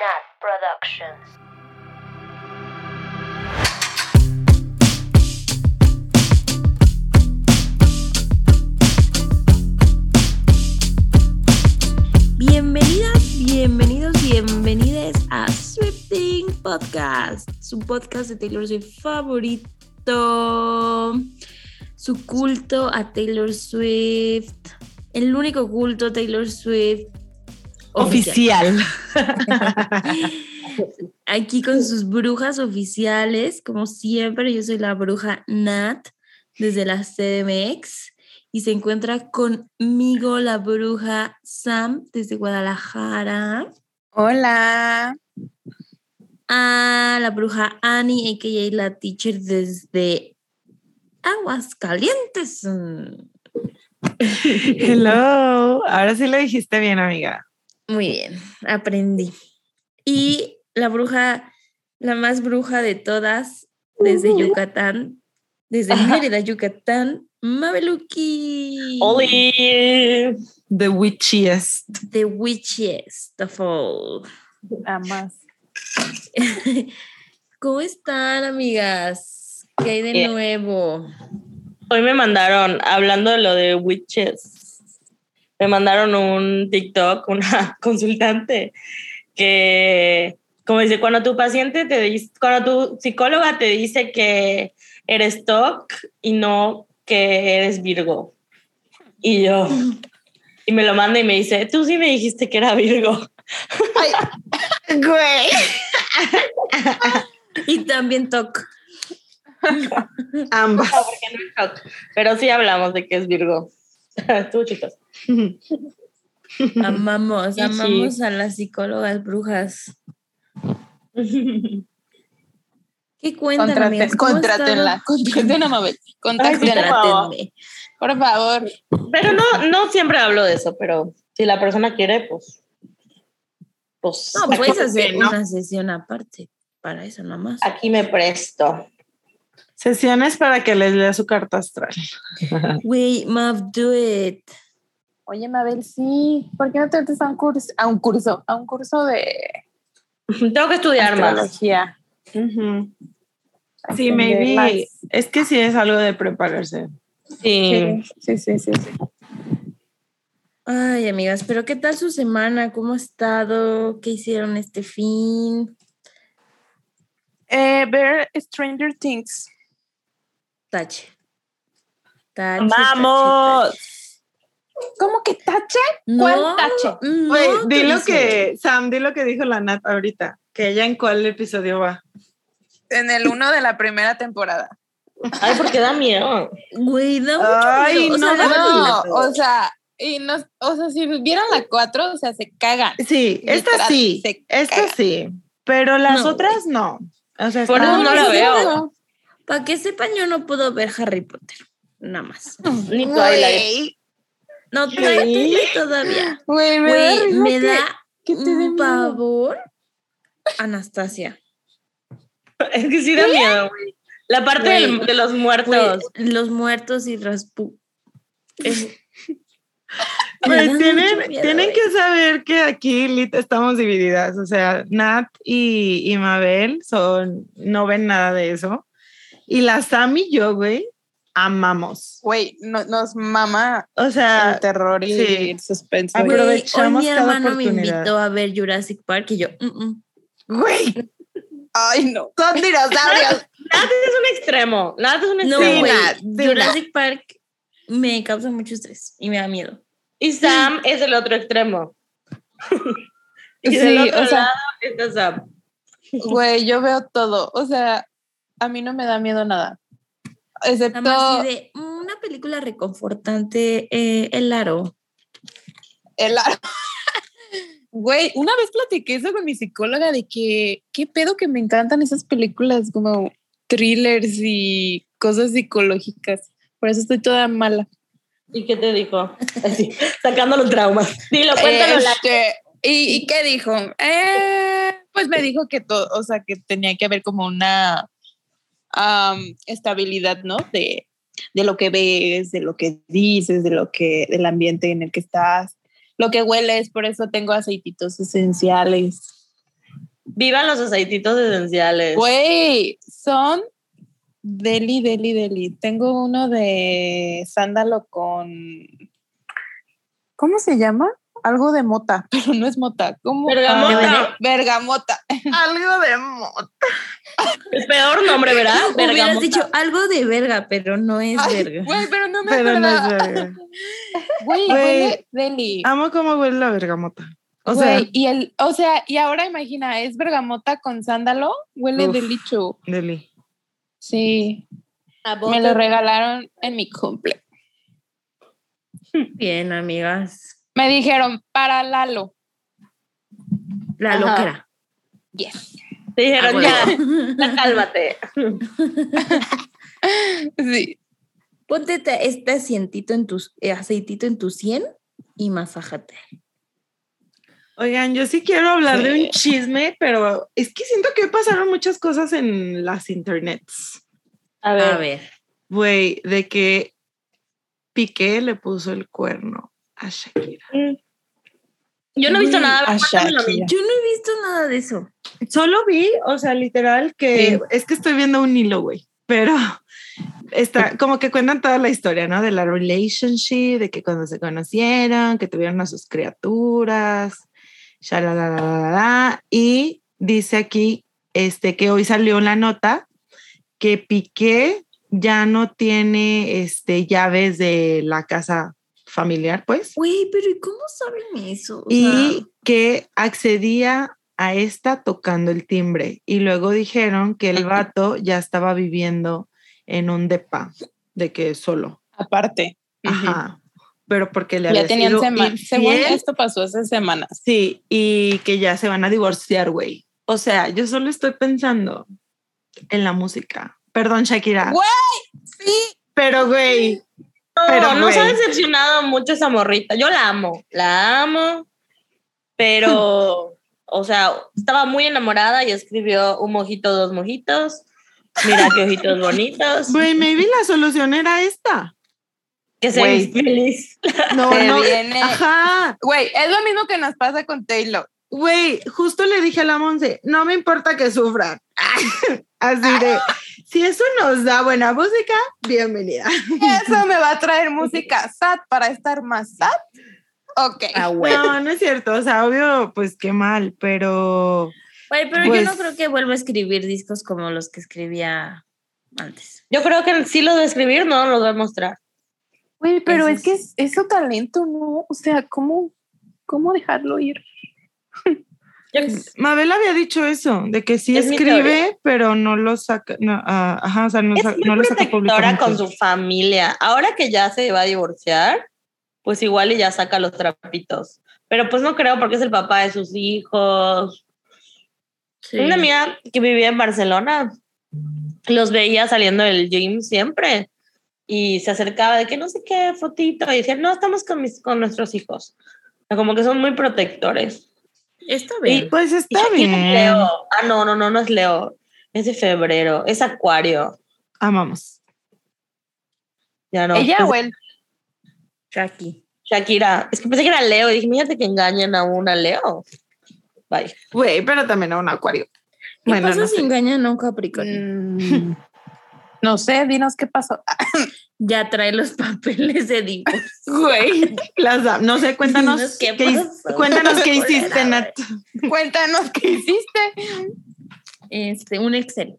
Nat Productions. Bienvenidas, bienvenidos, bienvenidas a Swifting Podcast, su podcast de Taylor Swift favorito, su culto a Taylor Swift, el único culto a Taylor Swift Oficial. Aquí con sus brujas oficiales, como siempre, yo soy la bruja Nat desde la CDMX y se encuentra conmigo la bruja Sam desde Guadalajara. Hola. A la bruja Annie, a.k.a. la teacher desde Aguascalientes. Hello. Ahora sí lo dijiste bien, amiga. Muy bien, aprendí. Y la bruja, la más bruja de todas, desde Yucatán, desde Mérida, Yucatán, Mabeluki. Oli. The witchiest. The witchiest of all. Amas. ¿Cómo están, amigas? ¿Qué hay de Bien. nuevo? Hoy me mandaron, hablando de lo de witches, me mandaron un TikTok, una consultante, que, como dice, cuando tu paciente te dice, cuando tu psicóloga te dice que eres TOC y no que eres Virgo. Y yo, y me lo manda y me dice, tú sí me dijiste que era Virgo. Güey. Y también Toc. Ambas. No, porque no es TOC, pero sí hablamos de que es Virgo. Tú, chicos. Amamos, Sí, sí. amamos a las psicólogas brujas. ¿Qué cuentan? ¿Cómo contrátenla. están? Contraten a Mabel. Por favor. Contrátenme. por favor. Pero no, no siempre hablo de eso, pero si la persona quiere, pues. Pues No, puedes hacer ¿no? una sesión aparte para eso nomás. aquí me presto. Sesiones para que les lea su carta astral. Güey, Mav, do it. Oye, Mabel, sí. ¿Por qué no te metes a un curso? A un curso, a un curso de Tengo que estudiar más. astrología. Ujú. Sí, maybe. más. Es que sí es algo de prepararse. Sí. Sí, sí, sí, sí. sí. Ay, amigas, pero ¿qué tal su semana? ¿Cómo ha estado? ¿Qué hicieron este fin? Eh, ver Stranger Things. Tache. Tache, ¡Vamos! ¿Cómo que tache? ¿Cuál No, tache? no, Güey, di lo dice. que, Sam, di lo que dijo la Nat ahorita. Que ella en cuál episodio va. En el uno de la primera temporada. Ay, porque da miedo. Güey, da mucho Ay, miedo. O sea, no, No, o sea, y no, o sea, si vieran la 4, o sea, se cagan. Sí, esta Literal, sí. Esta sí. Pero las No, otras no. O sea, Por eso no la veo. Para que sepan, yo no puedo ver Harry Potter. Nada más. Ni Twilight. No, Twilight todavía. Güey, me da me que- da que te un pavor. Anastasia. Es que sí da miedo, güey. La parte del- de los muertos. los muertos y Raspu. Es- tienen, miedo, tienen güey. que saber que aquí lit, estamos divididas. O sea, Nat y, y Mabel son, no ven nada de eso. Y la Sam y yo, güey, amamos. Güey, no- nos mama O sea, el terror y sí. el suspenso. A ver, Güey, hoy aprovechamos mi cada hermano me invitó a ver Jurassic Park y yo, "Mm, mm". güey, Ay, no. son dinosaurios. Nada es un extremo. Nada es un no, extremo. güey, Nat, sí, Jurassic Park me causa mucho estrés y me da miedo. Y Sam es el otro extremo. y Sí, del otro o sea- lado está Sam. Güey, yo veo todo. O sea, a mí no me da miedo nada. Excepto. Nada más así de "Mm, una película reconfortante, eh, El Aro. El ar- Güey, una vez platiqué eso con mi psicóloga de que qué pedo que me encantan esas películas como thrillers y cosas psicológicas. Por eso estoy toda mala. ¿Y qué te dijo? Así, sacando los traumas. Dilo, cuéntalo. la- Este, ¿y, y qué dijo? Eh, pues me dijo que todo, o sea, que tenía que haber como una estabilidad, ¿no? De, de lo que ves, de lo que dices, de lo que, del ambiente en el que estás, lo que hueles, por eso tengo aceititos esenciales. Vivan los aceititos esenciales. Güey, son deli, deli, deli. Tengo uno de sándalo con. ¿Cómo se llama? Algo de mota, pero no es mota. ¿Cómo? Bergamota. Ah, bergamota. Algo de mota. El peor nombre, ¿verdad? Hubieras Bergamota. dicho algo de verga, pero no es Ay, verga. Güey, pero no me Pero no es acordaba. verga. Güey, Güey. huele deli. Amo cómo huele la bergamota. O sea, y el, o sea, y ahora imagina, es bergamota con sándalo, huele Uf. delicho. Deli. Sí, A me lo regalaron en mi cumple. Bien, amigas. Me dijeron, para Lalo. La Ajá. loquera. Yes. Te dijeron, Ah, ya, bueno. ya cálmate. Sí. Ponte te- este asientito en tus, eh, aceitito en tu sien y masájate. Oigan, yo sí quiero hablar de un chisme, pero es que siento que pasaron muchas cosas en las internets. A ver. A ver. Güey, de que Piqué le puso el cuerno a Shakira. Yo no he visto nada. Yo no he visto nada de eso. Solo vi, o sea, literal, que Sí. es que estoy viendo un hilo, güey, pero está como que cuentan toda la historia, ¿no? De la relationship, de que cuando se conocieron, que tuvieron a sus criaturas, shalalala, y dice aquí este, que hoy salió la nota que Piqué ya no tiene este, llaves de la casa familiar, pues, Güey, pero ¿y cómo saben eso? O y sea, que accedía a esta tocando el timbre. Y luego dijeron que el vato ya estaba viviendo en un depa, de que solo. Aparte. Ajá. Pero porque le Ya había tenían sido semanas. Según infiel. esto pasó hace semanas. Sí, y que ya se van a divorciar, güey. O sea, yo solo estoy pensando en la música. Perdón, Shakira. Güey, sí. Pero, güey, Pero, nos ha decepcionado mucho esa morrita. Yo la amo, la amo, pero, o sea, estaba muy enamorada y escribió un mojito, dos mojitos. Mira qué ojitos bonitos. güey, maybe la solución era esta. Que güey. feliz. No, Se no. viene. Ajá. Güey, es lo mismo que nos pasa con Taylor. Güey, justo le dije a la Monse, no me importa que sufran. Así de, si eso nos da buena música, bienvenida. Eso me va a traer música sad para estar más sad. Ok. ah. No, no es cierto, o sea, obvio, pues qué mal, pero Güey, pero Pues- yo no creo que vuelva a escribir discos como los que escribía antes. Yo creo que sí lo de escribir no lo va a mostrar. Güey, pero Eso es que es- es, es su talento, ¿no? O sea, ¿cómo, cómo dejarlo ir? Mabel había dicho eso, de que sí Es escribe, pero no lo saca, no, ah, ajá, o sea, no, es sa- muy no lo saca protectora con públicamente. su familia. Ahora que ya se va a divorciar, pues igual y ya saca los trapitos. Pero pues no creo porque es el papá de sus hijos. Sí. Una amiga que vivía en Barcelona los veía saliendo del gym siempre y se acercaba de que no sé qué fotito y decía, no, estamos con, mis, con nuestros hijos. O sea, como que son muy protectores. Está Y- bien. Pues Y está es bien, Leo. Ah, no, no, no, no es Leo. Es de febrero. Es Acuario. amamos. Ya no. Ella Pues, o él. Shaki. Shakira. Es que pensé que era Leo y dije, fíjate que engañan a una Leo. Bye. Güey, pero también a un acuario. ¿Qué Bueno, pasa no si sé. engañan a un Capricornio? Mm, no sé, dinos qué pasó. Ya trae los papeles de divorcio. Güey, las no sé, cuéntanos qué qué, cuéntanos qué hiciste. Nat. Cuéntanos qué hiciste. Este, un Excel.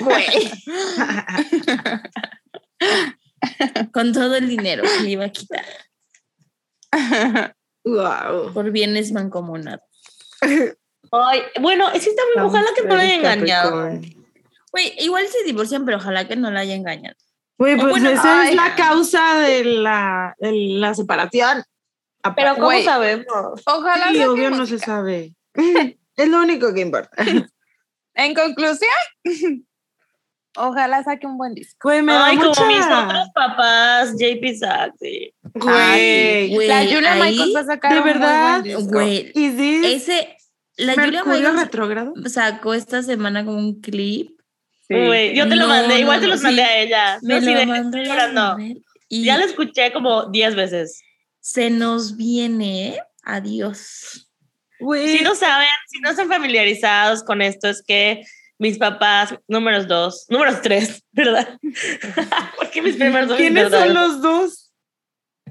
Güey. Con todo el dinero que le iba a quitar Wow. por bienes mancomunados. Ay, bueno, sí está muy. Ojalá que no le haya engañado. Güey, igual se divorcian, pero ojalá que no la haya engañado. Güey, pues bueno, esa es ay. la causa de la, de la separación. Pero ¿cómo Güey. sabemos? Ojalá Sí, obvio no se sabe. Es lo único que importa. En conclusión, ojalá saque un buen disco. Güey, me da Ay, como mucha... mis otros papás, JP Saxi. Güey, Güey, la Julia ahí, Michaels va a sacar de un verdad, buen disco. Güey, ¿is this ese, la Julia Mercurio Michaels retrógrado? sacó esta semana como un clip. Yo te lo No, mandé, igual no, te los sí. mandé a ella. Me sí lo la llorando. y Ya lo escuché como 10 veces. se nos viene. Adiós. Si no saben, si no están familiarizados con esto, es que mis papás, números dos, números tres, ¿verdad? Porque mis primeros mis ¿quiénes son los dos?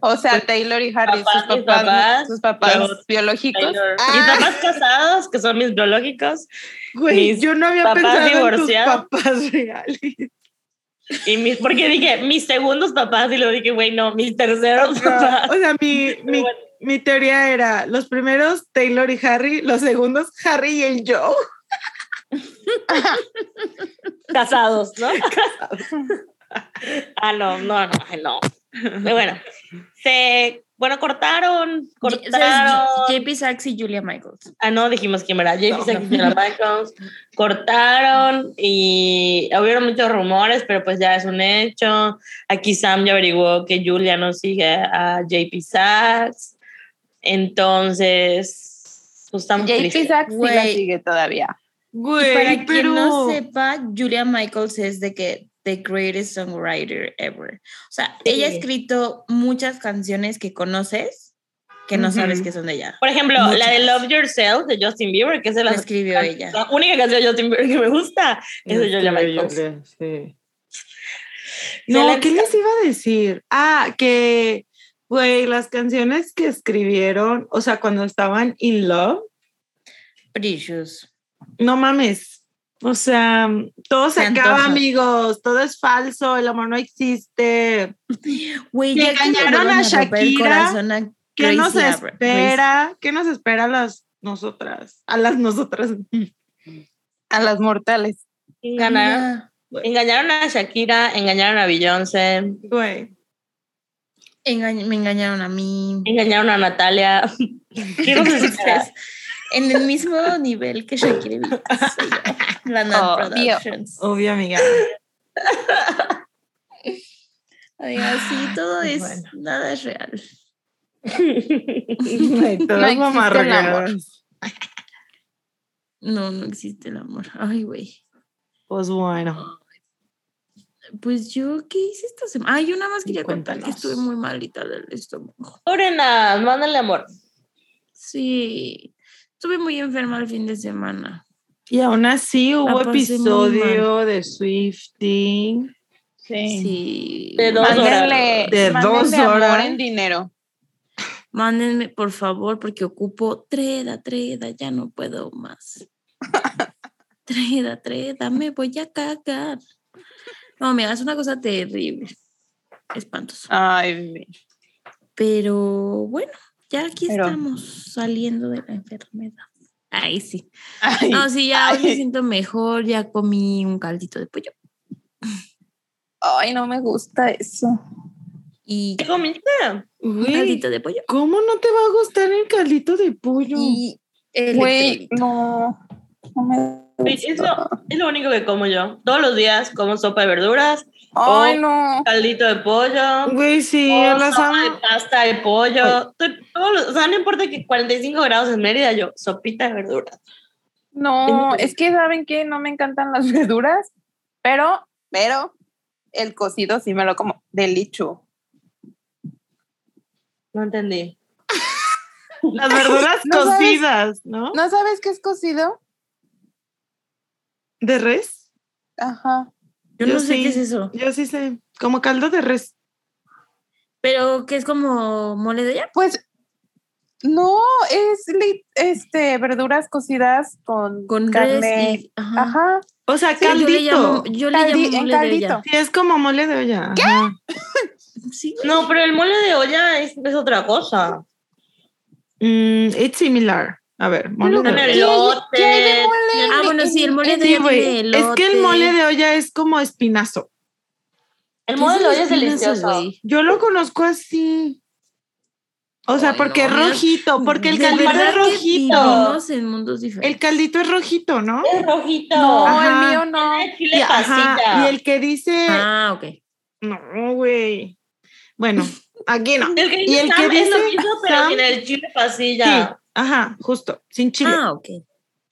O sea, Taylor y Harry, Papás, sus mis papás, sus papás biológicos. Ah. Mis papás casados, que son mis biológicos, Güey, Mis yo no había pensado divorciados. en tus papás reales. y mis, porque dije mis segundos papás, y luego dije, güey, no, mis terceros papás. O sea, mi, mi, Bueno. mi teoría era los primeros Taylor y Harry, los segundos Harry y el Joe. casados, ¿no? ah, no, no, no, no. Pero bueno, se, bueno, cortaron, cortaron. JP Sachs y Julia Michaels. Ah, no, dijimos quién era. JP No, Sachs no. y Julia Michaels. Cortaron y hubieron muchos rumores, pero pues ya es un hecho. Aquí Sam ya averiguó que Julia no sigue a JP Sachs. Entonces, pues estamos JP tristes. Sachs sí la sigue todavía. Y Güey, para pero... quien no sepa, Julia Michaels es de que the greatest songwriter ever. O sea, Sí. ella ha escrito muchas canciones que conoces que no sabes Ujú. que son de ella. Por ejemplo, la de Muchas. Love Yourself de Justin Bieber, que es de La escribió ella. La única canción de Justin Bieber que me gusta es de Julia Michaels. Julia, sí. No, Excelente. ¿qué les iba a decir? Ah, que, güey, las canciones que escribieron, o sea, cuando estaban in love, Precious. no mames. O sea, todo se Se acaba, antoja. amigos. Todo es falso, el amor no existe. Güey, ya engañaron a Shakira, a ¿Qué nos espera? ¿Qué nos espera a las nosotras? A las nosotras. A las mortales. Gracie. Engañaron, engañaron a Shakira, engañaron a Beyoncé, Güey. me engañaron a mí. engañaron a Natalia. ¿Qué nos espera? En el mismo nivel que Shakira y la Nat Obvio. Productions. Obvio, amiga. Amiga, sí, todo es, Bueno. nada es real. No todas existe el mamarrachadas. No, no existe el amor. Ay, güey. Pues bueno. Pues yo, ¿qué hice esta semana? Ah, yo nada más quería contar que Cuéntanos. estuve muy malita del estómago. Lorena, mándale amor. Sí, estuve muy enferma el fin de semana. Y aún así hubo episodio de Swifting. Sí. De dos horas. Mándenle, De mándenle dos amor horas. en dinero. Mándenme, por favor, porque ocupo treda, treda, ya no puedo más. treda, treda, me voy a cagar. No, mira, es una cosa terrible. Espantoso. Ay. Pero bueno, ya aquí Pero- estamos saliendo de la enfermedad. Ay, sí. Ay, No, sí, ya hoy me siento mejor, ya comí un caldito de pollo. ay, no me gusta eso. Y ¿Qué comiste? un Güey, caldito de pollo. ¿cómo no te va a gustar el caldito de pollo? Y Güey, electrolito. no. No me Sí, gusta. Eso es lo único que como yo. Todos los días como sopa de verduras, Ay, Oh. no. caldito de pollo, Güey, sí, o las sopa amo. de pasta de pollo. Los- o sea, no importa que 45 grados en Mérida, yo, sopita de verduras. No, es que saben que no me encantan las verduras, pero, pero el cocido sí me lo como delicho. No entendí. Las verduras ¿No sabes? cocidas, ¿no? ¿No sabes qué es cocido? ¿De res? Ajá. Yo, yo no sé qué es eso. Yo sí sé. Como caldo de res. Pero que es como mole de olla. Pues no, es este verduras cocidas con, Con carne. res y. Ajá. Ajá. O sea, Sí, yo le caldito. llamo, yo le Caldi- llamo mole de caldito. olla. Sí, es como mole de olla. ajá. Sí, No, pero el mole de olla es, es otra cosa. Mm, it's similar. A ver, mole de olla. Ah, bueno, sí, el mole de olla Es que el mole de olla es como espinazo. El ¿Qué mole de olla es delicioso. güey? Yo lo conozco así. O sea, Ay, porque no, es rojito, porque el caldito es rojito. en mundos diferentes. El caldito es rojito, ¿no? Es rojito. No, Ajá. el mío no. Y, ajá, pasilla. y el que dice, Ah, ok. no, güey. Bueno, aquí no. El que y dice el Sam que es lo dice mismo, pero Sam- el chile Sí, pasilla. Ajá, justo, sin chile. Ah, ok.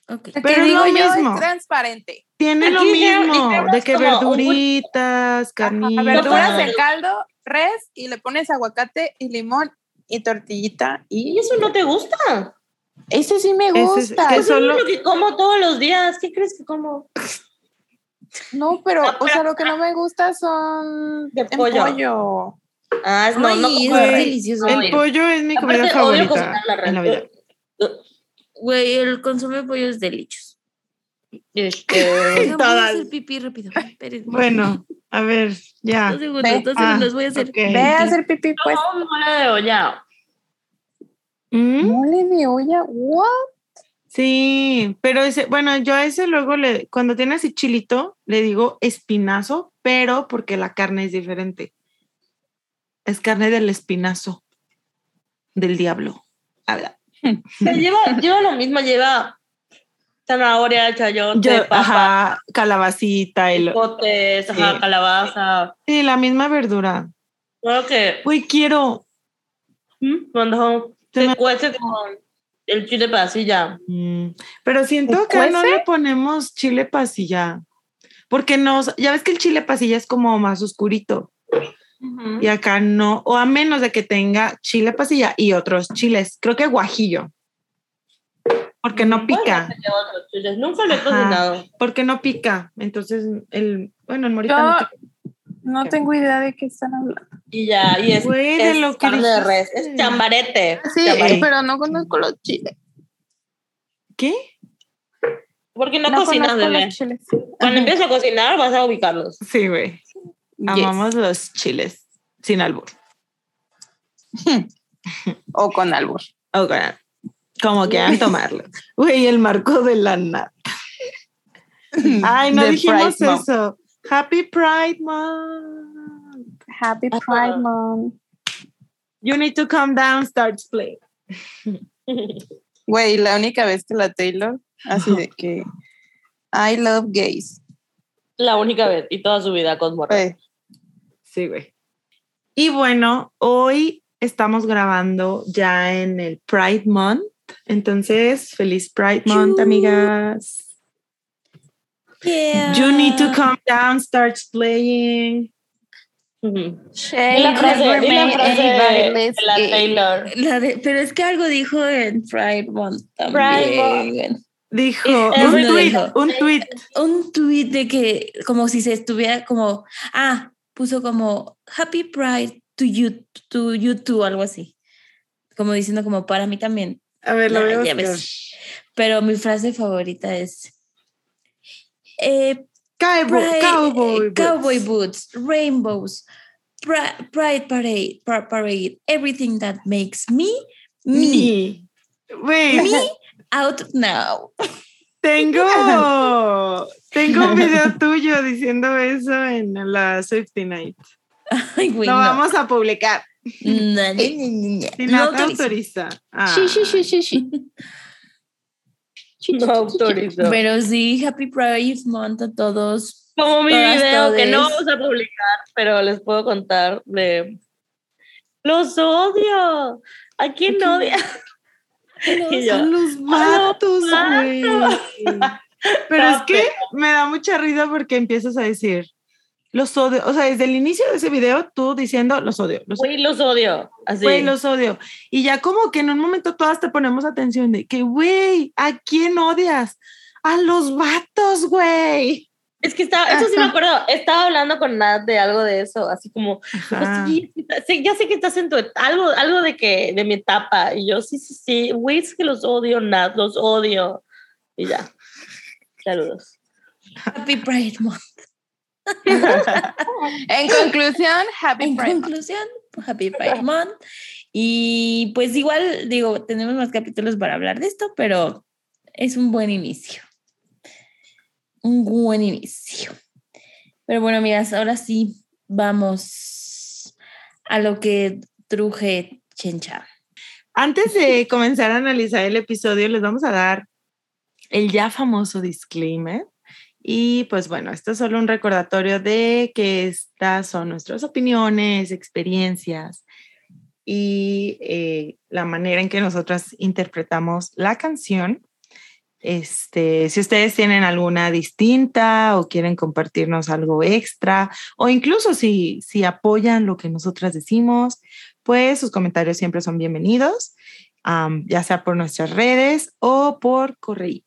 Ok. El que Pero es digo lo yo mismo. es transparente. Tiene lo Aquí mismo, de que un verduritas, Ajá, carnitas. verduras en caldo, res y le pones aguacate y limón y tortillita ¿Y y eso no te gusta? Ese sí me Ese es- gusta. que Eso solo- es lo que como todos los días. ¿Qué crees que como? No, pero, o sea, lo que no me gusta son De en pollo. Ah, es- no, Ay, no. es delicioso. El pollo es mi Aparte, comida odio favorita la en Navidad. red. Güey, el consumo de pollo es. Este, voy a hacer pipí rápido. Espérenme. Bueno, a ver, ya. Dos segundos, Ve. dos Ah, segundos, voy a hacer. ok. Ve a hacer pipí, pues. no, mole de olla. ¿Mm? Mole de olla, what? Sí, pero ese, bueno, yo a ese luego le, cuando tiene así chilito, le digo espinazo, pero porque la carne es diferente. Es carne del espinazo del diablo. Habla. Se lleva, lleva lo mismo, lleva zanahoria, chayote, Yo, papa, ajá, calabacita y lo- ejotes, ajá, calabaza. sí, la misma verdura. Creo que Uy, quiero. ¿Mm? cuando Se se me- cuece con el chile pasilla. Mm, Pero siento ¿Se que no le ponemos chile pasilla. Porque nos, ya ves que el chile pasilla es como más oscurito. Y acá no, o a menos de que tenga chile pasilla y otros chiles. Creo que guajillo. Porque no pica. Otros chiles. Nunca lo he cocinado. Porque no pica. Entonces, el, bueno, el morita Yo- no pica. No tengo idea de qué están hablando. Y ya, y es, Güey, de es lo que carne de res. Es chambarete. Sí, Chambarete. pero no conozco los chiles. ¿Qué? Porque no, No cocinas, bebé. los chiles. Cuando empieces a cocinar, vas a ubicarlos. Sí, güey. Yes. Amamos los chiles. Sin albur. O con albur. Ok. Como quieran tomarlo. Güey, el marco de la nata. Ay, no The dijimos Pride Month. eso. Happy Pride Month. Happy Pride Month. You need to calm down, starts playing. Güey, la única vez que la Taylor, así de que I love gays. La única vez y toda su vida con morra. Sí, güey. Y bueno, hoy estamos grabando ya en el Pride Month. Entonces, feliz Pride Month, amigas. Yeah. You need to calm down, starts playing. La frase, la frase la. Taylor. La de- pero es que algo dijo en Pride Month Pride también. Dijo un tweet, dijo. un tweet. Un tweet de que como si se estuviera como, ah, puso como Happy Pride to you, to you too, algo así. Como diciendo como para mí también. A ver, lo Nah, a ya ves. Pero mi frase favorita es eh, Cowboy, Pride- cowboy, boots. cowboy boots, rainbows, pri- pride parade, par- parade, everything that makes me me, Me. Güey, me out now. Tengo, tengo un video tuyo diciendo eso en la Swifty Night. Ay, güey, Lo no. vamos a publicar. No, no, no, no. Si autoriza. Ah. Sí, sí, sí, sí, sí. No autorizo. Pero sí, Happy Pride Month a todos. Como mi Todas, video que no todes. vamos a publicar, pero les puedo contar de los odio. ¿A quién odia? Y yo, A los vatos, güey. Pero es que me da mucha risa porque empiezas a decir, los odio. O sea, desde el inicio de ese video, tú diciendo, los odio, los. Güey, los odio. Así. Güey, los odio. Y ya como que en un momento todas te ponemos atención de que, güey, ¿a quién odias? A los vatos, güey. Es que estaba, eso sí me acuerdo, estaba hablando con Nat de algo de eso, así como, pues sí, ya sé que estás en tu, algo, algo de que, de mi etapa, y yo, sí, sí, sí, güey, es que los odio, Nat, los odio, y ya, saludos. Happy Pride Month. En conclusión, Happy En Pride Month. conclusión, Happy Pride Month. Y pues igual, digo, tenemos más capítulos para hablar de esto, pero es un buen inicio. Un buen inicio. Pero bueno, amigas, ahora sí vamos a lo que truje Chencha. Antes de comenzar a analizar el episodio, les vamos a dar el ya famoso disclaimer. Y pues bueno, esto es solo un recordatorio de que estas son nuestras opiniones, experiencias y eh, la manera en que nosotras interpretamos la canción. Este, si ustedes tienen alguna distinta o quieren compartirnos algo extra o incluso si, si apoyan lo que nosotras decimos, pues sus comentarios siempre son bienvenidos. ya sea por nuestras redes o por correo.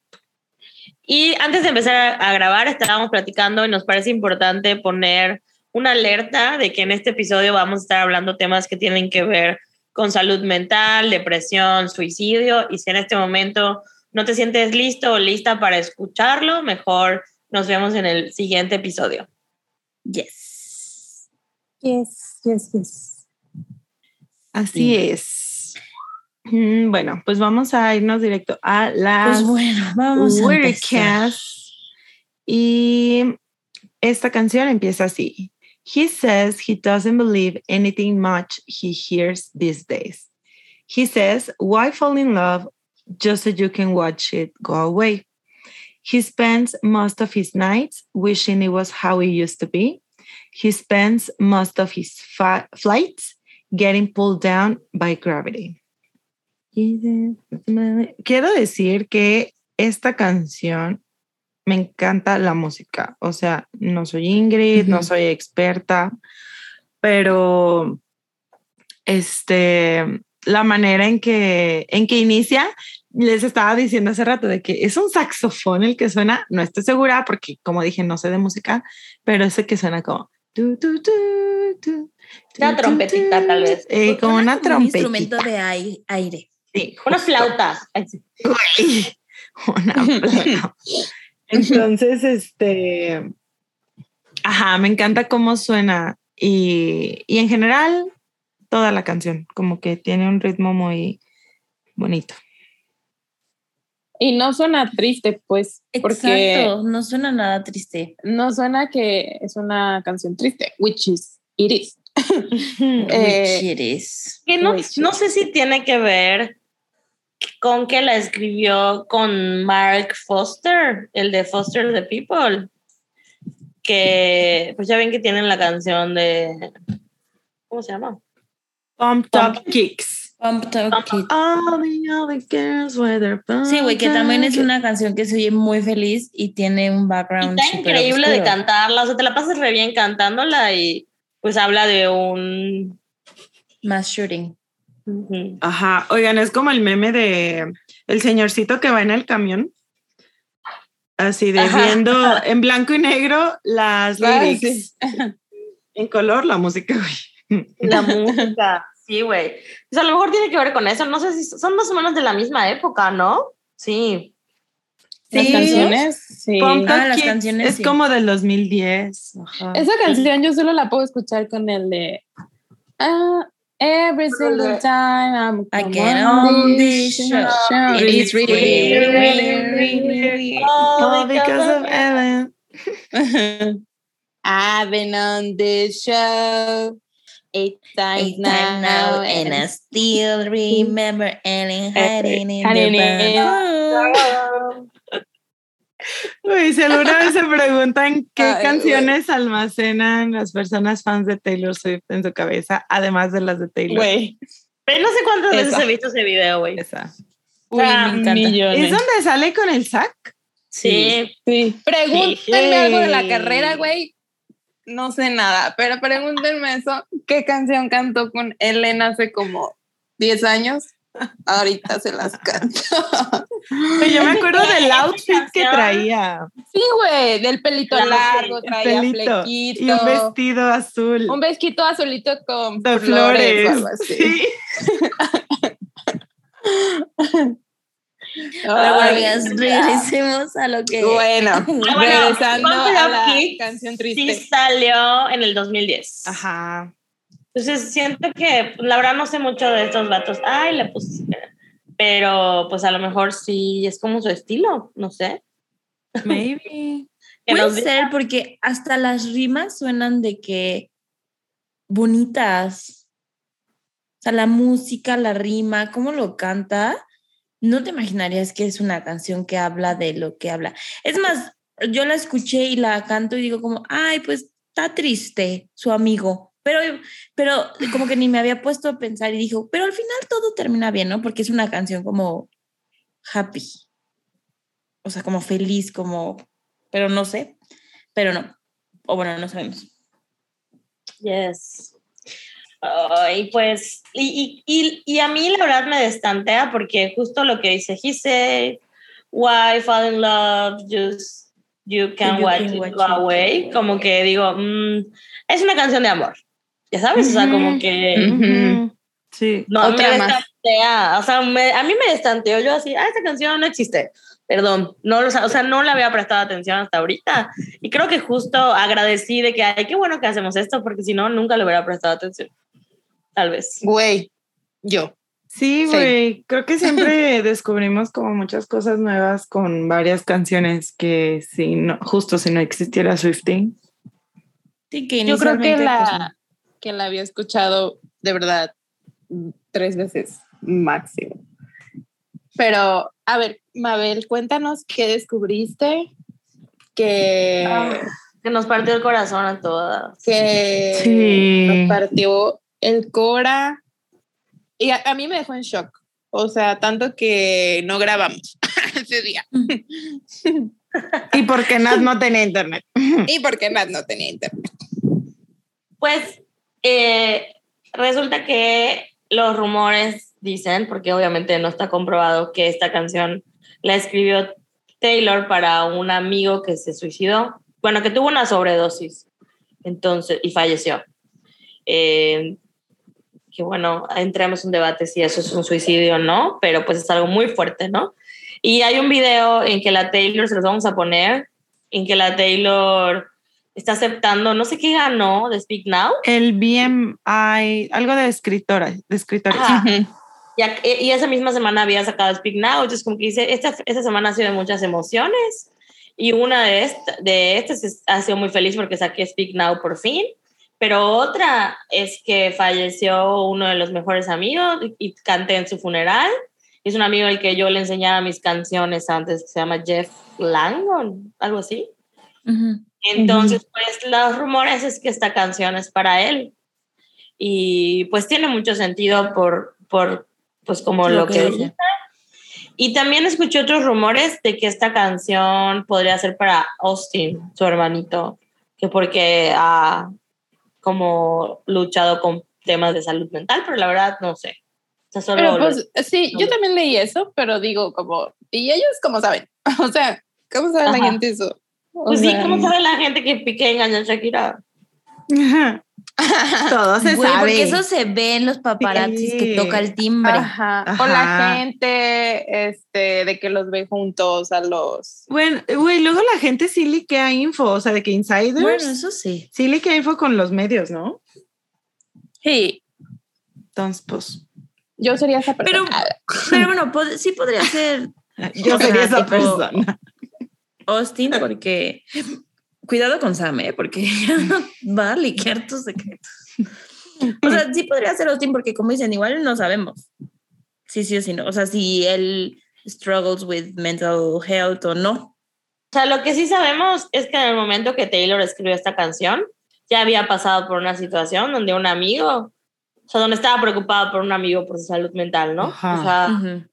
Y antes de empezar a grabar, estábamos platicando y nos parece importante poner una alerta de que en este episodio vamos a estar hablando temas que tienen que ver con salud mental, depresión, suicidio. Y si en este momento no te sientes listo o lista para escucharlo, mejor nos vemos en el siguiente episodio. Yes. Yes, yes, yes. Así es. Mm, Bueno, pues vamos a irnos directo a las Pues bueno, vamos. Y esta canción empieza así. He says he doesn't believe anything much he hears these days. He says, why fall in love just so you can watch it go away? He spends most of his nights wishing it was how it used to be. He spends most of his flights getting pulled down by gravity. Quiero decir que esta canción me encanta la música. O sea, no soy Ingrid, no soy experta, pero este, la manera en que, en que inicia, les estaba diciendo hace rato de que es un saxofón el que suena, no estoy segura porque como dije, no sé de música, pero ese que suena como... tu, tu, tu, tu, Una trompetita, tal vez. eh, como una Un trompetita. instrumento de ai- aire. Sí, Una flauta. Una flauta. Entonces, este, ajá, me encanta cómo suena y, y en general toda la canción, como que tiene un ritmo muy bonito. Y no suena triste, pues, porque Exacto, no suena nada triste. no suena que es una canción triste, which is, it is. Eh, Which it is. Que no, no sé si tiene que ver con que la escribió con Mark Foster, el de Foster the People. Que pues ya ven que tienen la canción de. ¿Cómo se llama? Pump Top Kicks. Pump Top Kid. All the other girls with their Sí, güey, que también es una canción que se oye muy feliz y tiene un Y background está súper increíble de oscuro. cantarla, o sea, te la pasas re bien cantándola y pues habla de un... Más shooting. Ajá, oigan, es como el meme de el señorcito que va en el camión. Así de Ajá. viendo en blanco y negro las Ah, lyrics. En color la música, güey. La música, sí, güey. O sea, a lo mejor tiene que ver con eso, no sé si son más o menos de la misma época, ¿no? Sí. Las canciones, sí. Ah, las canciones, es sí. como del 2010. Ajá. Esa canción yo solo la puedo escuchar con el de ah, Every single time I'm I get on this show. It is really, really, really, really. All because of Ellen. I've been on this show eight times Eight time now, and I still remember Ellen hiding in the in- bathroom. Uy, si alguna vez se preguntan qué Ay, canciones almacenan las personas fans de Taylor Swift en su cabeza, además de las de Taylor. Güey, Pero no sé cuántas veces Esa. he visto ese video, güey. Esa. Uy, me encanta. millones. ¿Es donde sale con el sac? Sí. Sí. Pregúntenme Sí. algo de la carrera, güey. No sé nada, pero pregúntenme eso. ¿Qué canción cantó con Ellen hace como 10 años? Ahorita se las canto. Yo me acuerdo del outfit que traía. Sí, güey, del pelito Claro, largo, traía Pelito flequito. y un vestido azul Un vestido azulito con de flores, flores. o algo así. Sí. Pero bueno, regresemos a lo que. Bueno, Ah, bueno, regresando a Up la Kicks canción triste. Sí salió en el 2010. Ajá. Entonces siento que, la verdad no sé mucho de estos vatos. Ay, le puse. Pero pues a lo mejor sí es como su estilo, no sé. Maybe. Puede ser porque hasta las rimas suenan de que bonitas. O sea, la música, la rima, cómo lo canta, no te imaginarías que es una canción que habla de lo que habla. Es más, yo la escuché y la canto y digo como, ay, pues está triste su amigo. Pero, pero como que ni me había puesto a pensar y dijo, pero al final todo termina bien, ¿no? Porque es una canción como happy. O sea, como feliz, como, pero no sé, pero no. O bueno, no sabemos. Yes. Ay, pues, y, y, y, a mí la verdad me destantea porque justo lo que dice, he said, why fall in love, just you can You watch can it watch go it. away. Como que digo, mm, es una canción de amor, ya sabes, o sea, como que... Sí. No, Otra me más. destantea, o sea, me- a mí me destanteó yo así, ah, esta canción no existe. Perdón, no, o sea, no le había prestado atención hasta ahorita. Y creo que justo agradecí de que, ay, qué bueno que hacemos esto, porque si no, nunca le hubiera prestado atención. Tal vez. Güey, yo. Sí, Sí. güey. Creo que siempre descubrimos como muchas cosas nuevas con varias canciones que si no, justo si no existiera Swifting. Sí, que Yo creo que inicialmente, pues, la, que la había escuchado de verdad tres veces máximo. Pero, a ver, Mabel, cuéntanos qué descubriste que, Ah, Que nos partió el corazón a todas. que Sí. nos partió el Cora. Y a, a mí me dejó en shock. O sea, tanto que no grabamos ese día. Y porque Nat no tenía internet. y porque Nat no tenía internet. Pues eh, resulta que los rumores dicen, porque obviamente no está comprobado, que esta canción la escribió Taylor para un amigo que se suicidó, bueno, que tuvo una sobredosis, entonces, y falleció. Eh, que bueno, entremos en un debate si eso es un suicidio o no, pero pues es algo muy fuerte, ¿no? Y hay un video en que la Taylor, se los vamos a poner, en que la Taylor está aceptando, no sé qué ganó de Speak Now. El BMI, algo de escritora, de escritores. Y, ac- y esa misma semana había sacado Speak Now, entonces como que dice, esta, esta semana ha sido de muchas emociones y una de, esta- de estas es- ha sido muy feliz porque saqué Speak Now por fin, pero otra es que falleció uno de los mejores amigos y, canté en su funeral. Es un amigo al que yo le enseñaba mis canciones antes, que se llama Jeff Langon, algo así. ujú. Entonces, pues los rumores es que esta canción es para él. Y pues tiene mucho sentido por, por pues como lo, Lo que, dice. Y también escuché otros rumores de que esta canción podría ser para Austin, su hermanito, que porque ha como luchado con temas de salud mental, pero la verdad no sé. O sea, solo pues sí, yo también leí eso, pero digo como, ¿y ellos cómo saben? O sea, ¿cómo sabe la Ajá. gente eso? O pues sí, sea, ¿cómo sabe la gente que Piqué engañó a Shakira? Todo se Güey, sabe. porque eso se ve en los paparazzis Sí. que toca el timbre. Ajá. O la gente, este, de que los ve juntos a los... Bueno, güey, luego la gente sí liquea info, o sea, de que insiders Bueno, eso sí. sí liquea info con los medios, ¿no? Sí, Entonces, pues, yo sería esa Pero- persona. Pero bueno, pod- sí podría ser yo sería esa persona. Austin porque... Cuidado con Sam, ¿eh? Porque va a liquear tus secretos. O sea, sí podría ser Austin porque como dicen, igual no sabemos. Sí, sí o sí, no. O sea, si él struggles with mental health o no. O sea, lo que sí sabemos es que en el momento que Taylor escribió esta canción, ya había pasado por una situación donde un amigo, o sea, donde estaba preocupado por un amigo por su salud mental, ¿no? Ajá. O sea, Ujú.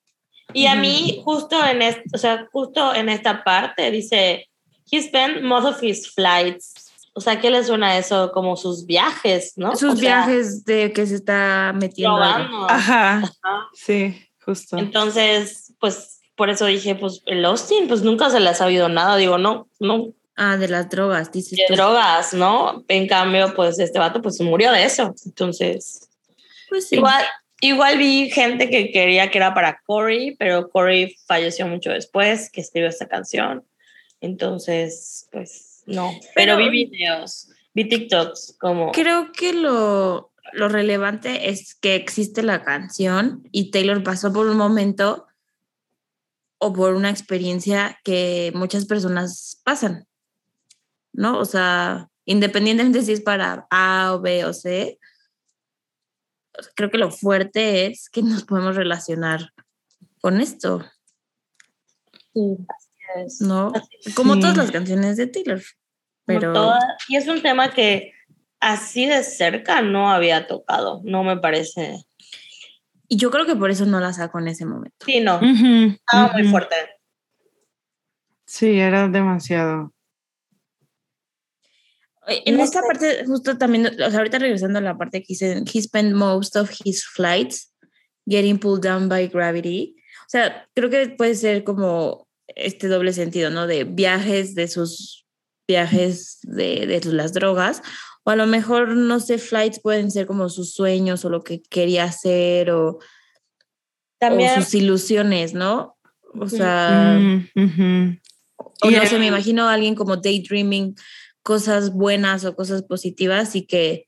y a mí justo en este, o sea, justo en esta parte dice, he spent most of his flights. O sea, ¿qué le suena a eso? Como sus viajes, ¿no? Sus O sea, viajes de que se está metiendo. probando. Ajá, Ajá. sí, justo. Entonces, pues por eso dije, pues el Austin, pues nunca se le ha sabido nada. Digo, no, no, Ah, de las drogas, dices de tú. drogas, ¿no? En cambio, pues este vato pues murió de eso. Entonces, Pues sí. igual, igual vi gente que quería que era para Corey, pero Corey falleció mucho después que escribió esta canción. Entonces, pues no. Pero, Pero- vi videos, vi TikToks como... Creo que lo, lo relevante es que existe la canción y Taylor pasó por un momento o por una experiencia que muchas personas pasan, ¿no? O sea, independientemente si es para A o B o C, creo que lo fuerte es que nos podemos relacionar con esto, es- ¿no? Así Como Sí. todas las canciones de Taylor. Pero toda- y es un tema que así de cerca no había tocado, no me parece. y yo creo que por eso no la saco en ese momento. Sí, no, Ujú, estaba muy ujú. fuerte. Sí, era demasiado. En No esta sé. parte, justo también, o sea, ahorita regresando a la parte que dice, he spent most of his flights getting pulled down by gravity. O sea, creo que puede ser como este doble sentido, ¿no? De viajes, de sus viajes de, de las drogas, o a lo mejor, no sé, flights pueden ser como sus sueños o lo que quería hacer o, También, o sus ilusiones, ¿no? O sea, Mm, ujú. o no el- sé, me imagino a alguien como daydreaming cosas buenas o cosas positivas y que,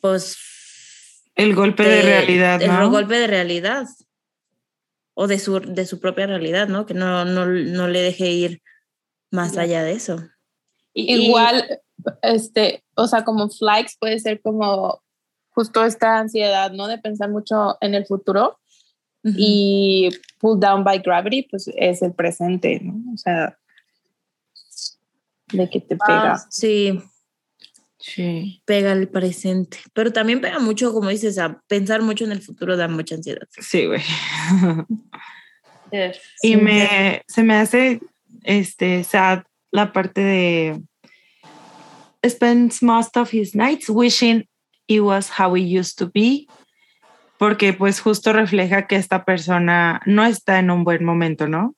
pues, El golpe de te- realidad, el ¿no? golpe de realidad o de su, de su propia realidad, ¿no? Que no, no, no le deje ir más allá de eso. Igual, este, o sea, como flights puede ser como justo esta ansiedad, ¿no? De pensar mucho en el futuro y pull down by gravity, pues es el presente, ¿no? O sea, de que te pega. Ah, Sí, Sí. pega el presente, pero también pega mucho, como dices, a pensar mucho en el futuro da mucha ansiedad. Sí, güey. Yes. y Sí. me, se me hace este, sad la parte de spends most of his nights wishing it was how it used to be porque pues justo refleja que esta persona no está en un buen momento, ¿no?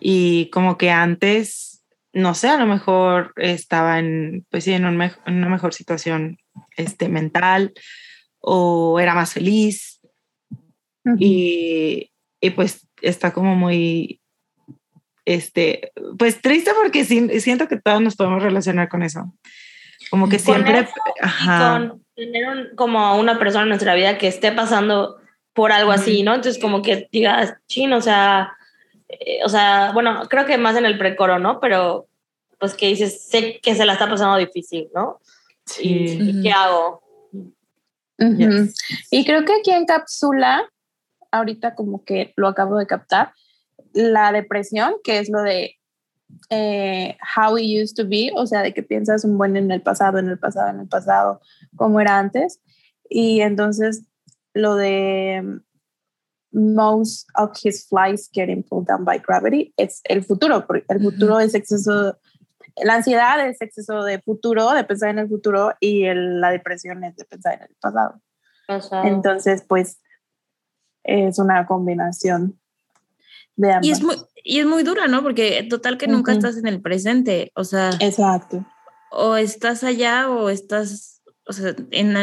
Y como que antes, no sé, a lo mejor estaba en, pues sí, en, un en una mejor situación este, mental o era más feliz y, y pues está como muy, este, pues triste porque sí- siento que todos nos podemos relacionar con eso. Como que siempre, eso y ajá, con tener un- como una persona en nuestra vida que esté pasando por algo así, ¿no? Entonces como que digas, chin, o sea, eh, o sea, bueno, creo que más en el precoro, ¿no? Pero pues que dices, sé que se la está pasando difícil, ¿no? Y, sí, ¿y ¿qué hago? Ujú. Yes. Y creo que aquí encapsula, ahorita como que lo acabo de captar, la depresión, que es lo de eh, how it used to be, o sea, de que piensas un buen en el pasado, en el pasado, en el pasado, como era antes. Y entonces lo de most of his flights getting pulled down by gravity es el futuro, porque el futuro es exceso, la ansiedad es exceso de futuro, de pensar en el futuro, y el- la depresión es de pensar en el pasado. O sea, Entonces, pues es una combinación de ambas. Y es muy, y es muy dura, ¿no? Porque total que nunca Ujú. estás en el presente, o sea, Exacto. o estás allá o estás, o sea, en,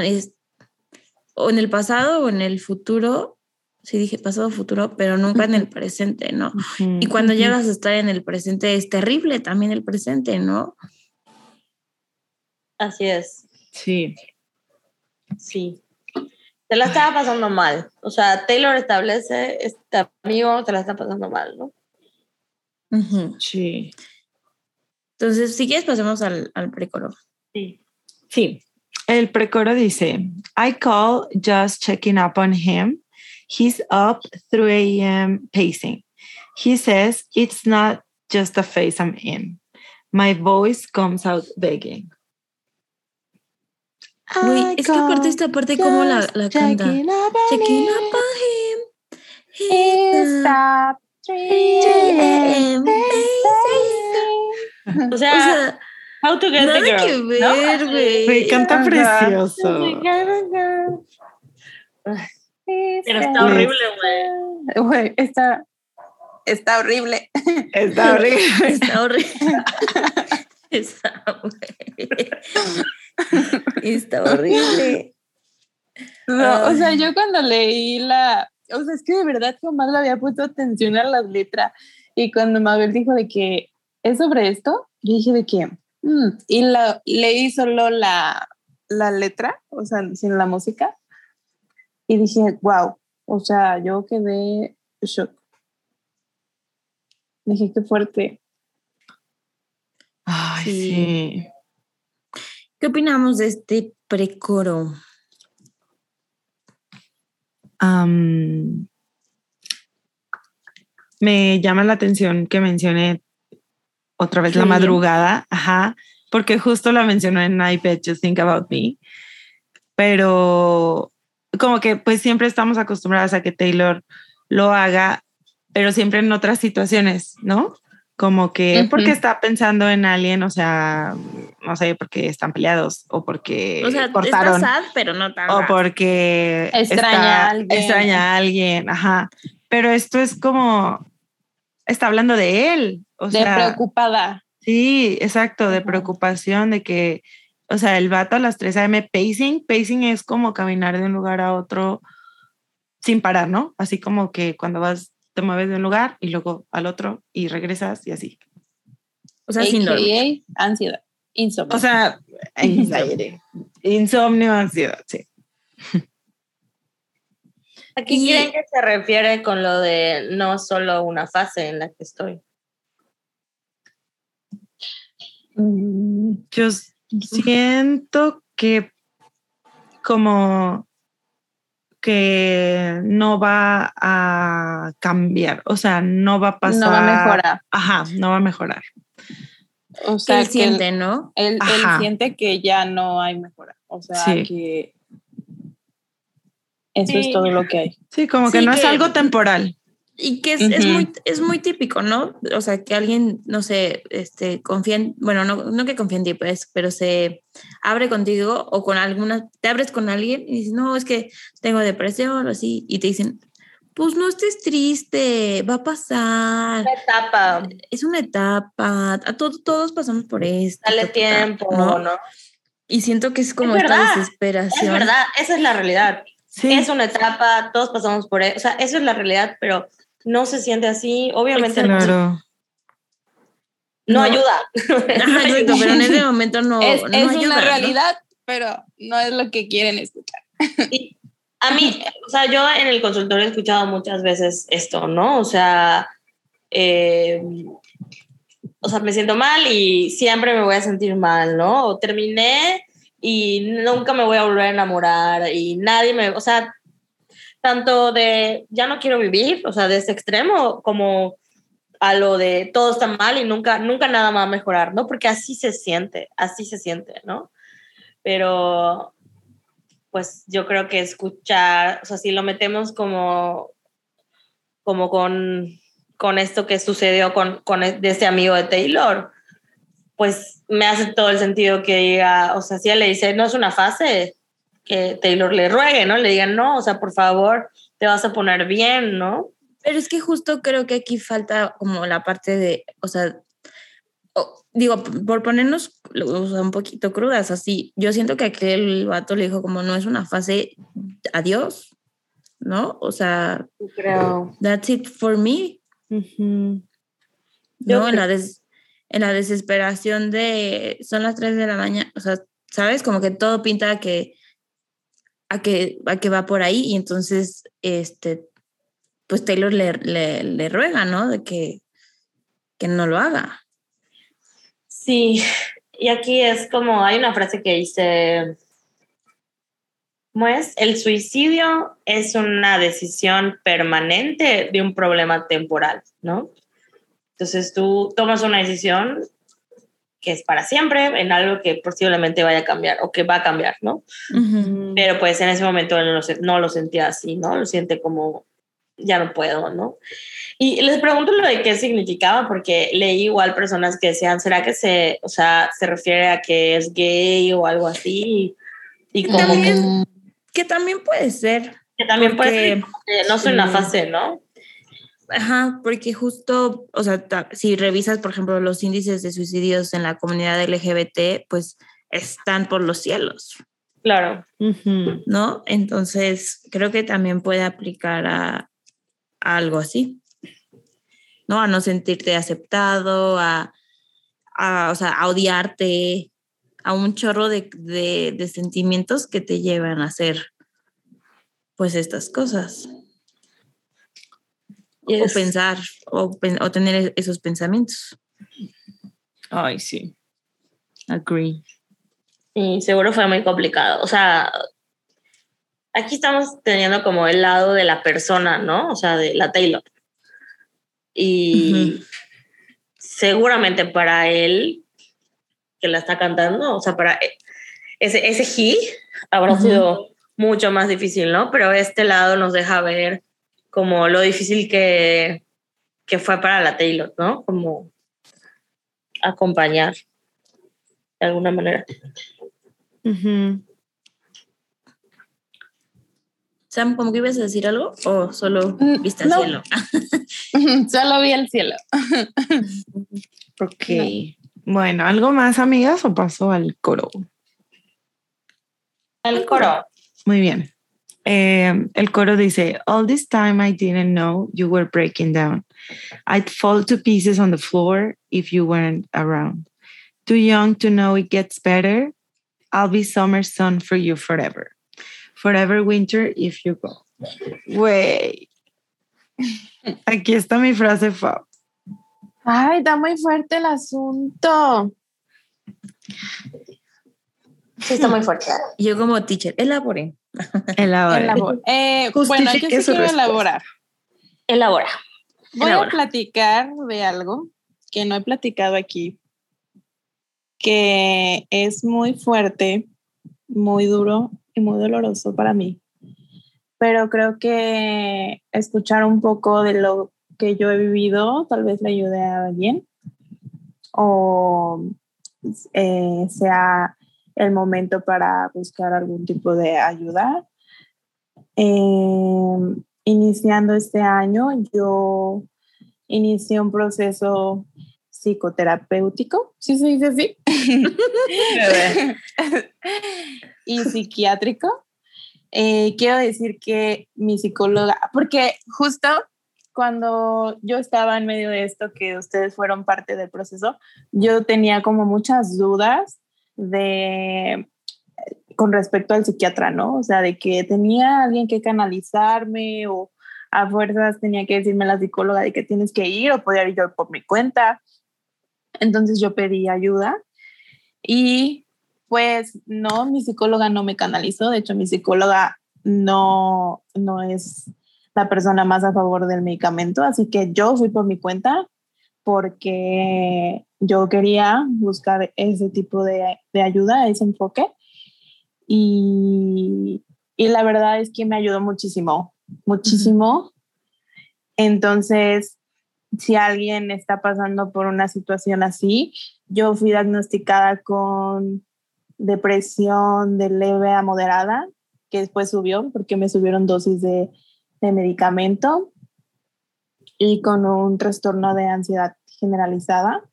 o en el pasado o en el futuro, sí dije pasado futuro, pero nunca en el presente, ¿no? Y cuando llegas a estar en el presente es terrible también el presente, ¿no? así es, sí, sí. Se la estaba pasando mal. O sea, Taylor establece, este amigo se la está pasando mal, ¿no? Sí, Entonces, si quieres, pasemos al, al precoro. Sí. sí. El precoro dice, I call just checking up on him. He's up 3 a.m. pacing. He says it's not just a phase I'm in. My voice comes out begging. Güey, I es que aparte call esta parte, ¿cómo la, just la canta? checking up on Checking him. up on him. He's Está a- O O sea, sea, how to get nada the girl. que ¿no? ver, güey. Güey, canta Ajá. precioso. Oh Pero está horrible, güey. Güey, está, está horrible. Está horrible. Está horrible. Está horrible. Está horrible. No, o sea, yo cuando leí la, o sea, es que de verdad jamás le había puesto atención a las letras. Y cuando Mabel dijo de que es sobre esto, yo dije de que, mm, y la, leí solo la, la letra, o sea, sin la música. Y dije, wow, o sea, yo quedé shock. Dije, qué fuerte. Ay, Sí. sí. ¿Qué opinamos de este precoro? Am, me llama la atención que mencione otra vez la madrugada, ajá, porque justo la mencionó en I Bet You Think About Me, pero como que pues siempre estamos acostumbradas a que Taylor lo haga, pero siempre en otras situaciones, ¿no? como que porque Ujú. está pensando en alguien, o sea, no sé, porque están peleados o porque O sea, está cortaron sad, pero no tan o porque Extraña está- a alguien. extraña a alguien, ajá. Pero esto es como está hablando de él, o de sea, preocupada. sí, exacto, de preocupación de que, o sea, el vato a las 3 a.m. pacing, pacing es como caminar de un lugar a otro sin parar, ¿no? Así como que cuando vas te mueves de un lugar y luego al otro y regresas y así. O sea, sin dormir. AKA ansiedad, insomnio. O sea, anxiety, insomnio, ansiedad, sí. ¿A qué Y- creen que se refiere con lo de no solo una fase en la que estoy? Mm, Yo siento que como que no va a cambiar, o sea, no va a pasar. no va a mejorar. Ajá, no va a mejorar. O sea, él que siente, ¿no? él, él siente que ya no hay mejora. O sea, Sí. que eso Sí. es todo lo que hay. Sí, como que Sí, no es algo temporal. Y que es, es Ujú. muy, es muy típico, ¿no? O sea, que alguien, no sé, este, confía en, bueno, no, no que confía en ti, pues, pero se abre contigo o con alguna, te abres con alguien y dices, no, es que tengo depresión o así, y te dicen, pues no estés triste, va a pasar, Una etapa, es una etapa, a to- todos pasamos por esto. dale ta, ta, ta", tiempo, ¿no? ¿no? Y siento que es como Es esta desesperación. Es verdad, esa es la realidad. Sí. Es una etapa, todos pasamos por eso. O sea, eso es la realidad, pero no se siente así. Obviamente no, Claro. no No. ayuda. Exacto, pero en ese momento no, es no es ayuda, una ¿no? realidad, pero no es lo que quieren escuchar. Y a mí, o sea, yo en el consultorio he escuchado muchas veces esto, ¿no? O sea, eh, o sea, me siento mal y siempre me voy a sentir mal, ¿no? O terminé y nunca me voy a volver a enamorar y nadie me, o sea, tanto de ya no quiero vivir, o sea, de ese extremo, como a lo de todo está mal y nunca, nunca nada va a mejorar, ¿no? Porque así se siente, así se siente, ¿no? Pero pues yo creo que escuchar, o sea, si lo metemos como, como con, con esto que sucedió con, con e- de este amigo de Taylor, pues me hace todo el sentido que diga, o sea, si él le dice, no es una fase, que Taylor le ruegue, ¿no? Le digan, no, o sea, por favor, te vas a poner bien, ¿no? Pero es que justo creo que aquí falta como la parte de, o sea, o- digo, por ponernos o sea, un poquito crudas, así, yo siento que aquel vato le dijo como no es una fase, adiós, ¿no? O sea, Creo. that's it for me, Ujú. Yo ¿no? En la, des- en la desesperación de, son las 3 de la mañana, o sea, ¿sabes? Como que todo pinta que, a que, a que va por ahí y entonces, este, pues Taylor le, le, le ruega, ¿no? De que, que no lo haga. Sí, y aquí es como, hay una frase que dice, ¿cómo es? El suicidio es una decisión permanente de un problema temporal, ¿no? Entonces tú tomas una decisión que es para siempre en algo que posiblemente vaya a cambiar o que va a cambiar, ¿no? Pero pues en ese momento no lo, se- no lo sentía así, ¿no? Lo siente como, ya no puedo, ¿no? Y les pregunto lo de qué significaba, porque leí igual personas que decían, ¿será que se, o sea, se refiere a que es gay o algo así? Y como que, También, que también puede ser. que también puede ser que no soy una fase, ¿no? Ajá, porque justo, o sea, ta- si revisas, por ejemplo, los índices de suicidios en la comunidad LGBT, pues están por los cielos, Claro. ¿no? Entonces, creo que también puede aplicar a, a algo así, ¿no? A no sentirte aceptado, a, a, o sea, a odiarte, a un chorro de, de, de sentimientos que te llevan a hacer, pues, estas cosas. O pensar o, o tener e- esos pensamientos. Ay, sí. Agree. Y seguro fue muy complicado. O sea, aquí estamos teniendo como el lado de la persona, ¿no? O sea, de la Taylor. Y Ujú. seguramente para él, que la está cantando, o sea, para ese, ese he habrá Ujú. sido mucho más difícil, ¿no? Pero este lado nos deja ver como lo difícil que, que fue para la Taylor, ¿no? Como acompañar de alguna manera. Ujú. Sam, ¿cómo que ibas a decir algo? ¿O solo Mm, viste al no. cielo? Solo vi el cielo. Ok. Bueno, ¿algo más, amigas, o paso al coro? El coro. Muy bien. Eh, el coro dice, All this time I didn't know you were breaking down. I'd fall to pieces on the floor if you weren't around. Too young to know it gets better. I'll be summer sun for you forever. Forever winter if you go. Güey. Aquí está mi frase Fab. Ay, está muy fuerte el asunto. Sí, está muy fuerte. Yo como teacher, elabore. Elabora. Elabor- Eh, bueno, yo sí quiero respuesta. elaborar. Elabora. Voy a platicar de algo que no he platicado aquí, que es muy fuerte, muy duro y muy doloroso para mí. Pero creo que escuchar un poco de lo que yo he vivido tal vez le ayude a alguien o eh, sea el momento para buscar algún tipo de ayuda. Eh, iniciando este año, yo inicié un proceso psicoterapéutico, ¿sí se dice así? y psiquiátrico. Eh, quiero decir que mi psicóloga, porque justo cuando yo estaba en medio de esto, que ustedes fueron parte del proceso, yo tenía como muchas dudas de con respecto al psiquiatra, ¿no? O sea, de que tenía alguien que canalizarme o a fuerzas tenía que decirme la psicóloga de que tienes que ir o podía ir yo por mi cuenta. Entonces yo pedí ayuda y pues no, mi psicóloga no me canalizó, de hecho mi psicóloga no, no es la persona más a favor del medicamento, así que yo fui por mi cuenta porque yo quería buscar ese tipo de, de ayuda, ese enfoque. Y, y, la verdad es que me ayudó muchísimo, muchísimo. Entonces, si alguien está pasando por una situación así, yo fui diagnosticada con depresión de leve a moderada, que después subió porque me subieron dosis de, de medicamento y con un trastorno de ansiedad generalizada.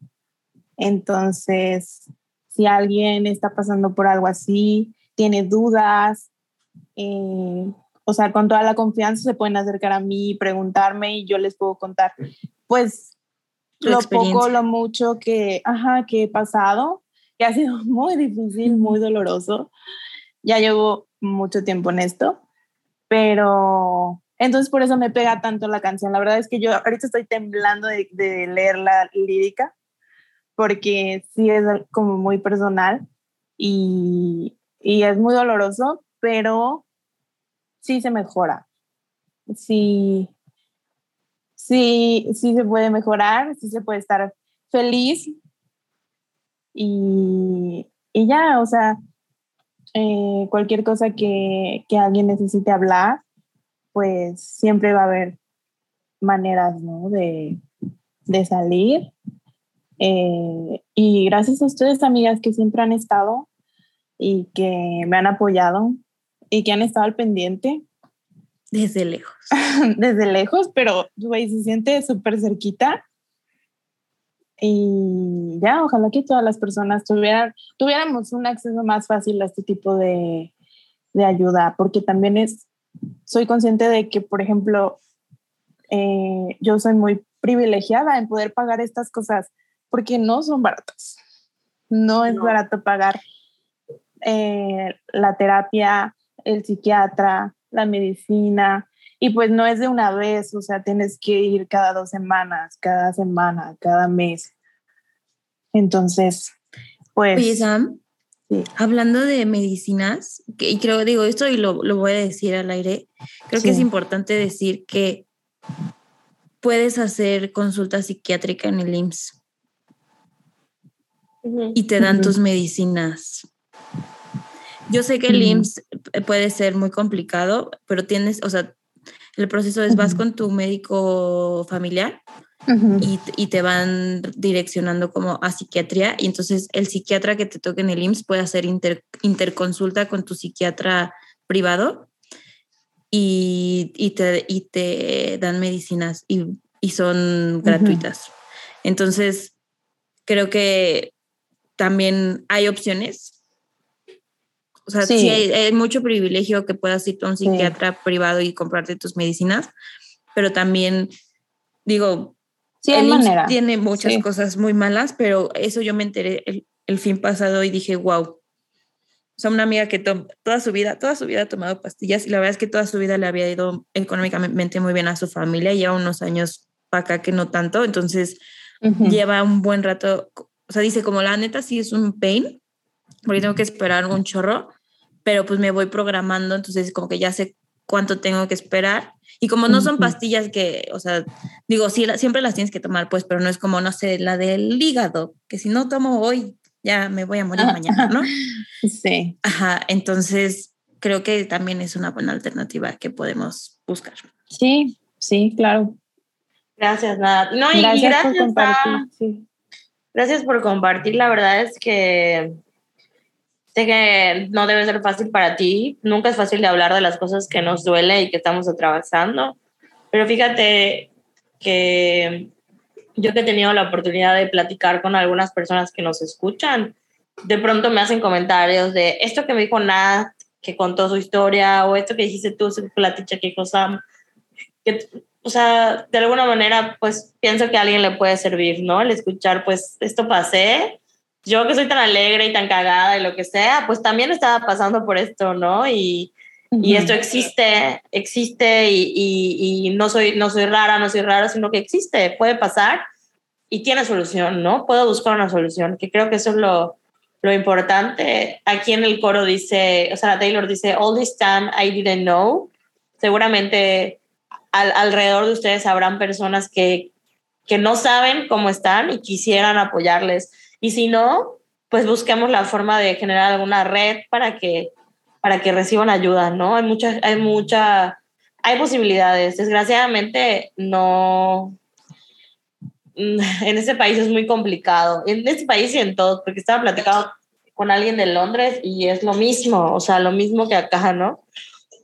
Entonces, si alguien está pasando por algo así, tiene dudas, eh, o sea, con toda la confianza se pueden acercar a mí, preguntarme y yo les puedo contar, pues, lo poco, lo mucho que, ajá, que he pasado, que ha sido muy difícil, muy doloroso. Ya llevo mucho tiempo en esto, pero entonces por eso me pega tanto la canción. La verdad es que yo ahorita estoy temblando de, de leer la lírica porque sí es como muy personal y, y es muy doloroso, pero sí se mejora. Sí, sí, sí se puede mejorar, sí se puede estar feliz y, y ya, o sea, eh, cualquier cosa que, que, alguien necesite hablar, pues siempre va a haber maneras, ¿no? De, de salir. Eh, y gracias a ustedes, amigas, que siempre han estado y que me han apoyado y que han estado al pendiente. Desde lejos. Desde lejos, pero güey, se siente súper cerquita. Y ya, ojalá que todas las personas tuvieran, tuviéramos un acceso más fácil a este tipo de, de ayuda, porque también es, soy consciente de que, por ejemplo, eh, yo soy muy privilegiada en poder pagar estas cosas, porque no son baratas. No es no. barato pagar eh, la terapia, el psiquiatra, la medicina, y pues no es de una vez, o sea, tienes que ir cada dos semanas, cada semana, cada mes. Entonces, pues... Oye, Sam, sí. hablando de medicinas, y creo, digo esto y lo, lo voy a decir al aire, creo sí. que es importante decir que puedes hacer consulta psiquiátrica en el IMSS -huh. y te dan uh -huh. tus medicinas. Yo sé que el uh -huh. IMSS puede ser muy complicado, pero tienes, o sea, el proceso es vas con tu médico familiar y, y te van direccionando como a psiquiatría y entonces el psiquiatra que te toque en el IMSS puede hacer inter- interconsulta con tu psiquiatra privado y, y te, y te dan medicinas y, y son gratuitas. Entonces, creo que también hay opciones. O sea, sí, Sí. hay, hay mucho privilegio que puedas ir a un Sí. psiquiatra privado y comprarte tus medicinas, pero también, digo, Sí, el manera. tiene muchas Sí. cosas muy malas, pero eso yo me enteré el, el fin pasado y dije, wow. O sea, una amiga que to- toda su vida, toda su vida ha tomado pastillas y la verdad es que toda su vida le había ido económicamente muy bien a su familia, lleva unos años para acá que no tanto, entonces lleva un buen rato, o sea, dice como la neta sí es un pain, porque tengo que esperar un chorro, pero pues me voy programando, entonces como que ya sé cuánto tengo que esperar. Y como no son pastillas que, o sea, digo, sí, la- siempre las tienes que tomar, pues, pero no es como, no sé, la del hígado, que si no tomo hoy, ya me voy a morir mañana, ¿no? Sí. Ajá, entonces creo que también es una buena alternativa que podemos buscar. Sí, sí, claro. Gracias, nada. No, y Gracias, gracias, por compartir. a- sí. Gracias por compartir. La verdad es que sé que no debe ser fácil para ti. Nunca es fácil de hablar de las cosas que nos duele y que estamos atravesando. Pero fíjate que yo que he tenido la oportunidad de platicar con algunas personas que nos escuchan, de pronto me hacen comentarios de esto que me dijo Nat, que contó su historia, o esto que dijiste tú, esa platicha que Sam, que, o sea, de alguna manera, pues pienso que a alguien le puede servir, ¿no? El escuchar, pues, esto pasé, yo que soy tan alegre y tan cagada y lo que sea, pues también estaba pasando por esto, ¿no? Y, y Ujú. esto existe, existe y, y, y no, soy, no soy rara, no soy rara, sino que existe, puede pasar y tiene solución, ¿no? Puedo buscar una solución, que creo que eso es lo, lo importante. Aquí en el coro dice, o sea, Taylor dice, all this time I didn't know. Seguramente al, alrededor de ustedes habrán personas que, que no saben cómo están y quisieran apoyarles. Y si no, pues busquemos la forma de generar alguna red para que para que reciban ayuda, ¿no? Hay mucha, hay mucha, hay posibilidades. Desgraciadamente, no, en este país es muy complicado. En este país y en todos, porque estaba platicando con alguien de Londres y es lo mismo, o sea, lo mismo que acá, ¿no?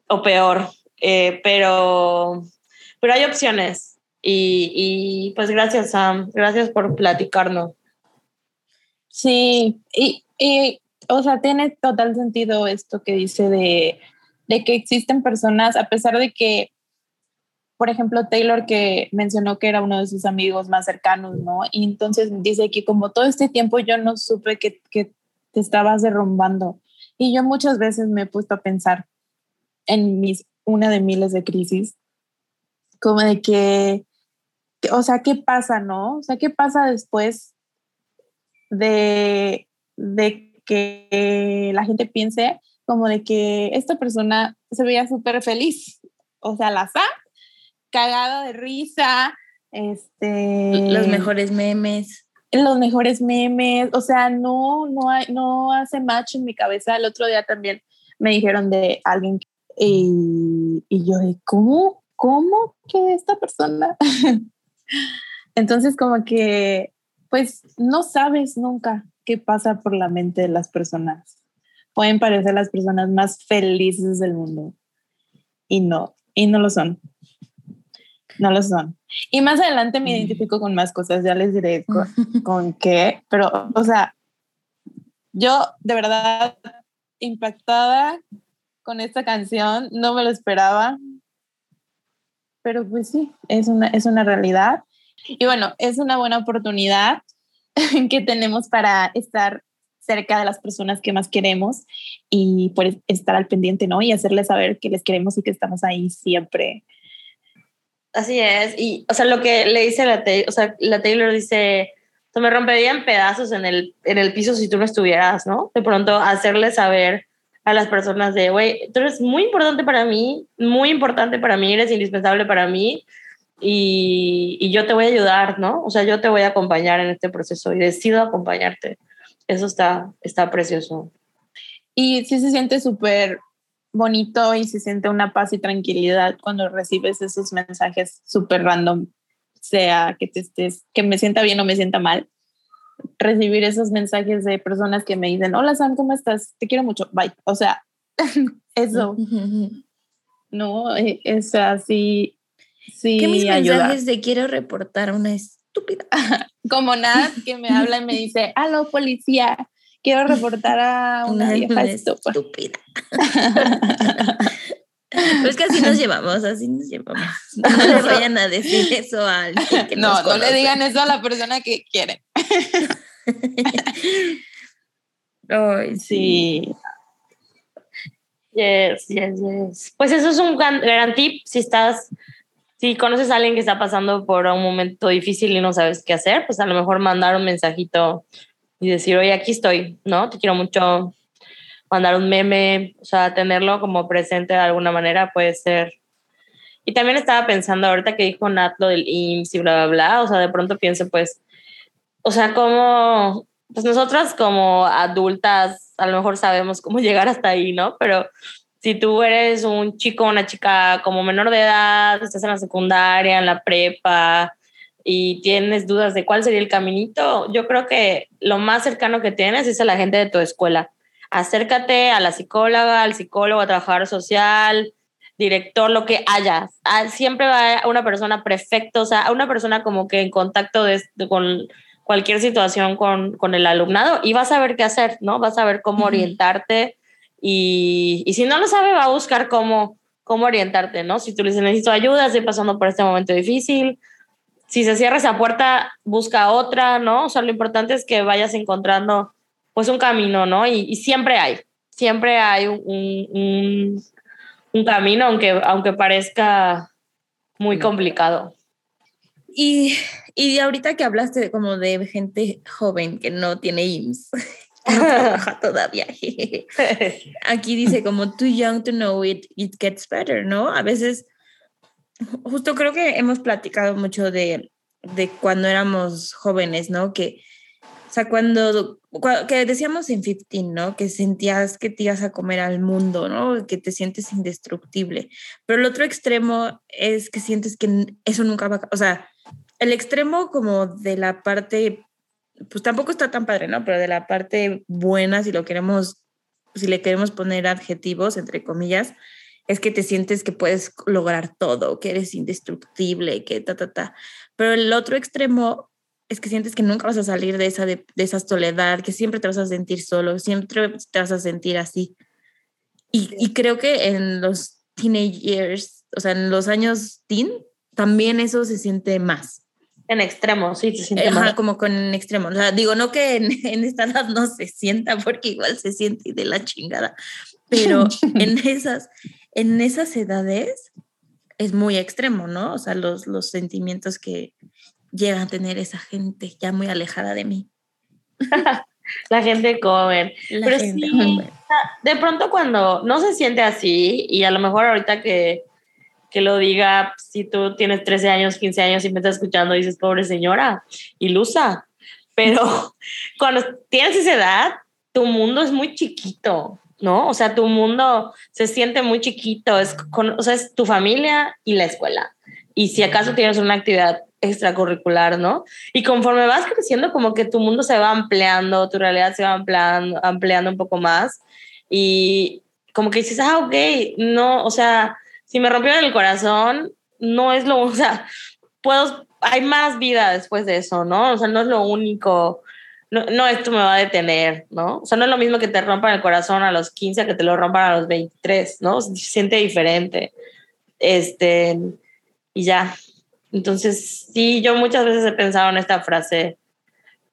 O peor. Eh, pero, pero hay opciones. Y, y pues gracias, Sam. Gracias por platicarnos. Sí, y, y, o sea, tiene total sentido esto que dice de, de que existen personas, a pesar de que, por ejemplo, Taylor que mencionó que era uno de sus amigos más cercanos, ¿no? Y entonces dice que como todo este tiempo yo no supe que, que te estabas derrumbando. Y yo muchas veces me he puesto a pensar en mis, una de miles de crisis, como de que, que, o sea, ¿qué pasa, no? O sea, ¿qué pasa después de, de que la gente piense como de que esta persona se veía súper feliz? O sea, la Sam, cagada de risa, este... Los mejores memes. Los mejores memes, o sea, no, no, hay, no hace match en mi cabeza. El otro día también me dijeron de alguien y, y yo de, ¿cómo? ¿Cómo que esta persona? Entonces como que, pues no sabes nunca qué pasa por la mente de las personas. Pueden parecer las personas más felices del mundo y no, y no lo son. No lo son. Y más adelante me identifico con más cosas, ya les diré con, con qué, pero, o sea, yo de verdad impactada con esta canción, no me lo esperaba, pero pues sí, es una, es una realidad. Y bueno, es una buena oportunidad que tenemos para estar cerca de las personas que más queremos y por estar al pendiente, ¿no? Y hacerles saber que les queremos y que estamos ahí siempre. Así es, y o sea, lo que le dice la o sea, la Taylor dice, me rompería en pedazos en el, en el piso si tú no estuvieras, ¿no? De pronto hacerle saber a las personas de, güey, tú eres muy importante para mí, muy importante para mí, eres indispensable para mí y, y yo te voy a ayudar, ¿no? O sea, yo te voy a acompañar en este proceso y decido acompañarte. Eso está, está precioso. Y sí se siente súper bonito y se siente una paz y tranquilidad cuando recibes esos mensajes súper random sea que te estés, que me sienta bien o me sienta mal, recibir esos mensajes de personas que me dicen, hola Sam, ¿cómo estás? Te quiero mucho, bye. O sea, eso, no, eh, es así, sí, ¿Qué mis ayuda. mensajes de quiero reportar a una estúpida? Como nada que me habla y me dice, aló policía, quiero reportar a una vieja estúpida. estúpida. Pero es que así nos llevamos, así nos llevamos. No le vayan a decir eso a alguien que No, nos no le digan eso a la persona que quieren. Ay, Sí. Yes, yes, yes. Pues eso es un gran, gran tip si estás, si conoces a alguien que está pasando por un momento difícil y no sabes qué hacer, pues a lo mejor mandar un mensajito y decir, oye, aquí estoy, ¿no? Te quiero mucho. Mandar un meme, o sea, tenerlo como presente de alguna manera puede ser. Y también estaba pensando ahorita que dijo Nat lo del IMSS y bla, bla, bla, o sea, de pronto pienso, pues, o sea, como, pues nosotras como adultas a lo mejor sabemos cómo llegar hasta ahí, ¿no? Pero si tú eres un chico una chica como menor de edad, estás en la secundaria, en la prepa y tienes dudas de cuál sería el caminito, yo creo que lo más cercano que tienes es a la gente de tu escuela. Acércate a la psicóloga, al psicólogo, a trabajador social, director, lo que haya. Ah, Siempre va a una persona prefecto, o sea, a una persona como que en contacto de, de- con cualquier situación con, con el alumnado y vas a ver qué hacer, ¿no? Vas a ver cómo orientarte y, y si no lo sabe, va a buscar cómo, cómo orientarte, ¿no? Si tú le dices, necesito ayuda, estoy pasando por este momento difícil. Si se cierra esa puerta, busca otra, ¿no? O sea, lo importante es que vayas encontrando pues un camino, ¿no? Y, y siempre hay, siempre hay un, un, un camino, aunque, aunque parezca muy complicado. Y, y ahorita que hablaste como de gente joven que no tiene IMSS, no trabaja todavía. Aquí dice como too young to know it, it gets better, ¿no? A veces, justo creo que hemos platicado mucho de, de cuando éramos jóvenes, ¿no? Que, o sea, cuando, cua- que decíamos en 15, ¿no? Que sentías que te ibas a comer al mundo, ¿no? Que te sientes indestructible. Pero el otro extremo es que sientes que eso nunca va a, o sea, el extremo como de la parte, pues tampoco está tan padre, ¿no? Pero de la parte buena, si lo queremos, si le queremos poner adjetivos, entre comillas, es que te sientes que puedes lograr todo, que eres indestructible, que ta, ta, ta. Pero el otro extremo es que sientes que nunca vas a salir de esa, de, de esa soledad, que siempre te vas a sentir solo, siempre te vas a sentir así. Y, y creo que en los teenage years, o sea, en los años teen, también eso se siente más. En extremo, sí, se siente Ajá, mal. como con extremo. O sea, digo, no que en, en esta edad no se sienta, porque igual se siente de la chingada, pero en esas, en esas edades es muy extremo, ¿no? O sea, los, los sentimientos que llega a tener esa gente ya muy alejada de mí. La gente joven. La Pero gente sí, joven. de pronto cuando no se siente así, y a lo mejor ahorita que, que lo diga, si tú tienes 13 años, 15 años y me estás escuchando, dices, pobre señora, ilusa. Pero cuando tienes esa edad, tu mundo es muy chiquito, ¿no? O sea, tu mundo se siente muy chiquito, es, con, o sea, es tu familia y la escuela. Y si acaso tienes una actividad extracurricular, ¿no? Y conforme vas creciendo, como que tu mundo se va ampliando, tu realidad se va ampliando, ampliando un poco más. Y como que dices, ah, ok, no, o sea, si me rompieron el corazón, no es lo, o sea, puedo, hay más vida después de eso, ¿no? O sea, no es lo único, no, no esto me va a detener, ¿no? O sea, no es lo mismo que te rompan el corazón a los 15 a que te lo rompan a los 23, ¿no? Se siente diferente. Este, y ya. Entonces, sí, yo muchas veces he pensado en esta frase,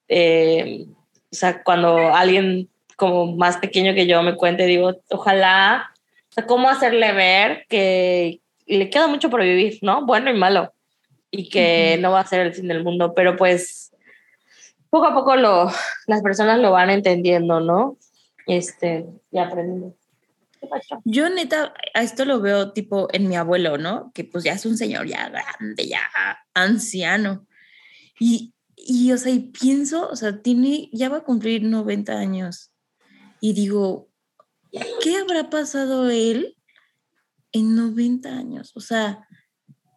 eh, o sea, cuando alguien como más pequeño que yo me cuente, digo, ojalá, o sea, cómo hacerle ver que le queda mucho por vivir, ¿no? Bueno y malo, y que no va a ser el fin del mundo, pero pues poco a poco lo, las personas lo van entendiendo, ¿no? Este, y aprendiendo. Yo neta, a esto lo veo tipo en mi abuelo, ¿no? Que pues ya es un señor ya grande, ya anciano. Y, y o sea, y pienso, o sea, tiene, ya va a cumplir 90 años. Y digo, ¿qué habrá pasado él en 90 años? O sea,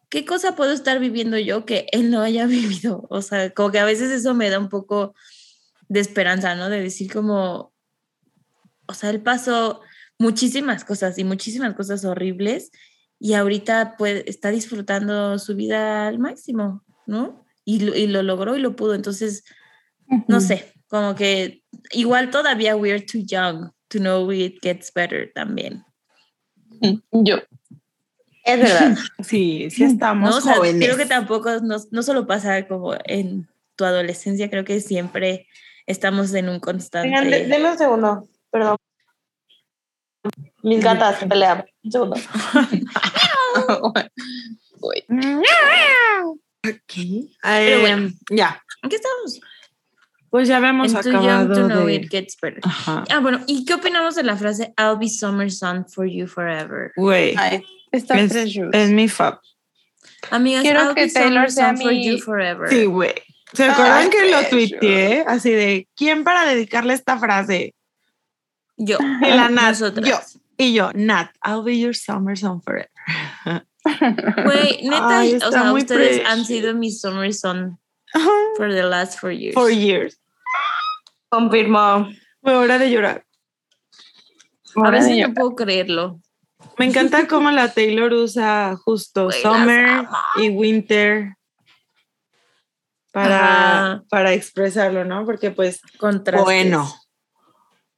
¿qué ¿qué cosa puedo estar viviendo yo que él no haya vivido? O sea, como que a veces eso me da un poco de esperanza, ¿no? De decir como, o sea, él pasó muchísimas cosas y muchísimas cosas horribles y ahorita pues está disfrutando su vida al máximo, ¿no? Y lo, y lo logró y lo pudo. Entonces, no sé, como que igual todavía we're too young to know it gets better también. Yo. Es verdad. Sí, sí estamos ¿no? O sea, jóvenes. creo que tampoco, no, no solo pasa como en tu adolescencia, creo que siempre estamos en un constante... Vengan, de- denme un segundo, perdón. Mis gatas se pelean. Un segundo. Aquí. Pero bueno. Eh, ya, ¿En qué estamos? pues ya habíamos En Too Young to acabado Know de... It Gets Better. Ajá. Ah, bueno, ¿y qué opinamos de la frase I'll be summer sun for you forever? Güey, es, es mi fab. Amigas, Quiero I'll que be Taylor summer sea sun for mi- you forever. Sí, güey. ¿Se acuerdan que lo tuiteé? Así de, ¿quién para dedicarle esta frase? Yo. Y la Nat, Nosotras. yo. Y yo, Nat, I'll be your summer sun forever. Güey, neta, Ay, o sea, ustedes precious. han sido mi summer sun for the last four years. For years. Confirmo. Fue hora de llorar. A Ahora veces no puedo creerlo. Me encanta cómo la Taylor usa justo summer y winter para, Ajá. para expresarlo, ¿no? Porque pues, Contrastes. bueno,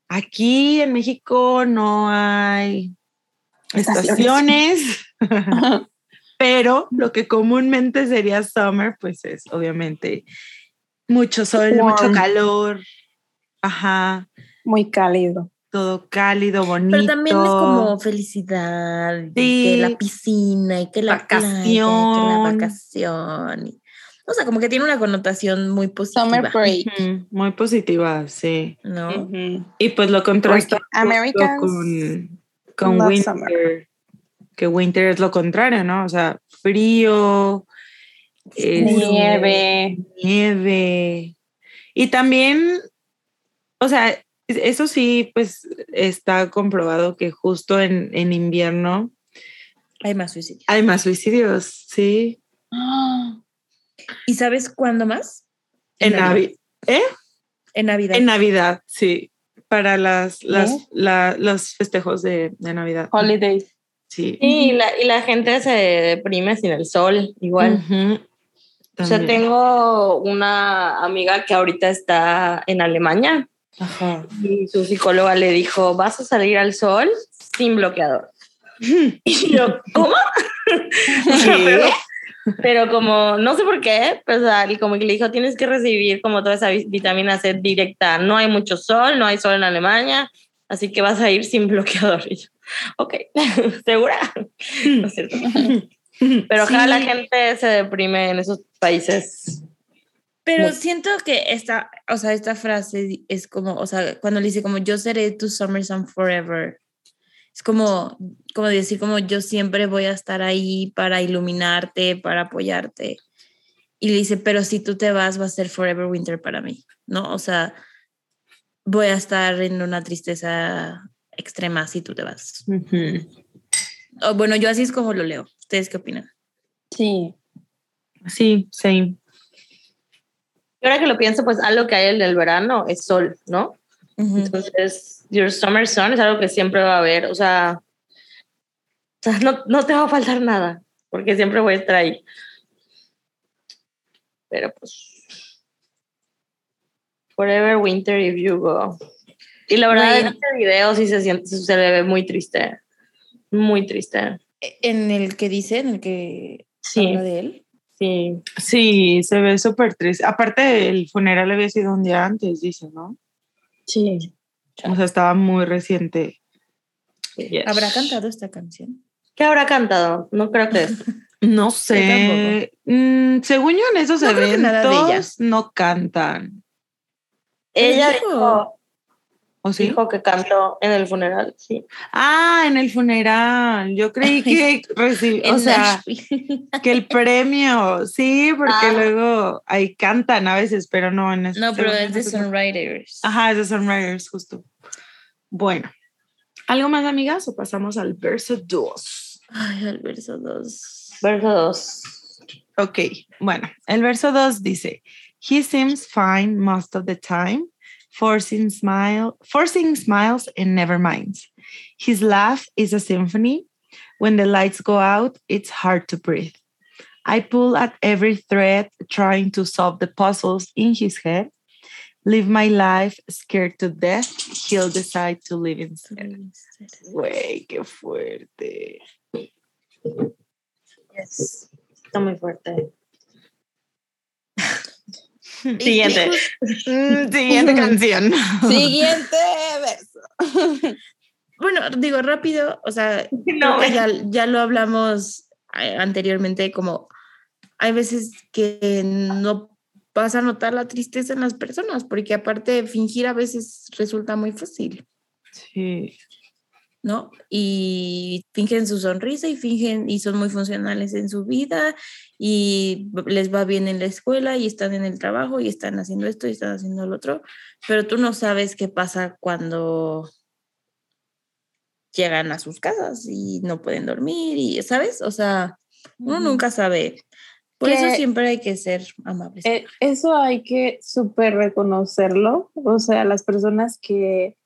aquí en México no hay estaciones, pero lo que comúnmente sería summer, pues es obviamente mucho sol, mucho calor, ajá, Muy cálido. todo cálido, bonito. Pero también es como felicidad, y que la piscina y que la playa, y que la Vacación. O sea, como que tiene una connotación muy positiva, Summer break. Muy positiva, sí. ¿no? Y pues lo contrasta con, con winter, summer. que winter es lo contrario, ¿no? O sea, frío, este, Nieve. nieve. Y también, o sea, es- eso sí, pues está comprobado que justo en, en invierno Hay más suicidios. hay más suicidios, sí. Ah, ¿Y sabes cuándo más? En, Navidad. Navi- ¿Eh? En Navidad. En Navidad, sí. Para las, las, ¿Eh? la- los festejos de, de Navidad. Holidays. Sí. Y la, y la gente se deprime sin el sol, igual. Ujú. O sea, tengo una amiga que ahorita está en Alemania Ajá. y su psicóloga le dijo, vas a salir al sol sin bloqueador. Y yo, ¿cómo? Sea, pero, como, no sé por qué, pues al- como que le dijo, tienes que recibir como toda esa vi- vitamina C directa. No hay mucho sol, no hay sol en Alemania, así que vas a ir sin bloqueador. Y yo, ok, ¿segura? No es cierto. Pero Sí. ojalá la gente se deprime en esos países. Pero No. siento que esta, o sea, esta frase es como, o sea, cuando le dice como yo seré tu summer sun forever, es como, como decir como yo siempre voy a estar ahí para iluminarte, para apoyarte. Y le dice, pero si tú te vas va a ser forever winter para mí, ¿no? O sea, voy a estar en una tristeza extrema si tú te vas. Ujú. O, bueno, yo así es como lo leo. ¿Ustedes qué opinan? Sí. Sí, sí. Y ahora que lo pienso, pues algo que hay en el verano es sol, ¿no? Ujú. Entonces, your summer sun es algo que siempre va a haber, o sea, o sea no, no te va a faltar nada, porque siempre voy a estar ahí. Pero pues, forever winter if you go. Y la verdad, en este video sí se siente, se le ve muy triste, muy triste. En el que dice, en el que Sí, habla de él. sí. Sí, se ve súper triste. Aparte, el funeral había sido un día antes, dice, ¿no? Sí. O sea, estaba muy reciente. ¿Habrá cantado esta canción? ¿Qué habrá cantado? No creo que... No sé. Mm, según yo, en esos No que nada de ella. eventos no cantan. Ella dijo, ¿O sí? dijo que cantó en el funeral, sí. Ah, en el funeral. Yo creí que recibió, o sea, que el premio. Sí, porque Ah. luego ahí cantan a veces, pero no en ese- no, pero es de. Songwriters. Ajá, es de Sunriders, justo. Bueno. ¿Algo más, amigas? O pasamos al verso 2. Ay, el verso 2. Verso 2. Ok, bueno, el verso 2 dice, He seems fine most of the time, forcing, smile, forcing smiles and never minds. His laugh is a symphony. When the lights go out, it's hard to breathe. I pull at every thread, trying to solve the puzzles in his head. Live my life scared to death. He'll decide to live instead. Güey, qué fuerte. Yes. Está muy fuerte. Siguiente. Mm, Siguiente canción. Siguiente verso. Bueno, digo rápido, o sea, No, ya, ya lo hablamos eh, anteriormente, como hay veces que no vas a notar la tristeza en las personas, porque aparte fingir a veces resulta muy fácil, Sí. ¿No? Y fingen su sonrisa y fingen y son muy funcionales en su vida y les va bien en la escuela y están en el trabajo y están haciendo esto y están haciendo lo otro, pero tú no sabes qué pasa cuando llegan a sus casas y no pueden dormir y, ¿sabes? O sea, uno nunca sabe. Por eso siempre hay que ser amables. Eh, eso hay que súper reconocerlo. O sea, las personas que,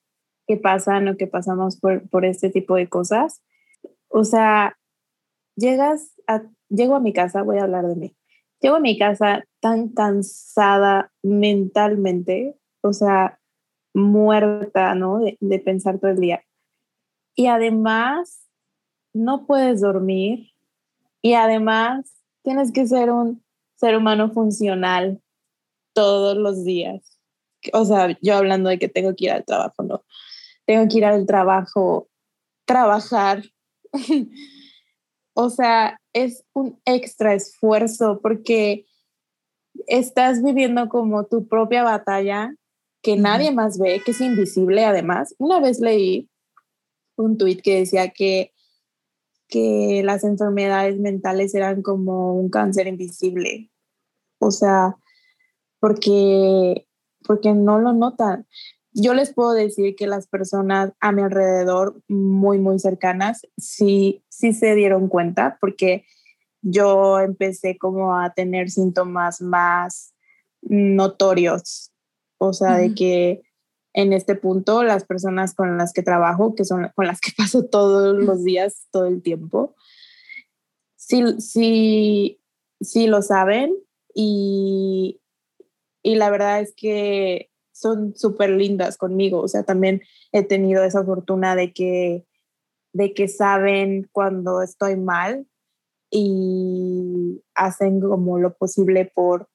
que pasan o que pasamos por, por este tipo de cosas. O sea, llegas a, llego a mi casa, voy a hablar de mí. Llego a mi casa tan cansada mentalmente, o sea, muerta, ¿no? De, de pensar todo el día. Y además, no puedes dormir. Y además, tienes que ser un ser humano funcional todos los días. O sea, yo hablando de que tengo que ir al trabajo, no. Tengo que ir al trabajo, trabajar. o sea, es un extra esfuerzo porque estás viviendo como tu propia batalla que nadie más ve, que es invisible además. Una vez leí un tuit que decía que que las enfermedades mentales eran como un cáncer invisible. O sea, porque, porque no lo notan. Yo les puedo decir que las personas a mi alrededor, muy, muy cercanas, sí, sí se dieron cuenta porque yo empecé como a tener síntomas más notorios. O sea, de que en este punto las personas con las que trabajo, que son con las que paso todos los días, todo el tiempo, sí, sí, sí lo saben y, y la verdad es que son súper lindas conmigo. O sea, también he tenido esa fortuna de que, de que saben cuando estoy mal y hacen como lo posible por,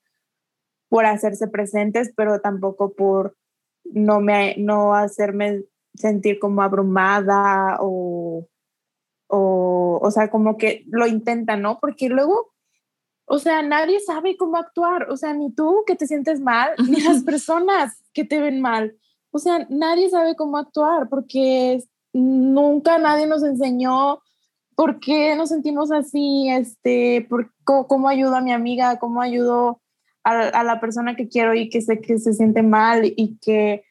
por hacerse presentes, pero tampoco por no, me, no hacerme sentir como abrumada o, o, o sea, como que lo intentan, ¿no? Porque luego, o sea, nadie sabe cómo actuar, o sea, ni tú que te sientes mal, ni las personas que te ven mal. O sea, nadie sabe cómo actuar porque nunca nadie nos enseñó por qué nos sentimos así, este, por cómo, cómo ayudo a mi amiga, cómo ayudo a, a, la persona que quiero y que sé que se siente mal y que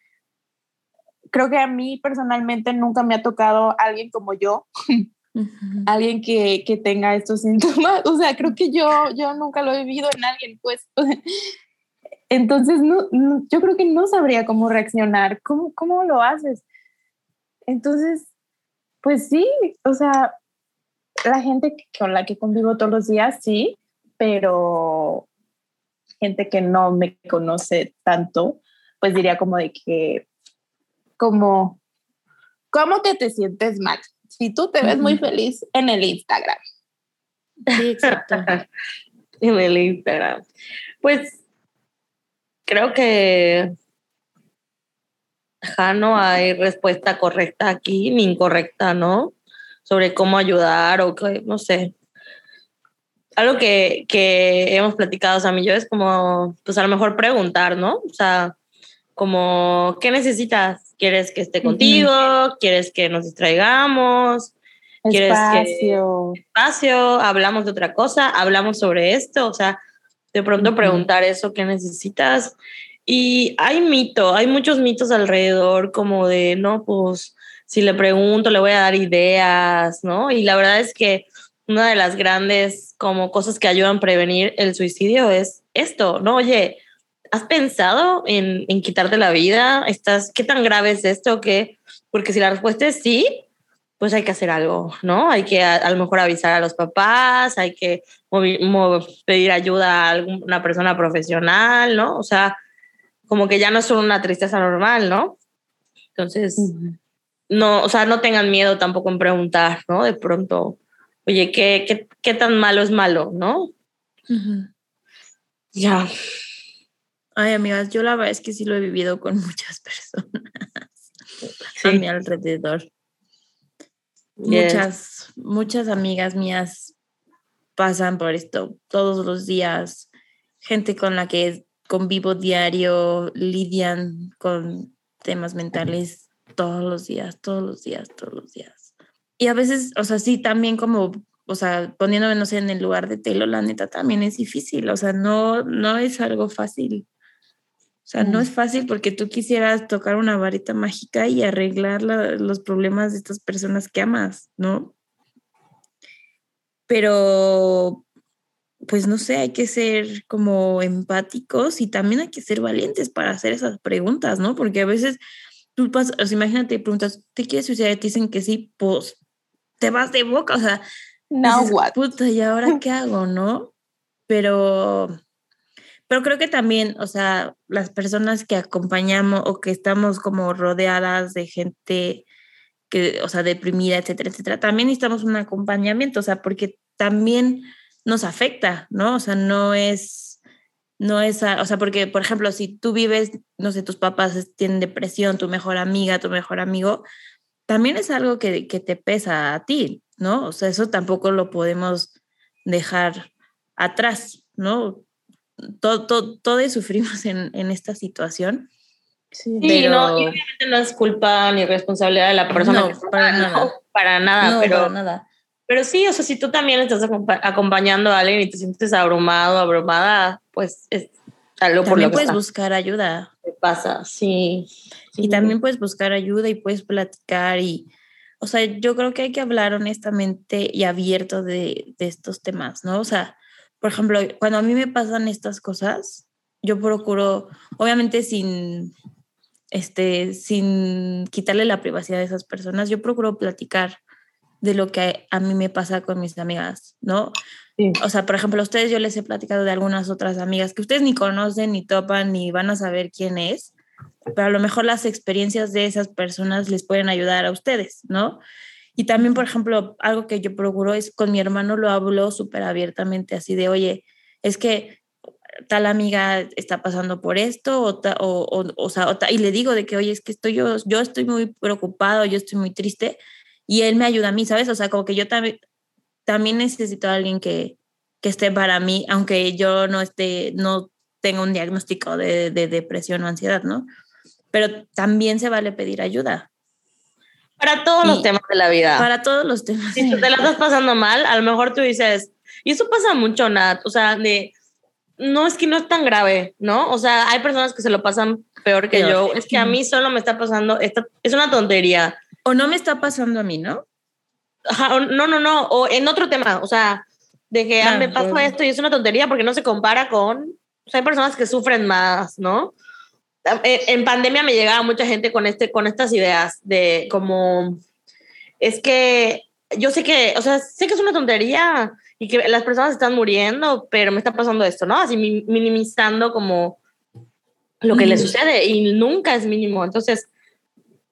creo que a mí personalmente nunca me ha tocado alguien como yo, alguien que, que, tenga estos síntomas. O sea, creo que yo, yo nunca lo he vivido en alguien, pues. Entonces, no, yo creo que no sabría cómo reaccionar. ¿Cómo, ¿Cómo lo haces? Entonces, pues sí, o sea, la gente con la que convivo todos los días, sí, pero gente que no me conoce tanto, pues diría como de que, como, ¿cómo que te sientes mal? Si tú te ves muy feliz en el Instagram. Sí, exacto. en el Instagram. Pues creo que ja, no hay respuesta correcta aquí, ni incorrecta, ¿no? Sobre cómo ayudar o que, no sé. Algo que, que hemos platicado, Sam y yo, es como, pues a lo mejor preguntar, ¿no? O sea, como, ¿qué necesitas? ¿Quieres que esté contigo? ¿Quieres que nos distraigamos? ¿Quieres espacio. que espacio? ¿Hablamos de otra cosa? ¿Hablamos sobre esto? O sea, de pronto uh -huh. preguntar eso, ¿qué necesitas? Y hay mito, hay muchos mitos alrededor como de, no, pues si le pregunto le voy a dar ideas, ¿no? Y la verdad es que una de las grandes como cosas que ayudan a prevenir el suicidio es esto, ¿no? Oye, ¿has pensado en, en quitarte la vida? ¿Estás, ¿Qué tan grave es esto? ¿Qué? Porque si la respuesta es sí, pues hay que hacer algo, ¿no? Hay que a, a lo mejor avisar a los papás, hay que movi- mo- pedir ayuda a alguna persona profesional, ¿no? O sea, como que ya no es solo una tristeza normal, ¿no? Entonces, no, o sea, no tengan miedo tampoco en preguntar, ¿no? De pronto, oye, ¿qué, qué, qué tan malo es malo, ¿no? Ujú. Ya. Ay, amigas, yo la verdad es que sí lo he vivido con muchas personas a mi alrededor. Yes. Muchas, muchas amigas mías pasan por esto todos los días. Gente con la que convivo diario, lidian con temas mentales todos los días, todos los días, todos los días. Y a veces, o sea, sí, también como, o sea, poniéndome, no sé, en el lugar de Telo, la neta también es difícil, o sea, no, no es algo fácil. O sea, no es fácil porque tú quisieras tocar una varita mágica y arreglar la- los problemas de estas personas que amas, ¿no? Pero, pues no sé, hay que ser como empáticos y también hay que ser valientes para hacer esas preguntas, ¿no? Porque a veces tú pasas, o sea, imagínate, preguntas, ¿te quieres suicidar? Y te dicen que sí, pues te vas de boca, o sea, Now dices, what? Puta, ¿y ahora qué hago, no? Pero, pero creo que también, o sea, las personas que acompañamos o que estamos como rodeadas de gente que, o sea, deprimida, etcétera, etcétera, también necesitamos un acompañamiento, o sea, porque también nos afecta, ¿no? O sea, no es, no es, o sea, porque, por ejemplo, si tú vives, no sé, tus papás tienen depresión, tu mejor amiga, tu mejor amigo, también es algo que, que te pesa a ti, ¿no? O sea, eso tampoco lo podemos dejar atrás, ¿no? Todo, todo, todos sufrimos en, en esta situación. Sí, Pero- no, y obviamente no es culpa ni responsabilidad de la persona No, que está para nada. ¿no? para nada, no, pero, para nada. pero sí, o sea, si tú también estás acompa- acompañando a alguien y te sientes abrumado, abrumada, pues es algo por También lo que puedes está- buscar ayuda. te pasa, sí. Y sí. también puedes buscar ayuda y puedes platicar y, o sea, yo creo que hay que hablar honestamente y abierto de, de estos temas, ¿no? O sea, por ejemplo, cuando a mí me pasan estas cosas, yo procuro, obviamente sin, este, sin quitarle la privacidad a esas personas, yo procuro platicar de lo que a mí me pasa con mis amigas, ¿no? Sí. O sea, por ejemplo, a ustedes yo les he platicado de algunas otras amigas que ustedes ni conocen, ni topan, ni van a saber quién es, pero a lo mejor las experiencias de esas personas les pueden ayudar a ustedes, ¿no? Y también, por ejemplo, algo que yo procuro es con mi hermano lo hablo súper abiertamente, así de, oye, es que tal amiga está pasando por esto, o, ta- o, o, o sea, y le digo de que, oye, es que estoy yo, yo estoy muy preocupado, yo estoy muy triste, y él me ayuda a mí, ¿sabes? O sea, como que yo también, también necesito a alguien que, que esté para mí, aunque yo no esté, no tenga un diagnóstico de depresión o ansiedad, ¿no? Pero también se vale pedir ayuda Para todos los Y- temas de la vida. para todos los temas. si tú te la estás pasando mal, a lo mejor tú dices, y eso pasa mucho, Nat, o sea, de, no es que no es tan grave, ¿no? O sea, hay personas que se lo pasan peor que Peor. yo, es que a mí solo me está pasando, esta, es una tontería. O no me está pasando a mí, ¿no? Ajá, o no, no, no, o en otro tema, o sea, de que ah, Claro, me pasó claro. esto y es una tontería porque no se compara con, o sea, hay personas que sufren más, ¿no? Eh, En pandemia me llegaba mucha gente con, este, con estas ideas de como, es que yo sé que, o sea, sé que es una tontería y que las personas están muriendo, pero me está pasando esto, ¿no? Así mi- minimizando como lo que le Ujú. sucede y nunca es mínimo. Entonces,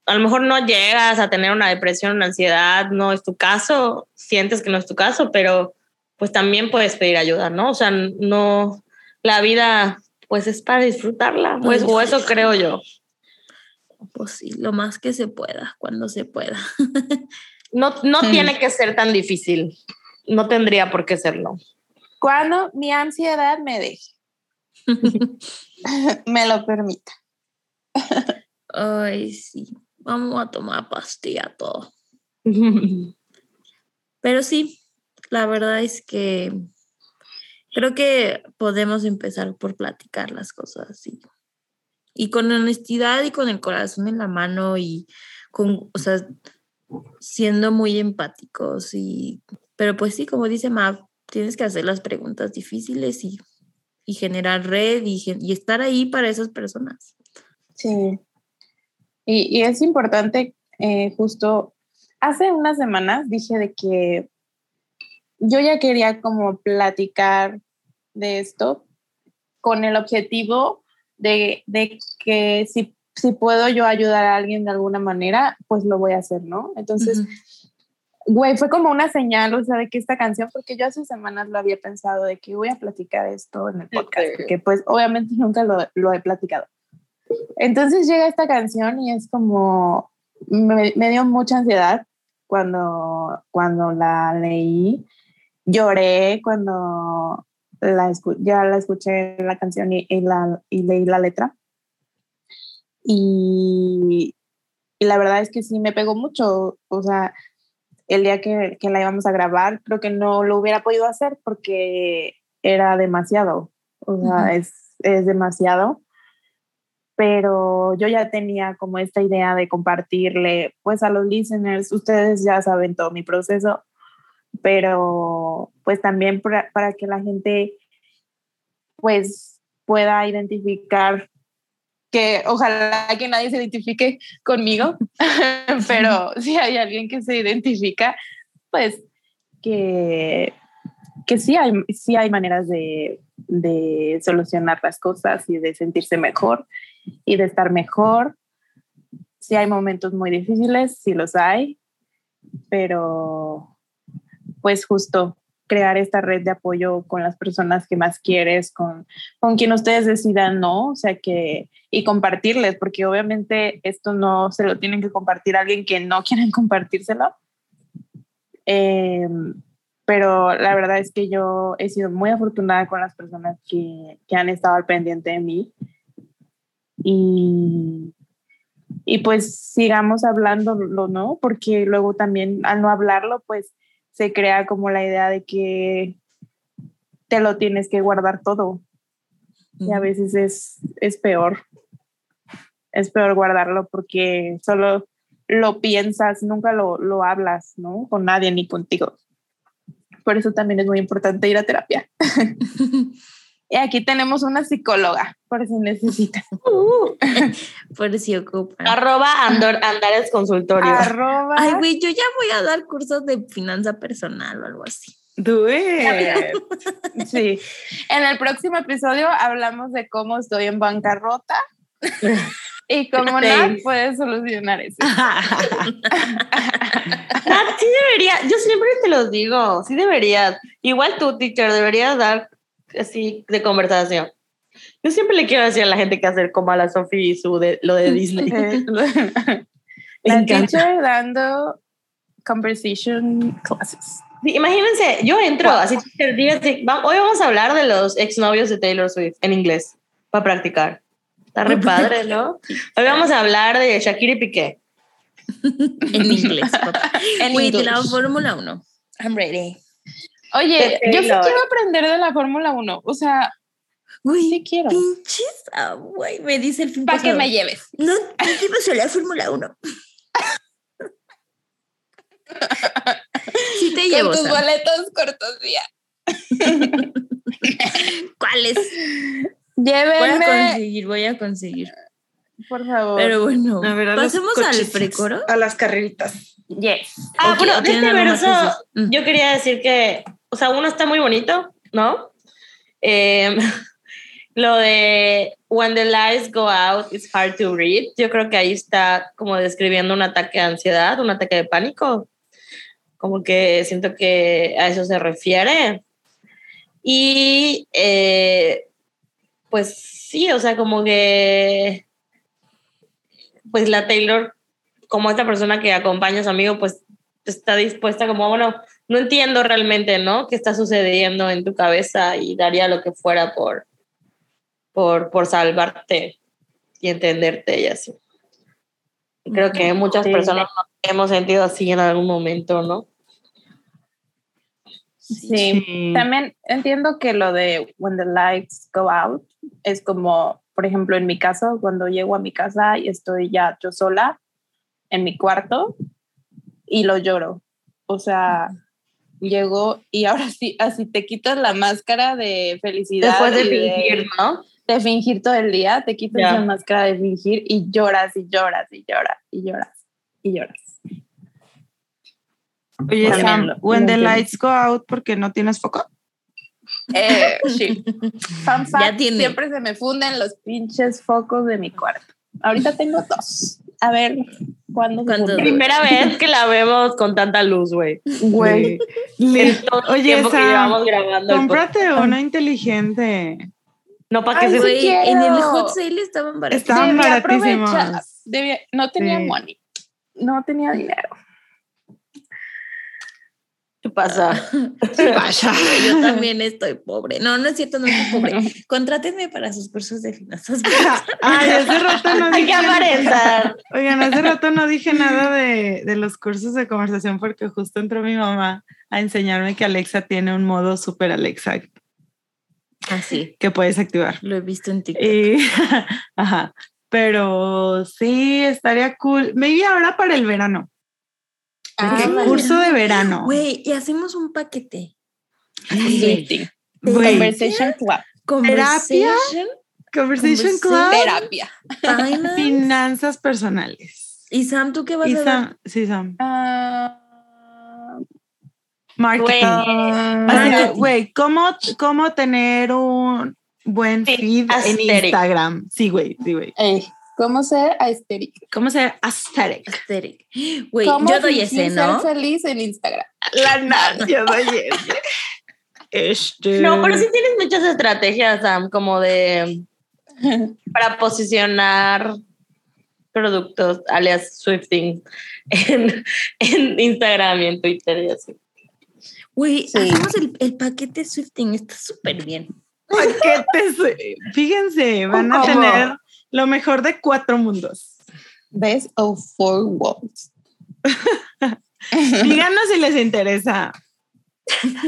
a lo mejor no llegas a tener una depresión, una ansiedad, no es tu caso, sientes que no es tu caso, pero pues también puedes pedir ayuda, ¿no? O sea, no, la vida pues es para disfrutarla, pues, o eso creo yo. Pues sí, lo más que se pueda, cuando se pueda. No, no Hmm. tiene que ser tan difícil, no tendría por qué serlo. Cuando mi ansiedad me deje, me lo permita. Ay, sí. Vamos a tomar pastilla todo. Pero sí, la verdad es que creo que podemos empezar por platicar las cosas y, y con honestidad y con el corazón en la mano y con, o sea, siendo muy empáticos y Pero pues sí, como dice Mav, tienes que hacer las preguntas difíciles y, y generar red y, y estar ahí para esas personas. Sí. Y, y es importante, eh, justo hace unas semanas dije de que yo ya quería como platicar de esto con el objetivo de, de que si, si puedo yo ayudar a alguien de alguna manera, pues lo voy a hacer, ¿no? Entonces, güey, fue como una señal, o sea, de que esta canción, porque yo hace semanas lo había pensado de que voy a platicar esto en el podcast, porque pues obviamente nunca lo, lo he platicado. Entonces llega esta canción y es como, me, me dio mucha ansiedad cuando, cuando la leí, lloré cuando la escu- ya la escuché la canción y, y la, y leí la letra. Y, y la verdad es que sí me pegó mucho, o sea, el día que, que la íbamos a grabar, creo que no lo hubiera podido hacer porque era demasiado, o sea, es, es demasiado. Pero yo ya tenía como esta idea de compartirle, pues a los listeners, ustedes ya saben todo mi proceso, pero pues también para, para que la gente pues pueda identificar que ojalá que nadie se identifique conmigo, pero si hay alguien que se identifica, pues que, que sí, hay, sí hay maneras de, de solucionar las cosas y de sentirse mejor y de estar mejor. Sí hay momentos muy difíciles, sí los hay, pero pues justo crear esta red de apoyo con las personas que más quieres, con, con quien ustedes decidan, ¿no? O sea que, y compartirles, porque obviamente esto no se lo tienen que compartir a alguien que no quieren compartírselo. Eh, pero la verdad es que yo he sido muy afortunada con las personas que, que han estado al pendiente de mí. Y, y pues sigamos hablándolo, ¿no? Porque luego también al no hablarlo, pues se crea como la idea de que te lo tienes que guardar todo. Y a veces es, es peor. Es peor guardarlo porque solo lo piensas, nunca lo, lo hablas, ¿no? Con nadie ni contigo. Por eso también es muy importante ir a terapia. y aquí tenemos una psicóloga, por si necesitan. Por si ocupan. Arroba Andor, Andares Consultorio. Arroba. Ay, güey, yo ya voy a dar cursos de finanza personal o algo así. Do it. Sí. En el próximo episodio hablamos de cómo estoy en bancarrota y cómo Sí. Nat puede solucionar eso. Nat, sí debería, yo siempre te lo digo, sí deberías. Igual tú, teacher, deberías dar así de conversación. Yo siempre le quiero decir a la gente que hacer como a la Sophie y su de, lo de Disney. Me La encanta. teacher dando conversation classes. Sí, imagínense, yo entro así, teacher, diga así, hoy vamos a hablar de los exnovios de Taylor Swift en inglés para practicar. Está re padre, ¿no? Hoy vamos a hablar de Shakira y Piqué. En inglés, papá. En Güey, de la English. Fórmula 1. I'm ready. Oye, yo sí quiero aprender de la Fórmula 1. O sea, Güey, sí quiero. pinches. ah, güey, me dice el fin Para que me lleves. No, no llevas a la Fórmula 1. Sí te Con llevo. tus boletos cortesía. ¿Cuáles? Voy a Llévenme, conseguir, voy a conseguir. por favor. Pero bueno, A ver, a los pasemos al precoro. A las carreritas. yes. Ah, Ok, pero ¿o de este verso, yo quería decir que, o sea, uno está muy bonito, ¿no? Eh, lo de When the lights go out, it's hard to read. Yo creo que ahí está como describiendo un ataque de ansiedad, un ataque de pánico. Como que siento que a eso se refiere. Y eh, pues sí, o sea, como que pues la Taylor, como esta persona que acompaña a su amigo, pues está dispuesta como, bueno, no entiendo realmente, ¿no? ¿Qué está sucediendo en tu cabeza? Y daría lo que fuera por, por, por salvarte y entenderte y así. Creo que muchas Sí. personas nos hemos sentido así en algún momento, ¿no? Sí. También entiendo que lo de when the lights go out es como, por ejemplo, en mi caso, cuando llego a mi casa y estoy ya yo sola en mi cuarto y lo lloro. O sea, llegó y ahora sí, así te quitas la máscara de felicidad. Después de fingir, ¿no? de fingir todo el día, te quitas Ya. la máscara de fingir y lloras y lloras y lloras y lloras y lloras. Oye, También Sam, lo- when the lights go out, porque no tienes foco? Eh, sí. Fun fact, Ya tiene. Siempre se me funden los pinches focos de mi cuarto. Ahorita tengo dos. A ver, ¿cuándo? funden? Primera vez que la vemos con tanta luz, güey. Güey. Oye, tiempo que llevamos grabando el cómprate una inteligente. No, para que se... Güey, en el hot sale estaban baratos. Estaban baratísimos. no tenía Sí. money. No tenía dinero. ¿Qué pasa? Vaya. Yo también estoy pobre. No, no es cierto, no estoy pobre. Contrátenme para sus cursos de finanzas. Ay, hace rato no Hay que dije aparentar. Oigan, hace rato no dije nada de, de los cursos de conversación porque justo entró mi mamá a enseñarme que Alexa tiene un modo super Alexa Así, que puedes activar. Ah, lo he visto en TikTok. Y, ajá, pero sí, estaría cool. Maybe ahora para el verano. Ah, vale. curso de verano. Güey, y hacemos un paquete. Güey, Conversation Club. Conversation, Conversation Conversation. Club. Terapia. finance. Finanzas personales. Y Sam, ¿tú qué vas Y a? Sam, sí, Sam. Ah, Marketing. Güey, ¿cómo, ¿cómo tener un buen Sí, feed en. Instagram? Sí, güey, sí, güey. ¿Cómo ser aesthetic? ¿Cómo ser aesthetic? Aesthetic. Güey, ¿Cómo yo doy ese, ¿no? ser feliz en Instagram. La nada, yo doy ese. Este. No, pero sí tienes muchas estrategias, Sam, como de para posicionar productos, alias Swifting, en, en Instagram y en Twitter y así. Güey, Sí. hacemos el, el paquete Swifting, está súper bien. paquetes. Fíjense, van a ¿Cómo? tener lo mejor de cuatro mundos. Best of four worlds. Díganos si les interesa.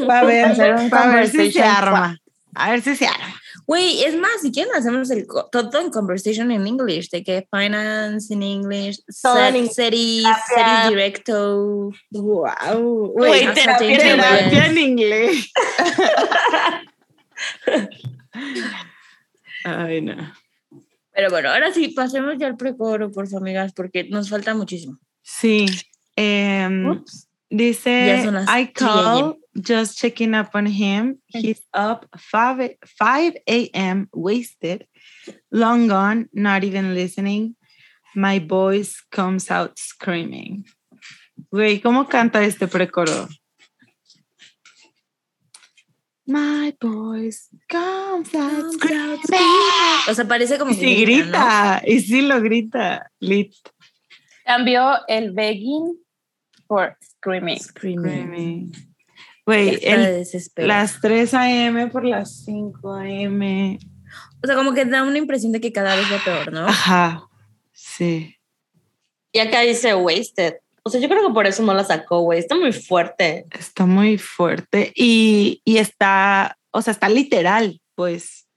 Va a ver, Hacer un va a ver si se conversation arma. A ver si se arma. Güey, es más, si quieren hacemos el todo en conversation en English, de que finance English, en inglés. series, series directo. Wow. Güey. Terapia en inglés. Ay, no. Pero bueno, ahora sí, pasemos ya al precoro, por favor, amigas, porque nos falta muchísimo. Sí. Ups. dice, I 3 call just checking up on him. He's up 5, 5 a.m. wasted, long gone, not even listening. My voice comes out screaming. Güey, ¿cómo canta este precoro? My voice comes out screaming. O sea, parece como Y que sí grita, grita, y sí lo grita. Lit. Cambió el begging por screaming. Screaming. Güey, las 3 a.m. por las 5 a.m. O sea, como que da una impresión de que cada vez va peor, ¿no? Ajá, sí. Y acá dice Wasted. O sea, yo creo que por eso no la sacó, güey. Está muy fuerte. Está muy fuerte y, y está, o sea, está literal, pues.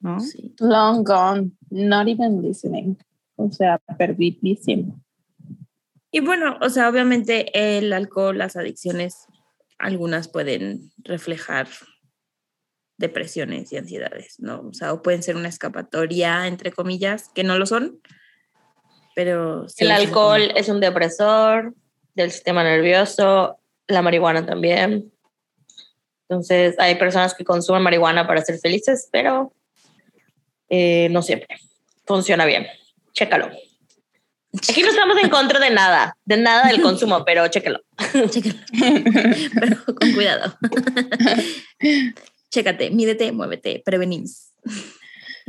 ¿No? Sí. Long gone, not even listening. O sea, perdidísimo. Y bueno, o sea, obviamente el alcohol, las adicciones, algunas pueden reflejar depresiones y ansiedades, ¿no? O sea, o pueden ser una escapatoria, entre comillas, que no lo son, pero... sí El alcohol es un depresor del sistema nervioso, la marihuana también. Entonces, hay personas que consumen marihuana para ser felices, pero eh, no siempre. Funciona bien. Chécalo. Aquí no estamos en contra de nada, de nada del consumo, pero chécalo. Chécalo. pero con cuidado. Chécate, mídete, muévete, prevenís.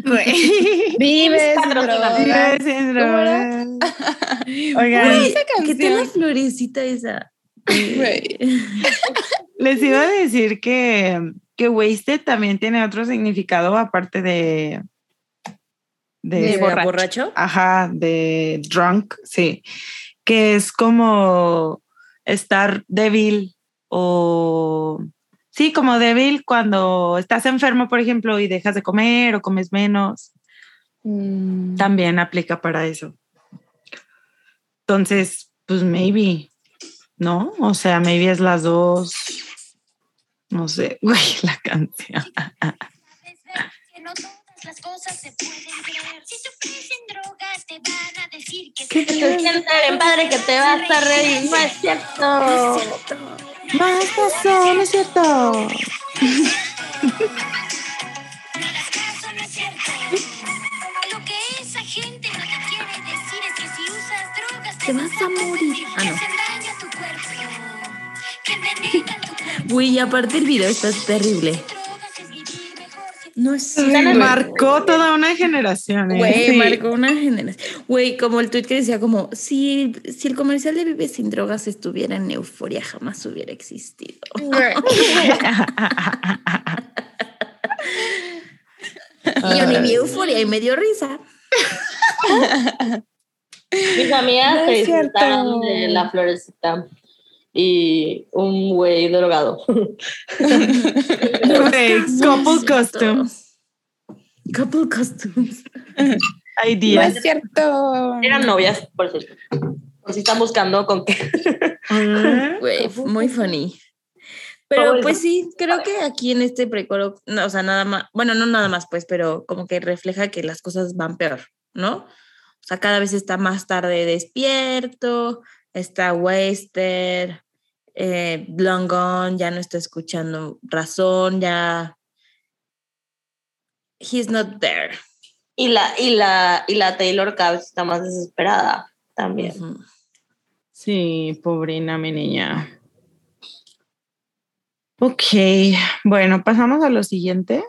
Vives, patrocina. droga. Vive sin drogas. Oigan, ¿qué tal la florecita esa? Les iba a decir que, que wasted también tiene otro significado aparte de. ¿De de borracho. borracho? Ajá, de drunk, sí. Que es como estar débil o... Sí, como débil cuando estás enfermo, por ejemplo, y dejas de comer o comes menos. Mm, También aplica para eso. Entonces, pues maybe. ¿no? O sea, maybe es las dos. No sé, güey, la canción. Que no todas las cosas se pueden creer. Si tú crees en drogas, te van a decir que ¿Qué te sientes bien padre, que te vas a reír. No es cierto. Más pasó, ¿no es cierto? Te vas a morir. Ah, no. hacen daño a tu cuerpo. Que envenenan tu cuerpo. Güey, y aparte el video está terrible. No es Marcó toda una generación. ¿eh? Güey, Sí. marcó una generación. Güey, como el tweet que decía como, si, si el comercial de Vive sin drogas estuviera en euforia, jamás hubiera existido. Y yo ni vi euforia y me dio risa. Mis amigas No se disfrutaron de la florecita y un güey drogado. Couple costume. Couple costumes. No Ideas. es cierto. Eran novias, por cierto. Por si están buscando con qué. Güey, muy funny. Pero pues sí, creo que aquí en este precoro, no, o sea, nada más, bueno, no nada más pues, pero como que refleja que las cosas van peor, ¿no? O sea, cada vez está más tarde despierto, está wasted, eh, long gone, ya no está escuchando razón, ya... He's not there. Y la, y la, y la Taylor cada vez está más desesperada también. Sí, pobrina mi niña. Ok, bueno, pasamos a lo siguiente.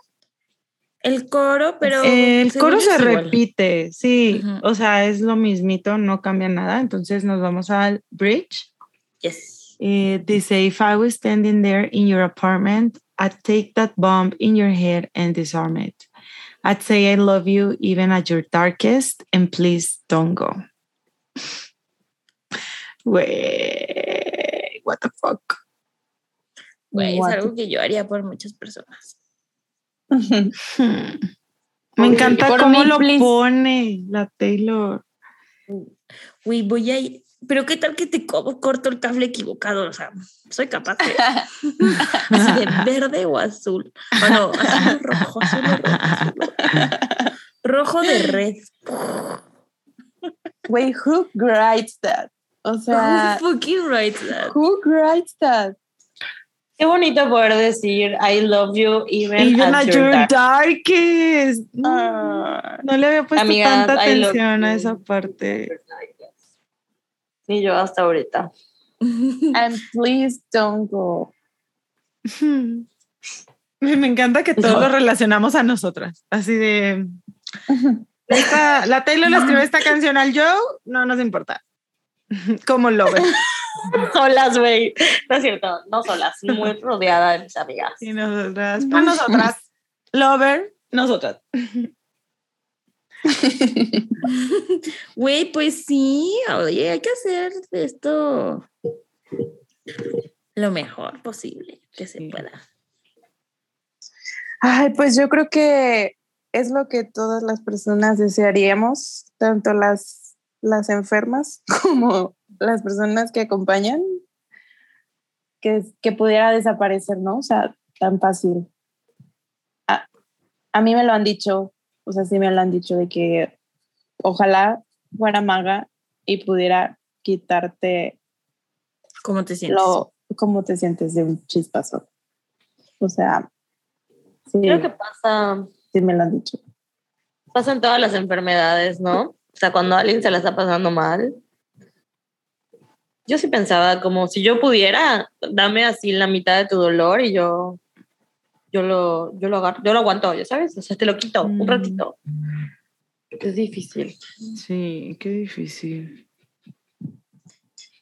El coro, pero... el coro se igual. repite, sí, o sea, es lo mismito, no cambia nada. Entonces nos vamos al bridge. Yes. Eh, say, if I was standing there in your apartment, I'd take that bomb in your head and disarm it. I'd say I love you even at your darkest and please don't go. Güey, what the fuck. Güey, es What? algo que yo haría por muchas personas. Hmm. Me encanta cómo mí, lo please. pone la Taylor. Güey, voy a ir. Pero qué tal que te co- corto el cable equivocado, o sea, soy capaz de, así de verde o azul. O no, azul rojo, azul rojo. azul rojo. De red. Wait, who writes that? O sea, Who fucking writes that? who writes that? Qué bonito poder decir I love you even, Even at at your your dark. darkest. No, Ah, no le había puesto Amigas, tanta I atención a esa parte. Ni yo hasta ahorita. and please don't go. Me encanta que todos No. lo relacionamos a nosotras. Así de. esta- la Taylor le escribió esta canción al Joe, no nos importa. ¿Cómo lo ves? solas, güey. No es cierto, no solas, muy rodeada de mis amigas. Y nosotras, pues nosotras. Lover, nosotras. Güey, pues sí, oye, hay que hacer esto lo mejor posible que se pueda. Ay, pues yo creo que es lo que todas las personas desearíamos, tanto las, las enfermas como las personas que acompañan, que, que pudiera desaparecer, ¿no? O sea, tan fácil. A, a mí me lo han dicho, o sea, sí me lo han dicho de que ojalá fuera maga y pudiera quitarte ¿Cómo te sientes? lo, cómo te sientes de un chispazo. O sea, sí, Creo que pasa, sí me lo han dicho. pasa en todas las enfermedades, ¿no? O sea, cuando alguien se la está pasando mal. Yo sí pensaba como si yo pudiera, dame así la mitad de tu dolor y yo, yo lo, yo lo agarro, yo lo aguanto, ya sabes, o sea, te lo quito Mm. un ratito. Es difícil. Sí, qué difícil.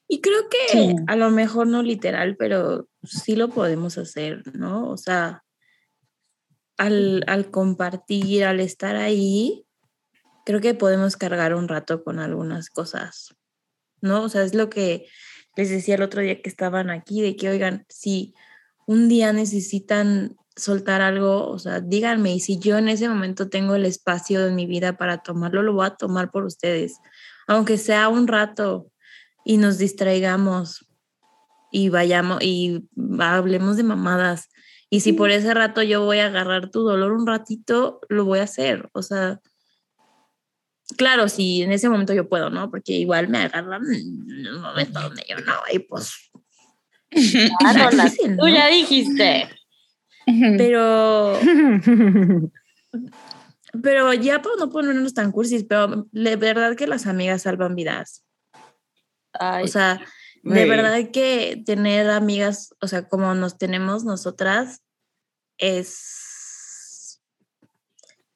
Y creo que Sí. a lo mejor no literal, pero sí lo podemos hacer, ¿no? O sea, al, al compartir, al estar ahí, creo que podemos cargar un rato con algunas cosas, ¿no? O sea, es lo que les decía el otro día que estaban aquí, de que, oigan, si un día necesitan soltar algo, o sea, díganme, y si yo en ese momento tengo el espacio en mi vida para tomarlo, lo voy a tomar por ustedes, aunque sea un rato y nos distraigamos, y vayamos y hablemos de mamadas. Y si por ese rato yo voy a agarrar tu dolor un ratito, lo voy a hacer. O sea, claro, si en ese momento yo puedo, ¿no? Porque igual me agarran en un momento donde yo no, y pues. No, la- tú ya dijiste. Pero, pero ya por no ponernos tan cursis, pero de verdad que las amigas salvan vidas. Ay, O sea, de verdad que tener amigas, o sea, como nos tenemos nosotras, es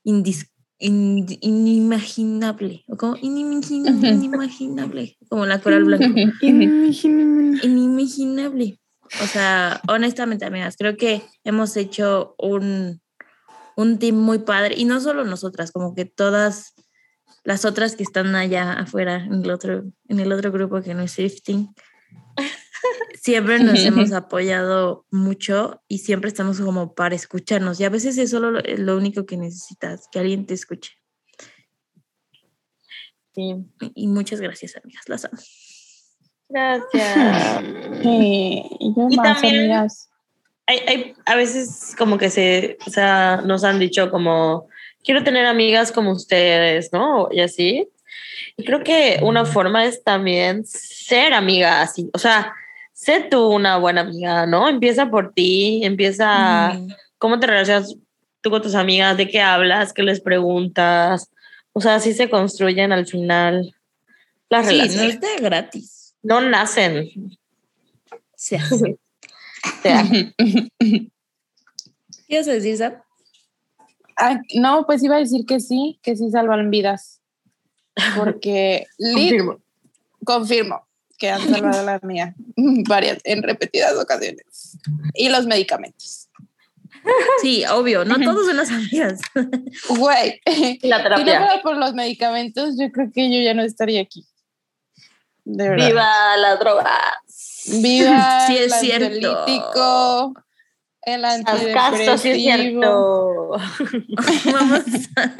indis- in- inimaginable. ¿O como? Inimagin- inimaginable. Como la coral blanca. Inimaginable. O sea, honestamente, amigas, creo que hemos hecho un, un team muy padre. Y no solo nosotras, como que todas las otras que están allá afuera en el otro, en el otro grupo que no es Shifting. Siempre nos hemos apoyado mucho y siempre estamos como para escucharnos. Y a veces es solo lo, lo único que necesitas, que alguien te escuche. sí. Y muchas gracias, amigas. Las amo. Gracias. Sí, y yo Y más, también- amigas. hay, hay- a veces como que se, o sea, nos han dicho como, quiero tener amigas como ustedes, ¿no? Y así. Y creo que una forma es también ser amiga así, o sea, sé tú una buena amiga, ¿no? Empieza por ti, empieza. ¿cómo te relacionas tú con tus amigas? ¿De qué hablas? ¿Qué les preguntas? O sea, así se construyen al final las Sí, no es de gratis. No nacen. Se hace. O sea, ¿Qué ibas a decir, Sam? Ah, no, pues iba a decir que sí, que sí salvan vidas. Porque confirmo. confirmo que han salvado la mía varias, en repetidas ocasiones. Y los medicamentos. Sí, obvio, no todos son las amigas. Güey, la si no terapia. fuera por los medicamentos, yo creo que yo ya no estaría aquí. De verdad. Viva las drogas. Viva Sí, es el cierto. el Ascasto, sí es antidepresivo. cierto. Vamos a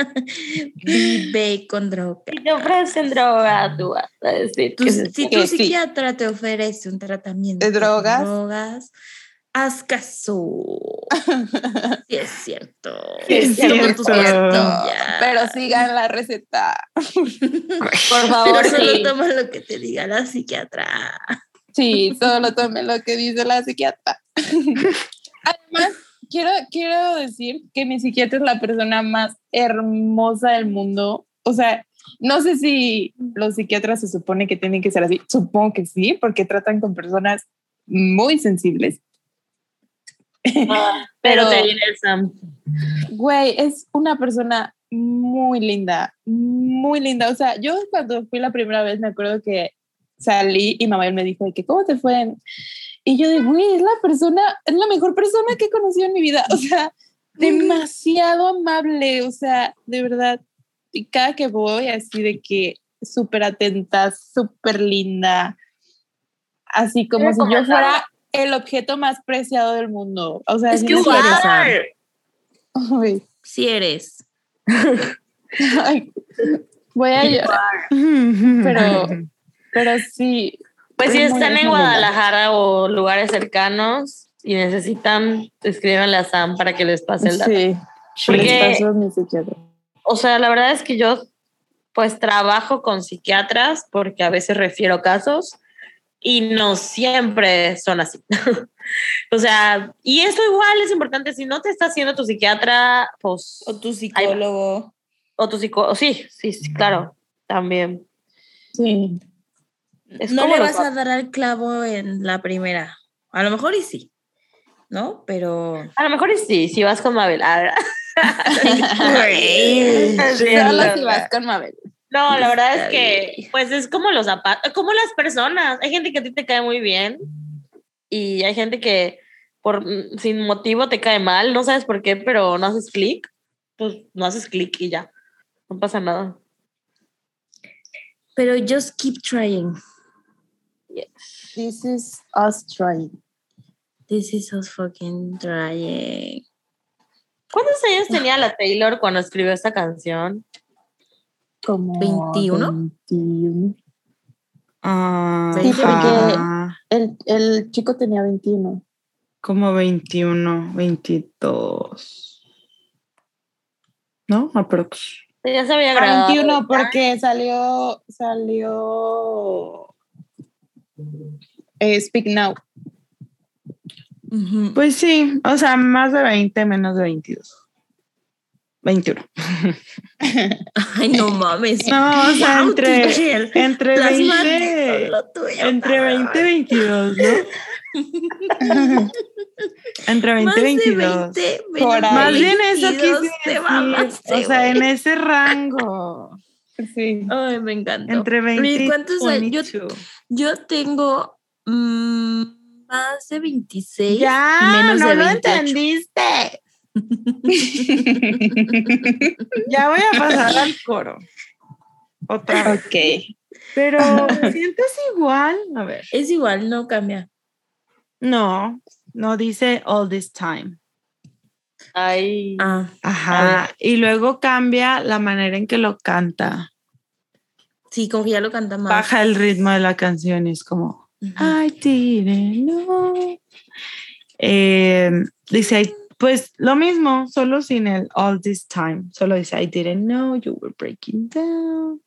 vive con droga. Si te ofrecen droga, tú vas a decir Tu- que si tu sí. psiquiatra te ofrece un tratamiento ¿De drogas? drogas, haz caso. Sí, es cierto. Sí, es. Pero sigan la receta. Por favor, Pero solo sí. toma lo que te diga la psiquiatra. Sí, solo tomen lo que dice la psiquiatra. Además, quiero, quiero decir que mi psiquiatra es la persona más hermosa del mundo. O sea, no sé si los psiquiatras se supone que tienen que ser así. Supongo que sí, porque tratan con personas muy sensibles. Ah, pero Pero- te diré, Sam. Güey, es una persona muy linda, muy linda. O sea, yo cuando fui la primera vez me acuerdo que salí y mamá me dijo de que, ¿cómo te fue? Y yo de, güey, es la persona, es la mejor persona que he conocido en mi vida. O sea, demasiado amable, o sea, de verdad. Y cada que voy, así de que súper atenta, súper linda. Así como si yo comentarlo. fuera el objeto más preciado del mundo. O sea, Es que. Ay, Si eres. ay, voy a llorar. Pero, pero sí. Pues si están es en. Guadalajara o lugares cercanos y necesitan, escríbanle a Sam para que les pase el dato. Sí. Porque- les paso. O sea, la verdad es que yo pues trabajo con psiquiatras porque a veces refiero casos y no siempre son así. o sea, y eso igual es importante. Si no te está haciendo tu psiquiatra, pues... O tu psicólogo. O tu psicólogo. Sí, sí, sí, claro, también. Sí. Es no le vas a dar al clavo en la primera. A lo mejor y sí. ¿No? Pero. A lo mejor y sí, si vas con Mabel. Ah, sí, Solo si vas con Mabel. No, la verdad es que, pues es como los zapatos, como las personas. Hay gente que a ti te cae muy bien y hay gente que por mm, sin motivo te cae mal, no sabes por qué, pero no haces clic. Pues no haces clic y ya, no pasa nada. Pero just keep trying. This is us trying. This is us fucking trying. ¿Cuántos años tenía la Taylor cuando escribió esta canción? Como 21. 21. Ah, Sí, porque- El, el chico tenía 21. como 21, 22. ¿No? Aprox. Ya se había Ah, grabado. 21 porque salió, salió eh, Speak Now. Pues sí, o sea, más de 20, menos de 22. 21. Ay, no mames. No, o sea, Wow, entre, entre Las 20, mates son lo tuyo, entre cabrón. 20 y 22, ¿no? Entre 20 Más y de 22. 20, Por ahí. Más bien eso 22, quise te decir. mamaste, O sea, en ese rango. Sí. Ay, me encanta. Entre 20 y ¿Cuántos años? Yo, 22. yo tengo mm, más de 26 Ya, menos no de lo 28. entendiste. Ya voy a pasar al coro. Otra vez. ok. Pero ¿te sientes igual? A ver. Es igual, no cambia. No, no dice all this time. Ay. Ah, Ajá. Y luego cambia la manera en que lo canta. sí, como que ya lo canta más. Baja el ritmo de la canción y es como Ujú. I didn't know. Eh, dice, "I- pues lo mismo, solo sin el all this time. Solo dice, I didn't know you were breaking down.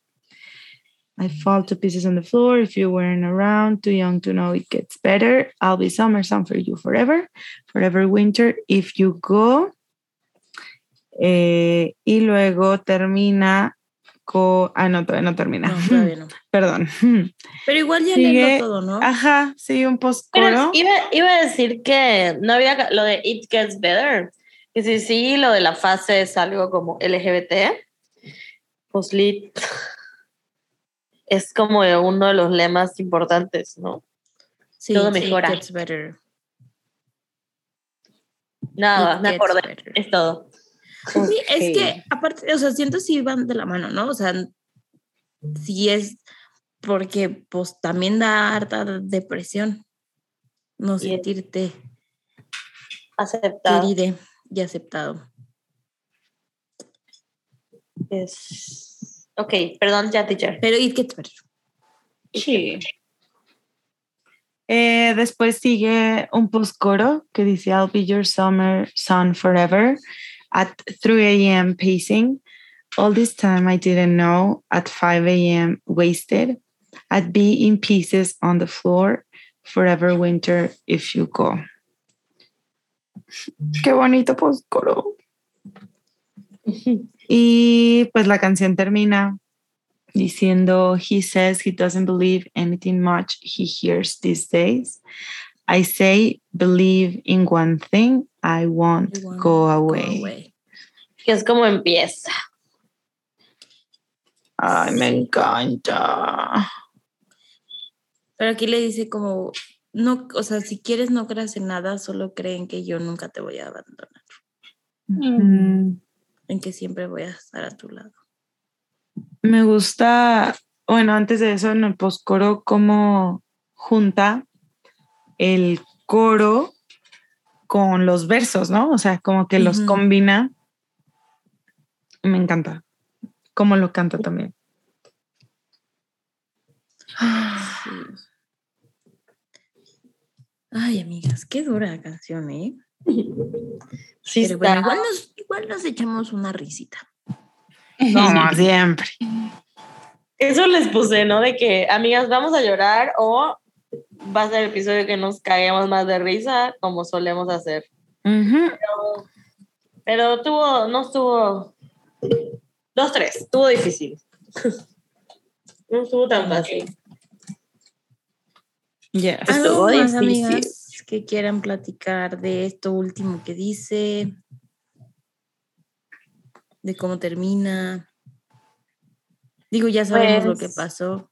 I fall to pieces on the floor. If you weren't around, too young to know it gets better. I'll be summer song for you forever, forever winter. If you go. Eh, y luego termina. Ah, no, todavía no termina. No, todavía no. Perdón. Pero igual ya Sigue- leerlo todo, ¿no? Ajá, sí, un Pero post-coro. iba, iba a decir que no había lo de It Gets Better. Que si sí, lo de la fase es algo como LGBT, pues lit es como uno de los lemas importantes, ¿no? sí, todo sí, mejora. gets better. Nada, It me acordé. better. Es todo. Sí, es que aparte, o sea, siento si van de la mano, ¿no? O sea, sí es porque pues también da harta depresión no Y- sentirte Aceptado. querido y aceptado. Es... Ok, perdón, ya, teacher. Pero it gets better. Sí. Eh, después sigue un post-coro que dice I'll be your summer sun forever at 3 a.m. pacing. All this time I didn't know at 5 a.m. wasted. I'd be in pieces on the floor forever winter if you go. Qué bonito post-coro. Y pues la canción termina diciendo, He says he doesn't believe anything much he hears these days. I say, believe in one thing, I won't Won't go away. Que es como empieza. Ay, me encanta. Pero aquí le dice como, no, o sea, si quieres no creas en nada, solo creen que yo nunca te voy a abandonar, Mm, en que siempre voy a estar a tu lado. Me gusta, bueno, antes de eso, en el postcoro, cómo junta el coro con los versos, ¿no? O sea, como que los combina. Me encanta. Cómo lo canta también. Sí. Ay, amigas, qué dura la canción, ¿eh? Sí, Pero bueno, está. igual nos, igual nos echamos una risita. Como siempre. Eso les puse, ¿no? De que, amigas, vamos a llorar o va a ser el episodio que nos caguemos más de risa, como solemos hacer. Pero tuvo, no estuvo. Dos, tres, estuvo difícil. No estuvo tan fácil. Yes. ¿Algo Estuvo más, difícil. amigas, que quieran platicar de esto último que dice? De cómo termina. Digo, ya sabemos lo que Pues- pasó.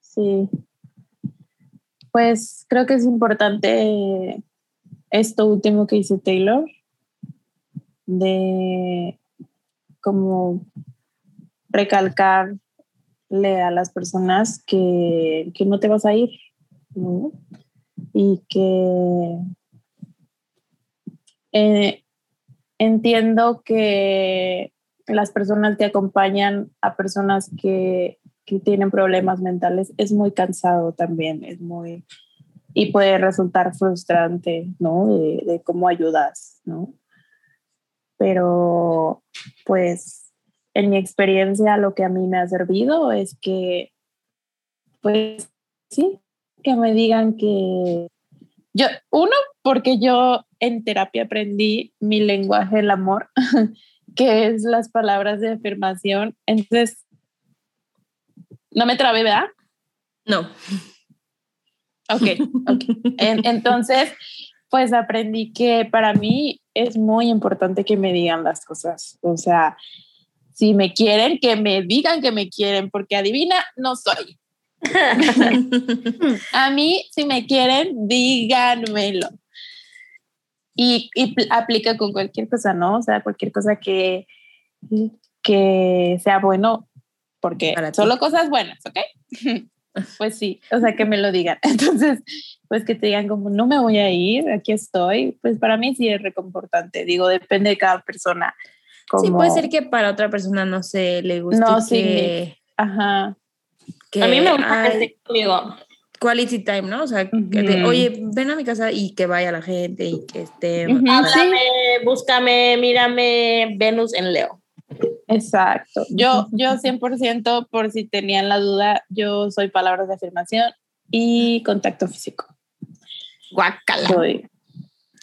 Sí. Pues creo que es importante esto último que dice Taylor, de como recalcarle a las personas que, que no te vas a ir, ¿no? Y que eh, entiendo que las personas te acompañan a personas que, que tienen problemas mentales es muy cansado también, es muy y puede resultar frustrante, ¿no? De, cómo ayudas, ¿no? Pero pues en mi experiencia lo que a mí me ha servido es que pues sí, que me digan que yo, uno, porque yo en terapia aprendí mi lenguaje del amor, que es las palabras de afirmación. Entonces, no me trabé, ¿verdad? No. Ok, ok. En- entonces, pues aprendí que para mí es muy importante que me digan las cosas. O sea, si me quieren, que me digan que me quieren, porque adivina, no soy. A mí, si me quieren, díganmelo. Y, y pl- aplica con cualquier cosa, ¿no? O sea, cualquier cosa que, que sea bueno, porque Para ti. solo cosas buenas, ¿ok? Pues sí, o sea, que me lo digan. Entonces, pues que te digan como, no me voy a ir, aquí estoy, pues para mí sí es reconfortante. Digo, depende de cada persona. Sí, puede ser que para otra persona no se le guste No, sí, que, Ajá. que a mí me gusta ay, que esté conmigo. quality time, ¿no? O sea, que de, Ujú. oye, ven a mi casa y que vaya la gente y que esté. Sí. Háblame, búscame, mírame, Venus en Leo. Exacto. Yo, yo 100%, por si tenían la duda, yo soy palabras de afirmación y contacto físico. Guácala. Soy.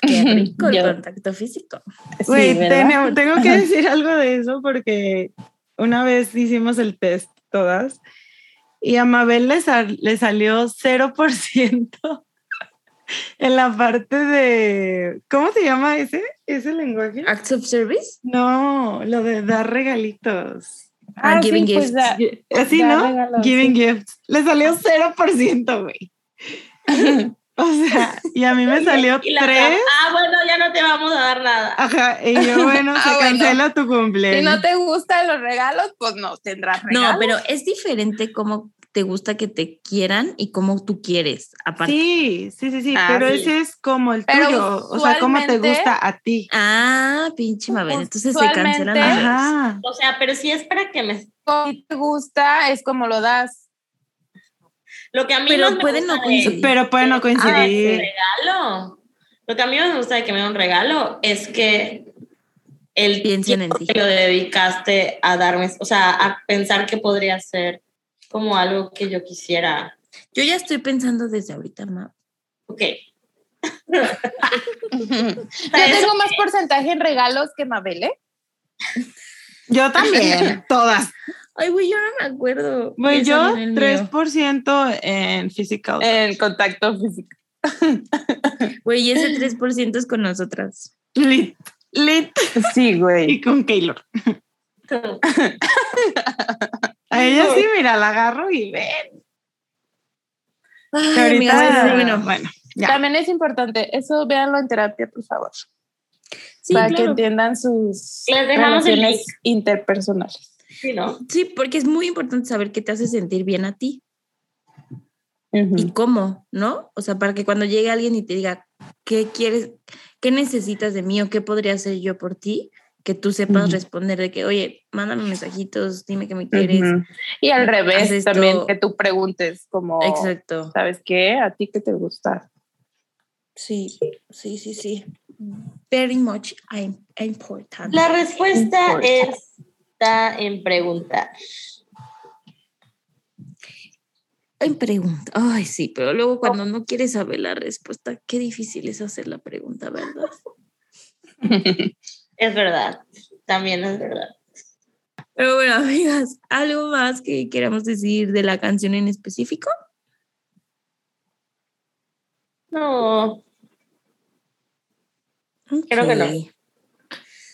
Qué rico el Yo- contacto físico. Sí, tengo, tengo que decir algo de eso porque una vez hicimos el test todas y a Mabel le, sal- le salió 0% en la parte de... ¿Cómo se llama ese? ¿Ese lenguaje? Acts of service. No, lo de dar regalitos. Ah, giving pues, gifts. da- Así, Dar ¿no? regalos, Giving sí. gifts. Le salió 0%, güey. O sea, y a mí me salió Y la 3. Ah, bueno, ya no te vamos a dar nada. Ajá, y yo, bueno, se Ah, bueno. cancela tu cumpleaños. Si no te gustan los regalos, pues no tendrás regalos. No, pero es diferente cómo te gusta que te quieran y cómo tú quieres, aparte. Sí, sí, sí, sí, Ah, pero sí. ese es como el Pero tuyo, o sea, cómo te gusta a ti. Ah, pinche Mabel. Entonces se cancelan. Ajá. O sea, pero si es para que me... Si te gusta, es como lo das. Lo que a mí Pero más me pueden gusta no de- coincidir. Pero puede no Ah, coincidir. un regalo. Lo que a mí me gusta de que me den un regalo es que el Piensen en tiempo ti. que lo dedicaste a darme, o sea, a pensar que podría ser como algo que yo quisiera. Yo ya estoy pensando desde ahorita, ma. Ok. Yo tengo más porcentaje en regalos que Mabel, ¿eh? Yo también, todas. Ay, güey, yo no me acuerdo. Güey, yo salió en el mío. 3% en physical. En contacto físico. Güey, y ese 3% es con nosotras. Lit, lit. Sí, güey. Y con Keylor. A ella sí, mira, la agarro y ven. Ay, Que ahorita, bueno, bueno. ya. También es importante, eso véanlo en terapia, por favor, Sí, para que entiendan sus Les dejamos relaciones interpersonales. Sí, ¿no? Sí, porque es muy importante saber qué te hace sentir bien a ti y cómo, ¿no? O sea, para que cuando llegue alguien y te diga qué quieres, qué necesitas de mí o qué podría hacer yo por ti, que tú sepas Ujú. responder de que, oye, mándame mensajitos, dime que me quieres. Y al haz revés esto. también, que tú preguntes como, Exacto. ¿sabes qué? ¿A ti qué te gusta? Sí, sí, sí, sí. Very much im- important. La respuesta Important. está en preguntar. En pregunta. Ay, sí, pero luego cuando no quieres saber la respuesta, qué difícil es hacer la pregunta, ¿verdad? Es verdad. También es verdad. Pero bueno, amigas, ¿algo más que queramos decir de la canción en específico? No. Creo que no.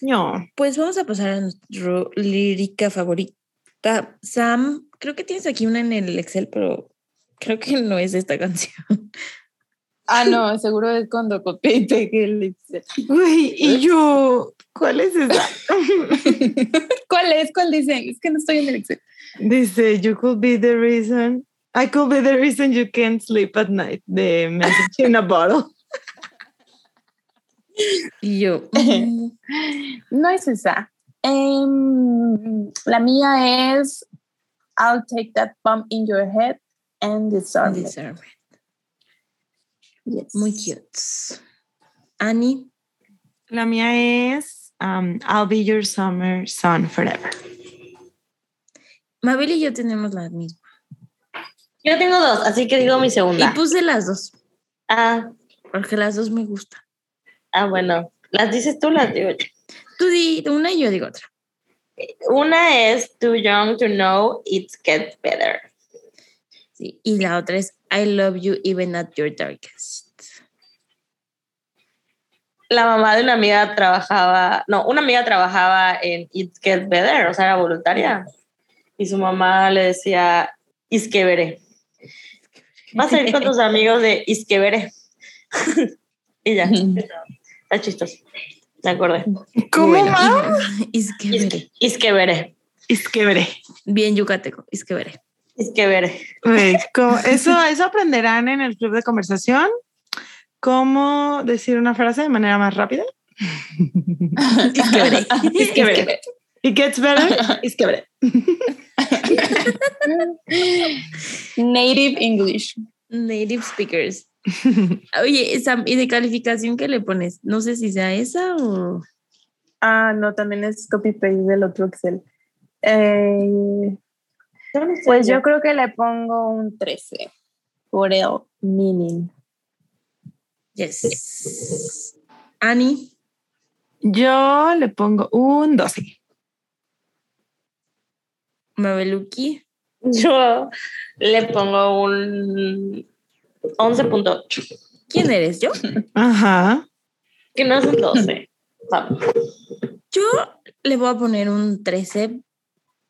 No. Pues vamos a pasar a nuestra lírica favorita. Sam, creo que tienes aquí una en el Excel, pero creo que no es esta canción. Ah, no, seguro es cuando copié y pegué el Excel. Güey, y yo, ¿cuál es esa? ¿Cuál es? ¿Cuál dicen? Es que no estoy en el Excel. Dice, you could be the reason, I could be the reason you can't sleep at night, de Message in a Bottle. Y yo, mm, No es esa. Em, la mía es I'll take that bump in your head and disarm. Disarm it. Yes. Muy cute. Annie, La mía es um, I'll be your summer sun forever. Mabel y yo tenemos las mismas. Yo tengo dos, así que digo mi Y segunda. puse las dos, Ah, porque las dos me gustan. ah, bueno. ¿Las dices tú las digo yo? Tú di una y yo digo otra. Una es Too Young to Know It Gets Better. Sí, y la otra es I love you even at your darkest. La mamá de una amiga trabajaba, no, una amiga trabajaba en It Gets Better, o sea, era voluntaria. Y su mamá le decía, Isquevere. Vas a ir con tus amigos de Isquevere. y ya, está chistoso. Me acordé. ¿Cómo, Bueno, ma? y- Es que veré. Isquevere. Es que veré. Bien yucateco, es que co- Eso, eso aprenderán en el club de conversación. ¿Cómo decir una frase de manera más rápida? Es que veré. Isquevere. It gets better. Es que veré. Native English. Native speakers. Oye, Sam, ¿y de calificación qué le pones? No sé si sea esa o... Ah, no, también es copy-paste del otro Excel. Eh, pues yo creo que le pongo un 13 por el meaning. Yes. Annie, Yo le pongo un 12. Mabeluki, Yo le pongo un 11.8, ¿quién eres yo? Ajá. que no es un 12. Vamos. Yo le voy a poner un 13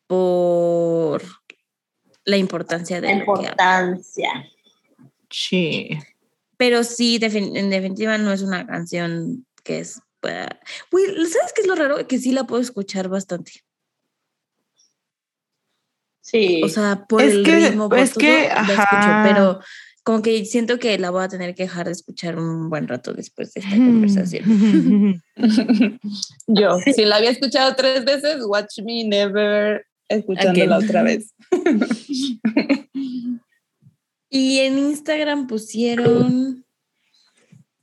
por la importancia La de lo que habla. importancia. Sí. Pero sí, en definitiva no es una canción que es... Güey, ¿sabes qué es lo raro? Que sí la puedo escuchar bastante. Sí. O sea, por Es el que- ritmo, por es todo, que, la escucho, pero como que siento que la voy a tener que dejar de escuchar un buen rato después de esta conversación. Yo, si la había escuchado tres veces, watch me never escuchándola Again. otra vez. Y en Instagram pusieron...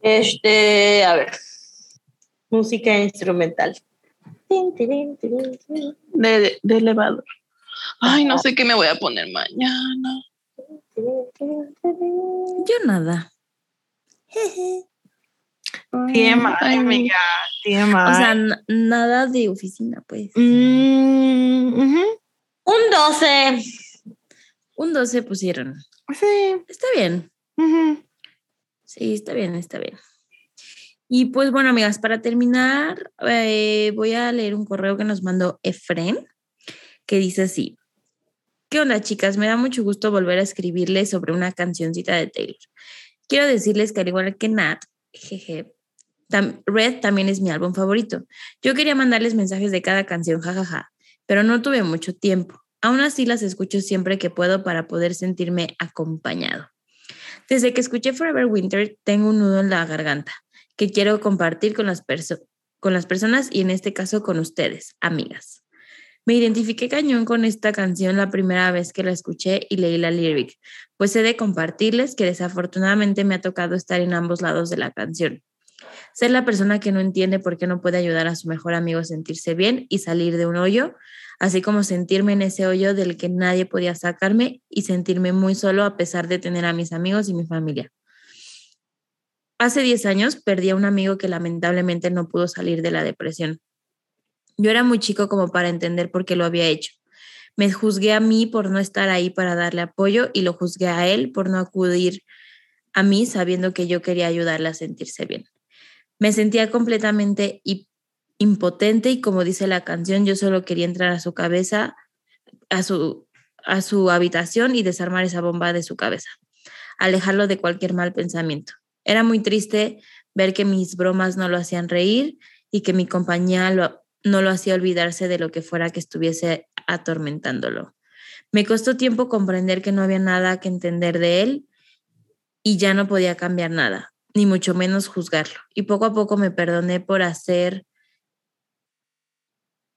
Este, a ver. Música instrumental. De, de elevador. Ay, no sé qué me voy a poner mañana. Yo nada. Ay, amiga. TMI. O sea, nada de oficina, pues. Mm, ujú. Un 12. Un 12 pusieron. Sí. Está bien. Sí, está bien, está bien. Y pues bueno, amigas, para terminar, eh, voy a leer un correo que nos mandó Efren, que dice así. ¿Qué onda, chicas? Me da mucho gusto volver a escribirles sobre una cancioncita de Taylor. Quiero decirles que al igual que Nat, jeje, tam- Red también es mi álbum favorito. Yo quería mandarles mensajes de cada canción, jajaja, pero no tuve mucho tiempo. Aún así las escucho siempre que puedo para poder sentirme acompañado. Desde que escuché Forever Winter, tengo un nudo en la garganta que quiero compartir con las, con las personas y en este caso con ustedes, amigas. Me identifiqué cañón con esta canción la primera vez que la escuché y leí la lyric, pues he de compartirles que desafortunadamente me ha tocado estar en ambos lados de la canción. Ser la persona que no entiende por qué no puede ayudar a su mejor amigo a sentirse bien y salir de un hoyo, así como sentirme en ese hoyo del que nadie podía sacarme y sentirme muy solo a pesar de tener a mis amigos y mi familia. Hace 10 años perdí a un amigo que lamentablemente no pudo salir de la depresión. Yo era muy chico como para entender por qué lo había hecho. Me juzgué a mí por no estar ahí para darle apoyo y lo juzgué a él por no acudir a mí sabiendo que yo quería ayudarle a sentirse bien. Me sentía completamente impotente y como dice la canción, yo solo quería entrar a su cabeza, a su, a su habitación y desarmar esa bomba de su cabeza, alejarlo de cualquier mal pensamiento. Era muy triste ver que mis bromas no lo hacían reír y que mi compañía no lo hacía olvidarse de lo que fuera que estuviese atormentándolo. Me costó tiempo comprender que no había nada que entender de él y ya no podía cambiar nada, ni mucho menos juzgarlo. Y poco a poco me perdoné por hacer,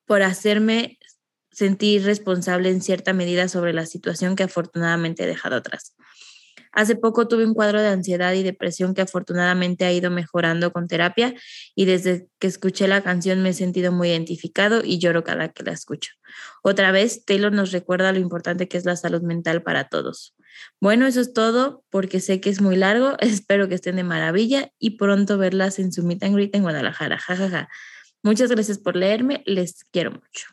por hacerme sentí responsable en cierta medida sobre la situación que afortunadamente he dejado atrás. Hace poco tuve un cuadro de ansiedad y depresión que afortunadamente ha ido mejorando con terapia y desde que escuché la canción me he sentido muy identificado y lloro cada que la escucho. Otra vez, Taylor nos recuerda lo importante que es la salud mental para todos. Bueno, eso es todo porque sé que es muy largo. Espero que estén de maravilla y pronto verlas en su meet and greet en Guadalajara. Ja, Muchas gracias por leerme. Les quiero mucho.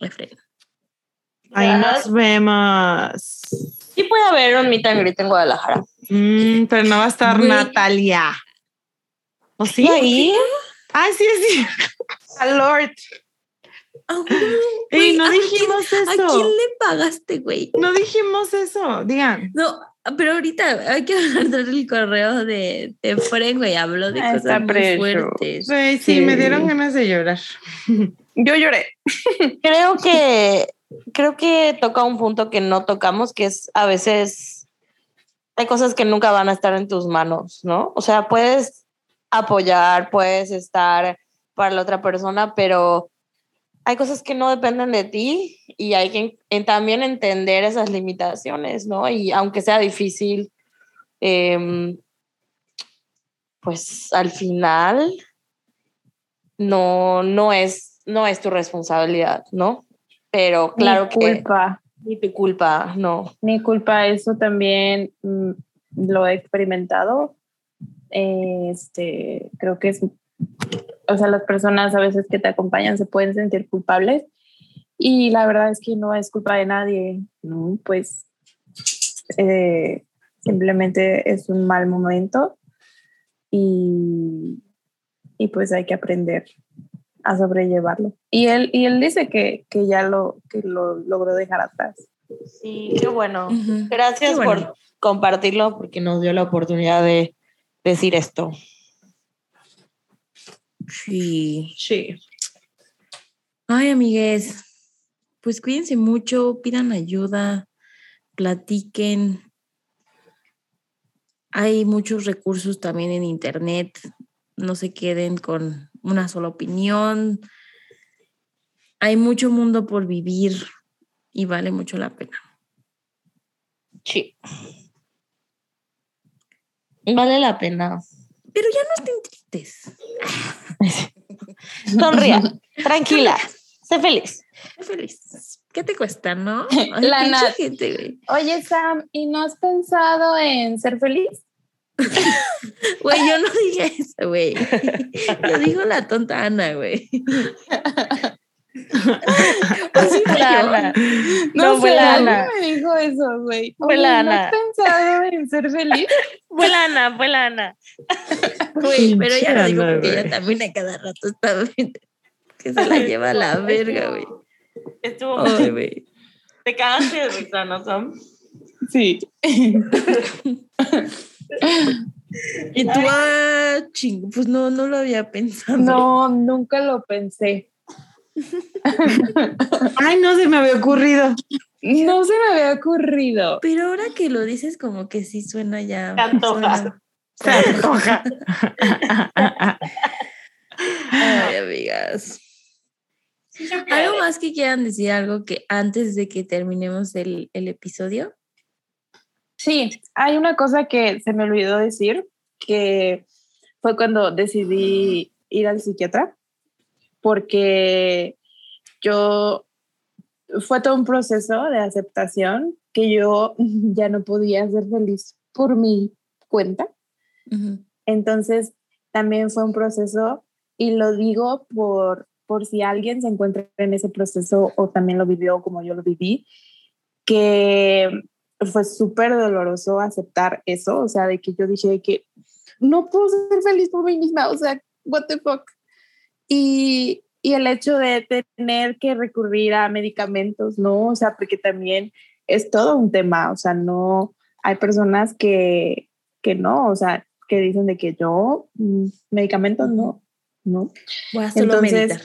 Efraín. Ahí nos vemos. Sí puede haber un meet and greet en Guadalajara. Mm, pero no va a estar. Natalia. ¿O sí? Ahí. Ah, sí, sí. A Ah, Ey, no ¿a quién- dijimos ¿A eso. quién le pagaste, güey? No dijimos eso. Digan. No, pero ahorita hay que hablar del correo de, de Fren, güey. Habló de Ah, cosas muy preso. fuertes. Güey, sí, Sí. me dieron ganas de llorar. Yo lloré. Creo que creo que toca un punto que no tocamos, que es a veces hay cosas que nunca van a estar en tus manos, ¿no? O sea, puedes apoyar, puedes estar para la otra persona, pero hay cosas que no dependen de ti y hay que en- también entender esas limitaciones, ¿no? Y aunque sea difícil, em, pues al final no, no, es, no es tu responsabilidad, ¿no? Pero claro Ni que culpa. ni tu culpa, no. Ni culpa, eso también mm, lo he experimentado. Este, creo que es, o sea, las personas a veces que te acompañan se pueden sentir culpables y la verdad es que no es culpa de nadie, ¿no? Pues eh, simplemente es un mal momento y, y pues hay que aprender a sobrellevarlo. Y él, y él dice que, que ya lo, que lo logró dejar atrás. Sí, qué bueno. Ujú. Gracias Qué bueno. por compartirlo porque nos dio la oportunidad de decir esto. Sí. Sí. Ay, amigues, pues cuídense mucho, pidan ayuda, platiquen. Hay muchos recursos también en internet. No se queden con una sola opinión. Hay mucho mundo por vivir y vale mucho la pena. Sí. Vale la pena. Pero ya no estén tristes. Sonría, tranquila, sé feliz. Sé feliz. ¿Qué te cuesta, no? La pinche Nat. gente, güey. Oye, Sam, ¿y no has pensado en ser feliz? Güey, yo no dije eso, güey. Lo dijo la tonta Ana, güey. Así fue La. Ana. No, No, sé, fue la Ana. me dijo eso, güey. Fue Oye, la ¿no Ana. has pensado en ser feliz? Fue la Ana, fue la Ana. Güey, pero ella lo dijo Ana, porque ella también a cada rato está bien- que se la lleva a la verga, güey. Estuvo Ay, güey. Te cagaste de risa, ¿no, Sam? Sí. Y tú, ah, ching, pues no, no lo había pensado. No, nunca lo pensé. Ay, no se me había ocurrido. No se me había ocurrido. Pero ahora que lo dices, como que sí suena ya. Te antoja. suena- Se antoja. Ay, amigas. ¿Algo más que quieran decir algo que antes de que terminemos el, el episodio? Sí, hay una cosa que se me olvidó decir, que fue cuando decidí ir al psiquiatra, porque yo fue todo un proceso de aceptación que yo ya no podía ser feliz por mi cuenta. Entonces, también fue un proceso y lo digo por, por si alguien se encuentra en ese proceso o también lo vivió como yo lo viví, que fue súper doloroso aceptar eso, o sea, de que yo dije que no puedo ser feliz por mí misma, o sea, what the fuck. Y, y el hecho de tener que recurrir a medicamentos, ¿no? O sea, porque también es todo un tema, o sea, no, hay personas que, que no, o sea, que dicen de que yo, mm, medicamentos no, no. Voy a solo Entonces.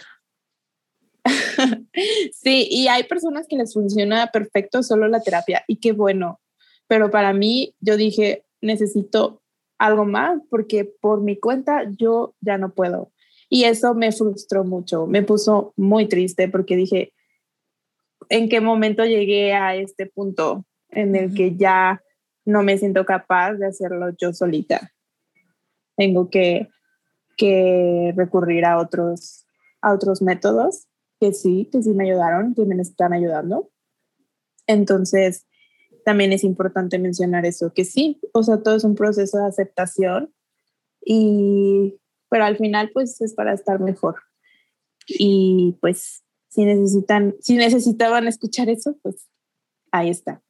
Sí, y hay personas que les funciona perfecto solo la terapia y qué bueno, pero para mí yo dije, necesito algo más porque por mi cuenta yo ya no puedo. Y eso me frustró mucho, me puso muy triste porque dije, en qué momento llegué a este punto en el que ya no me siento capaz de hacerlo yo solita. Tengo que, que recurrir a otros, a otros métodos que sí, que sí me ayudaron, que me están ayudando. Entonces, también es importante mencionar eso, que sí, o sea, todo es un proceso de aceptación y, pero al final pues es para estar mejor. Y pues si necesitan, si necesitaban escuchar eso, pues ahí está.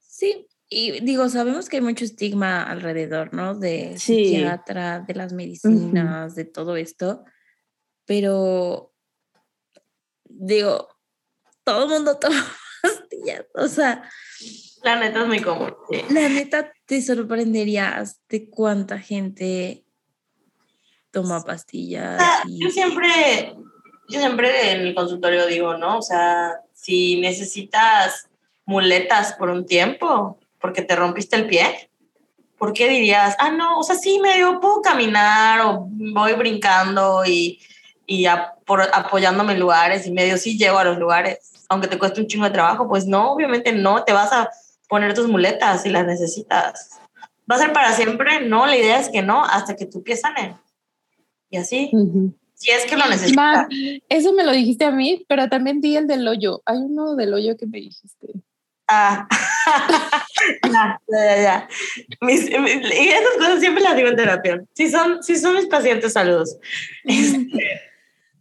Sí, y digo, sabemos que hay mucho estigma alrededor, ¿no? De Sí. psiquiatra, de las medicinas, de todo esto, pero digo, todo el mundo toma pastillas, o sea, La neta es muy común. sí. la neta te sorprenderías de cuánta gente toma pastillas. sea, y- yo siempre, yo siempre en el consultorio digo, ¿no? O sea, si necesitas muletas por un tiempo, porque te rompiste el pie, ¿por qué dirías, ah, no, o sea, sí, medio puedo caminar o voy brincando y, y a- por- apoyándome en lugares y medio sí llego a los lugares, aunque te cueste un chingo de trabajo? Pues no, obviamente no, te vas a poner tus muletas si las necesitas. ¿Va a ser para siempre? No, la idea es que no, hasta que tu pie sane. Y así, si es que lo necesitas. Ma, eso me lo dijiste a mí, pero también di el del hoyo. Hay uno del hoyo que me dijiste. Ah, ya, ya, ya. Mis- mis- y esas cosas siempre las digo en terapia. Si son, si son mis pacientes, saludos. Este,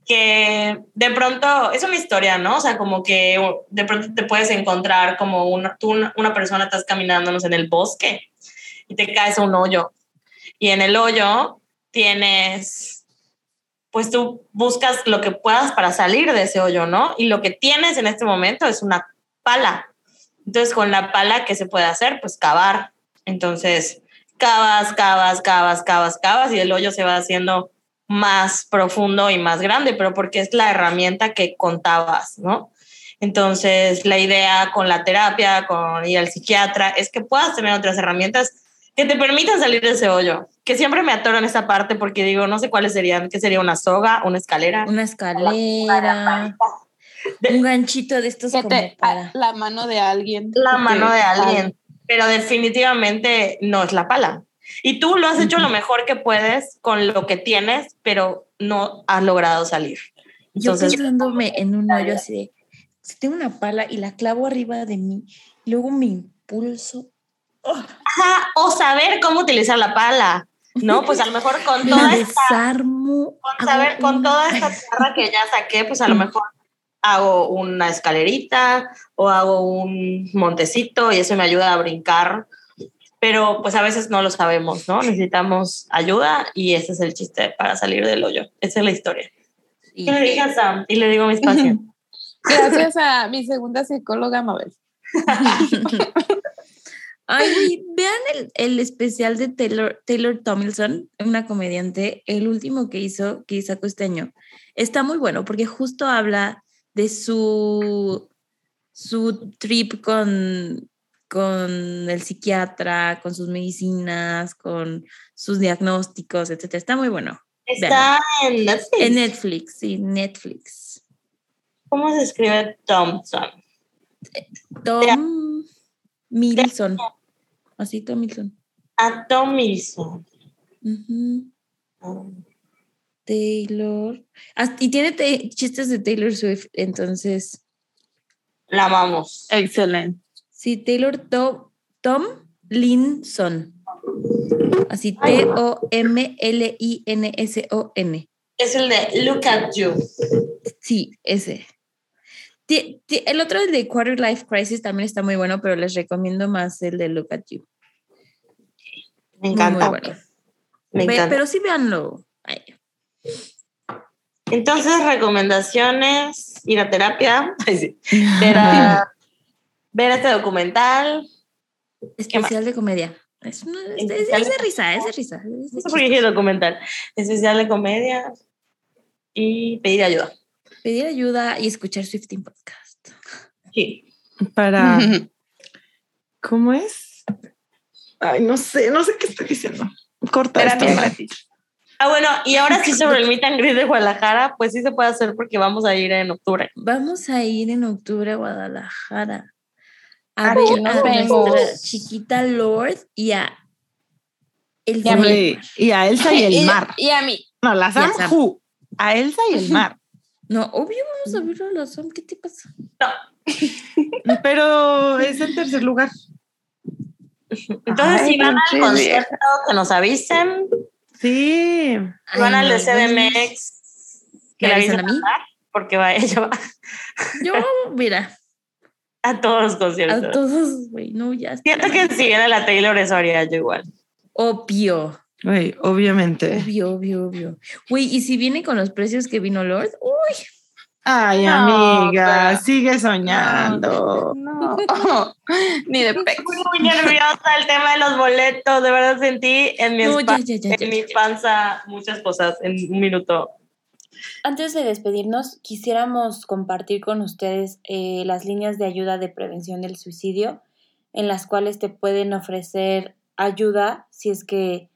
que de pronto, es una historia, ¿no? O sea, como que de pronto te puedes encontrar como una, tú, una, persona, estás caminando no sé, en el bosque y te caes a un hoyo. Y en el hoyo tienes, pues tú buscas lo que puedas para salir de ese hoyo, ¿no? Y lo que tienes en este momento es una pala. Entonces, con la pala, ¿qué se puede hacer? Pues cavar. Entonces, cavas, cavas, cavas, cavas, cavas y el hoyo se va haciendo más profundo y más grande, pero porque es la herramienta que contabas, ¿no? Entonces, la idea con la terapia, con ir al psiquiatra, es que puedas tener otras herramientas que te permitan salir de ese hoyo. Que siempre me atoro en esa parte porque digo, no sé cuáles serían, ¿qué sería una soga, una escalera? Una escalera, un ganchito de estos Que como te- para... la mano de alguien. la mano de alguien, pero definitivamente no es la pala. Y tú lo has hecho lo mejor que puedes con lo que tienes, pero no has logrado salir. Yo Entonces, pensándome en un hoyo así de, si tengo una pala y la clavo arriba de mí, y luego me impulso, ajá, o saber cómo utilizar la pala, ¿no? Pues a lo mejor con la toda esta, desarmo. con saber, con una- toda esta tierra que ya saqué, pues a lo mejor hago una escalerita o hago un montecito y eso me ayuda a brincar. Pero pues a veces no lo sabemos, ¿no? Necesitamos ayuda y ese es el chiste para salir del hoyo. Esa es la historia. ¿Qué le dije a Sam? Y le digo a mis pacientes. Gracias a mi segunda psicóloga, Mabel. Ay, vean el, el especial de Taylor, Taylor Tomlinson, una comediante, el último que hizo, que sacó este año. Está muy bueno porque justo habla de su, su trip con, con el psiquiatra, con sus medicinas, con sus diagnósticos, etc. Está muy bueno. Está en Netflix. En Netflix, sí, Netflix. ¿Cómo se escribe Thompson? Tom Milson. Así, Tom Milson. A Tom Wilson. Ujú. Taylor. Ah, y tiene te- chistes de Taylor Swift, entonces. La amamos. Excelente. Sí, Taylor Tom, Tom Linson. Así, T-O-M-L-I-N-S-O-N. Es el de Look at You. Sí, ese. El otro, el de Quarter Life Crisis, también está muy bueno, pero les recomiendo más el de Look at You. Me encanta. muy bueno. Me encanta. Pero sí véanlo. Ay, Entonces, recomendaciones, ir a terapia, Ay, sí. ver, a- ver este documental. especial de comedia. Es, una- es- es- Especial es de risa, es de risa. es de No sé por qué chiste. dije documental. Especial de comedia y pedir ayuda. Pedir ayuda y escuchar Swifting Podcast. Sí. Para. ¿Cómo es? Ay, no sé, no sé qué estoy diciendo. Corta Terapia esto. gratis. Ah, bueno, y ahora sí sobre el meet and greet de Guadalajara, pues sí se puede hacer porque vamos a ir en octubre. Vamos a ir en octubre a Guadalajara. A Ah, ver a nuestra chiquita Lord y a el Y a mí. Güey, Y a Elsa y el mar. Y a mí. No, la who? A Elsa y el mar. No, obvio vamos a ver a la Sam. ¿Qué te pasa? Pero es el tercer lugar. Entonces, Ay, si van al concierto, que nos avisen. Sí. Si van al de no, CDMX, que ¿Me la avisan avisen a mí? porque va, ella va Yo, mira, a todos los a conciertos. todos, güey, no, ya. Siento que si viene la Taylor, eso haría yo igual. Obvio, Güey, obviamente. obvio, obvio, obvio. Güey, y si viene con los precios que vino Lord, uy, Ay, No, amiga, pero- sigue soñando. No. Ni de pex. Estoy muy nerviosa el tema de los boletos. De verdad sentí en mi, no, ya, ya, en mi ya. panza muchas cosas en un minuto. Antes de despedirnos, quisiéramos compartir con ustedes eh, las líneas de ayuda de prevención del suicidio, en las cuales te pueden ofrecer ayuda si es que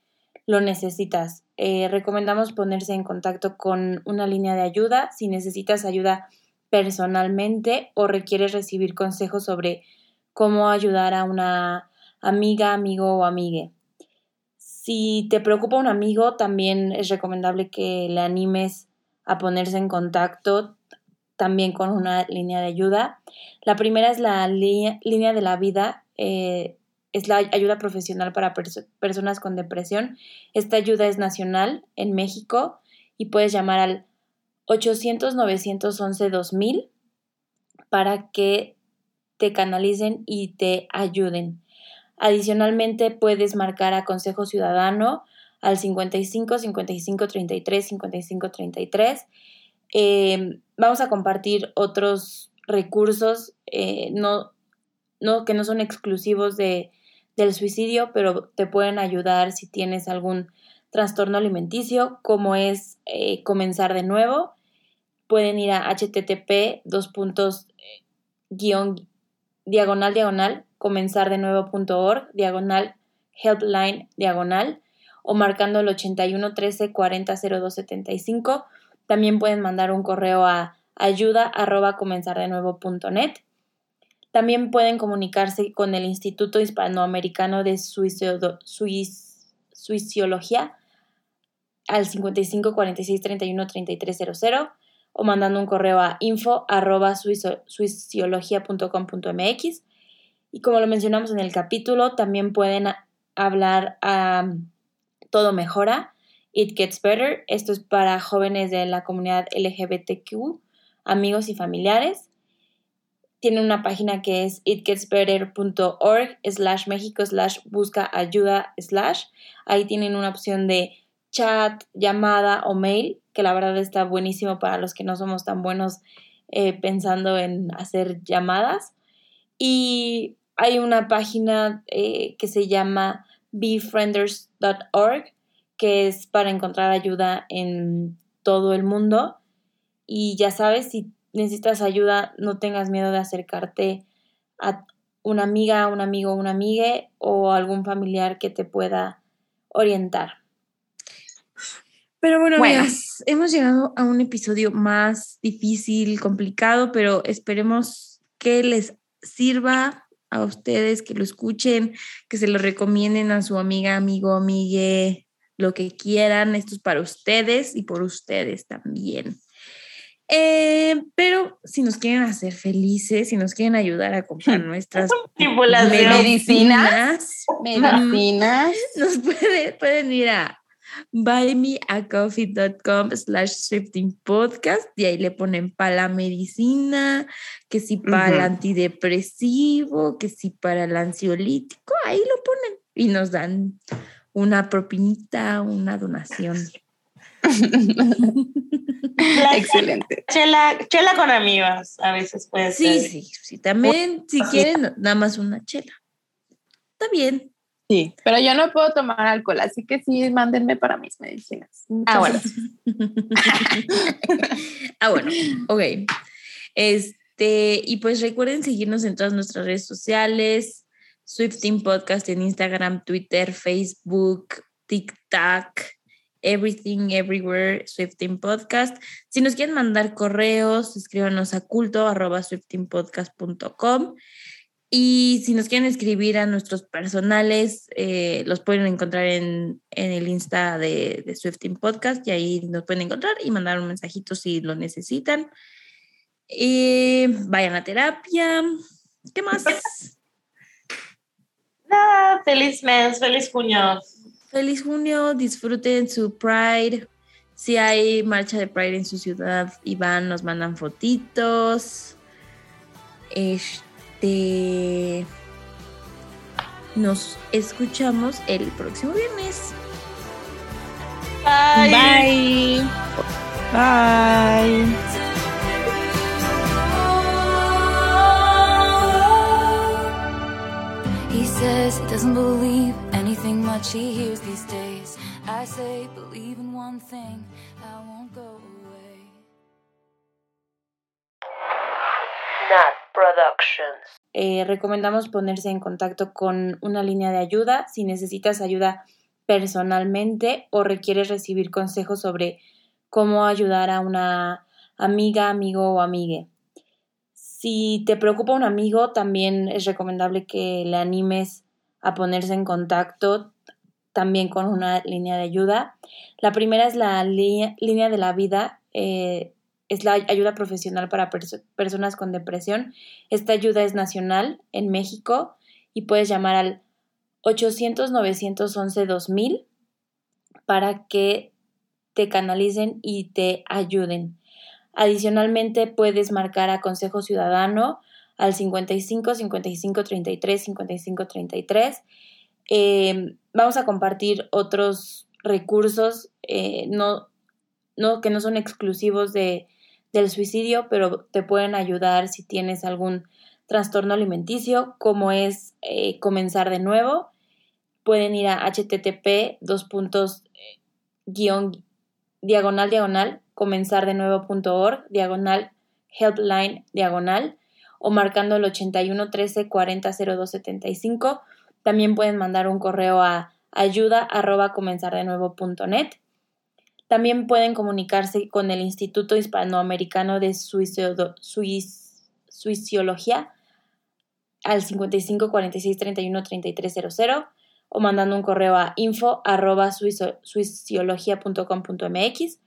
lo necesitas. Eh, recomendamos ponerse en contacto con una línea de ayuda si necesitas ayuda personalmente o requieres recibir consejos sobre cómo ayudar a una amiga, amigo o amigue. Si te preocupa un amigo, también es recomendable que le animes a ponerse en contacto también con una línea de ayuda. La primera es la línea de la vida, eh, es la ayuda profesional para perso- personas con depresión. Esta ayuda es nacional en México y puedes llamar al 800-911-2000 para que te canalicen y te ayuden. Adicionalmente, puedes marcar a Consejo Ciudadano al 55 55 33 55 33. Eh, vamos a compartir otros recursos eh, no, no, que no son exclusivos de, del suicidio, pero te pueden ayudar si tienes algún trastorno alimenticio, como es eh, comenzar de nuevo. Pueden ir a http dos puntos eh, guion diagonal diagonal comenzar de nuevo.org diagonal helpline diagonal o marcando el 81 13 40 02 75. También pueden mandar un correo a ayuda arroba comenzar de nuevo.net. También pueden comunicarse con el Instituto Hispanoamericano de Suiciología al 55 46 31 33 00 o mandando un correo a info. Y como lo mencionamos en el capítulo, también pueden hablar a Todo Mejora, It Gets Better. Esto es para jóvenes de la comunidad LGBTQ, amigos y familiares. Tienen una página que es itgetsbetter.org slash México slash busca ayuda slash. Ahí tienen una opción de chat, llamada o mail, que la verdad está buenísimo para los que no somos tan buenos eh, pensando en hacer llamadas. Y hay una página eh, que se llama befrienders.org, que es para encontrar ayuda en todo el mundo. Y ya sabes, si necesitas ayuda, no tengas miedo de acercarte a una amiga, un amigo, una amiga o algún familiar que te pueda orientar. Pero bueno, Bueno. amigas, hemos llegado a un episodio más difícil, complicado, pero esperemos que les sirva a ustedes, que lo escuchen, que se lo recomienden a su amiga, amigo, amigue, lo que quieran. Esto es para ustedes y por ustedes también. Eh, pero si nos quieren hacer felices, si nos quieren ayudar a comprar nuestras medicinas, Medicinas. nos puede- pueden ir a buymeacoffee.com slash swifting podcast y ahí le ponen para la medicina, que si para el antidepresivo, que si para el ansiolítico, ahí lo ponen y nos dan una propinita, una donación. La Excelente. chela, chela con amigos, a veces puede Sí, ser. sí, sí, también si quieren nada más una chela. Está bien. Sí, pero yo no puedo tomar alcohol, así que sí, mándenme para mis medicinas. Ah, bueno. ah, bueno, ok. Este, y pues recuerden seguirnos en todas nuestras redes sociales, Swifting Podcast en Instagram, Twitter, Facebook, TikTok Everything Everywhere Swifting Podcast. Si nos quieren mandar correos, escríbanos a culto. Y si nos quieren escribir a nuestros personales, eh, los pueden encontrar en, en el Insta de, de, Swifting Podcast y ahí nos pueden encontrar y mandar un mensajito si lo necesitan. Y vayan a terapia. ¿Qué más? Nada, feliz mes, feliz junio. Feliz junio, disfruten su Pride. Si hay marcha de Pride en su ciudad y van, nos mandan fotitos. Este. Nos escuchamos el próximo viernes. Bye. Bye. Bye. Says he doesn't believe anything much he hears these days. I say, believe in one thing, I won't go away. Nat Productions. Eh, recomendamos ponerse en contacto con una línea de ayuda si necesitas ayuda personalmente o requieres recibir consejos sobre cómo ayudar a una amiga, amigo o amigue. Si te preocupa un amigo, también es recomendable que le animes a ponerse en contacto también con una línea de ayuda. La primera es la línea, de la vida, eh, es la ayuda profesional para perso personas con depresión. Esta ayuda es nacional en México y puedes llamar al 800-911-2000 para que te canalicen y te ayuden. Adicionalmente, puedes marcar a Consejo Ciudadano al 55 55 33 55 33. Eh, vamos a compartir otros recursos eh, que no son exclusivos de, del suicidio, pero te pueden ayudar si tienes algún trastorno alimenticio, como es eh, comenzar de nuevo. Pueden ir a http dos puntos guion diagonal diagonal comenzardenuevo.org, diagonal helpline, diagonal, o marcando el 81 13 40 02 75. También pueden mandar un correo a ayuda arroba comenzardenuevo.net. También pueden comunicarse con el Instituto Hispanoamericano de Suiciología al 55 46 31 33 00 o mandando un correo a info arroba suiciología.com.mx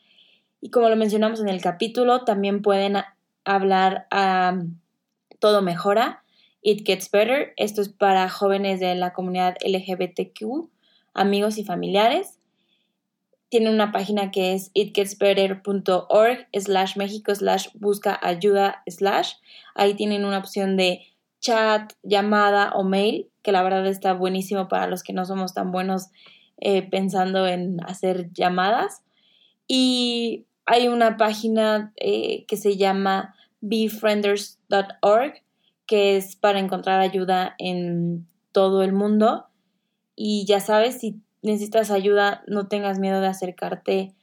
y como lo mencionamos en el capítulo, también pueden hablar a Todo Mejora, It Gets Better. Esto es para jóvenes de la comunidad LGBTQ, amigos y familiares. Tienen una página que es itgetsbetter.org slash México slash busca ayuda slash. Ahí tienen una opción de chat, llamada o mail, que la verdad está buenísimo para los que no somos tan buenos eh, pensando en hacer llamadas. Y hay una página eh, que se llama befrienders.org, que es para encontrar ayuda en todo el mundo. Y ya sabes, si necesitas ayuda, no tengas miedo de acercarte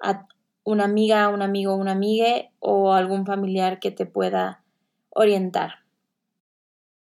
a una amiga, un amigo, una amiga o algún familiar que te pueda orientar.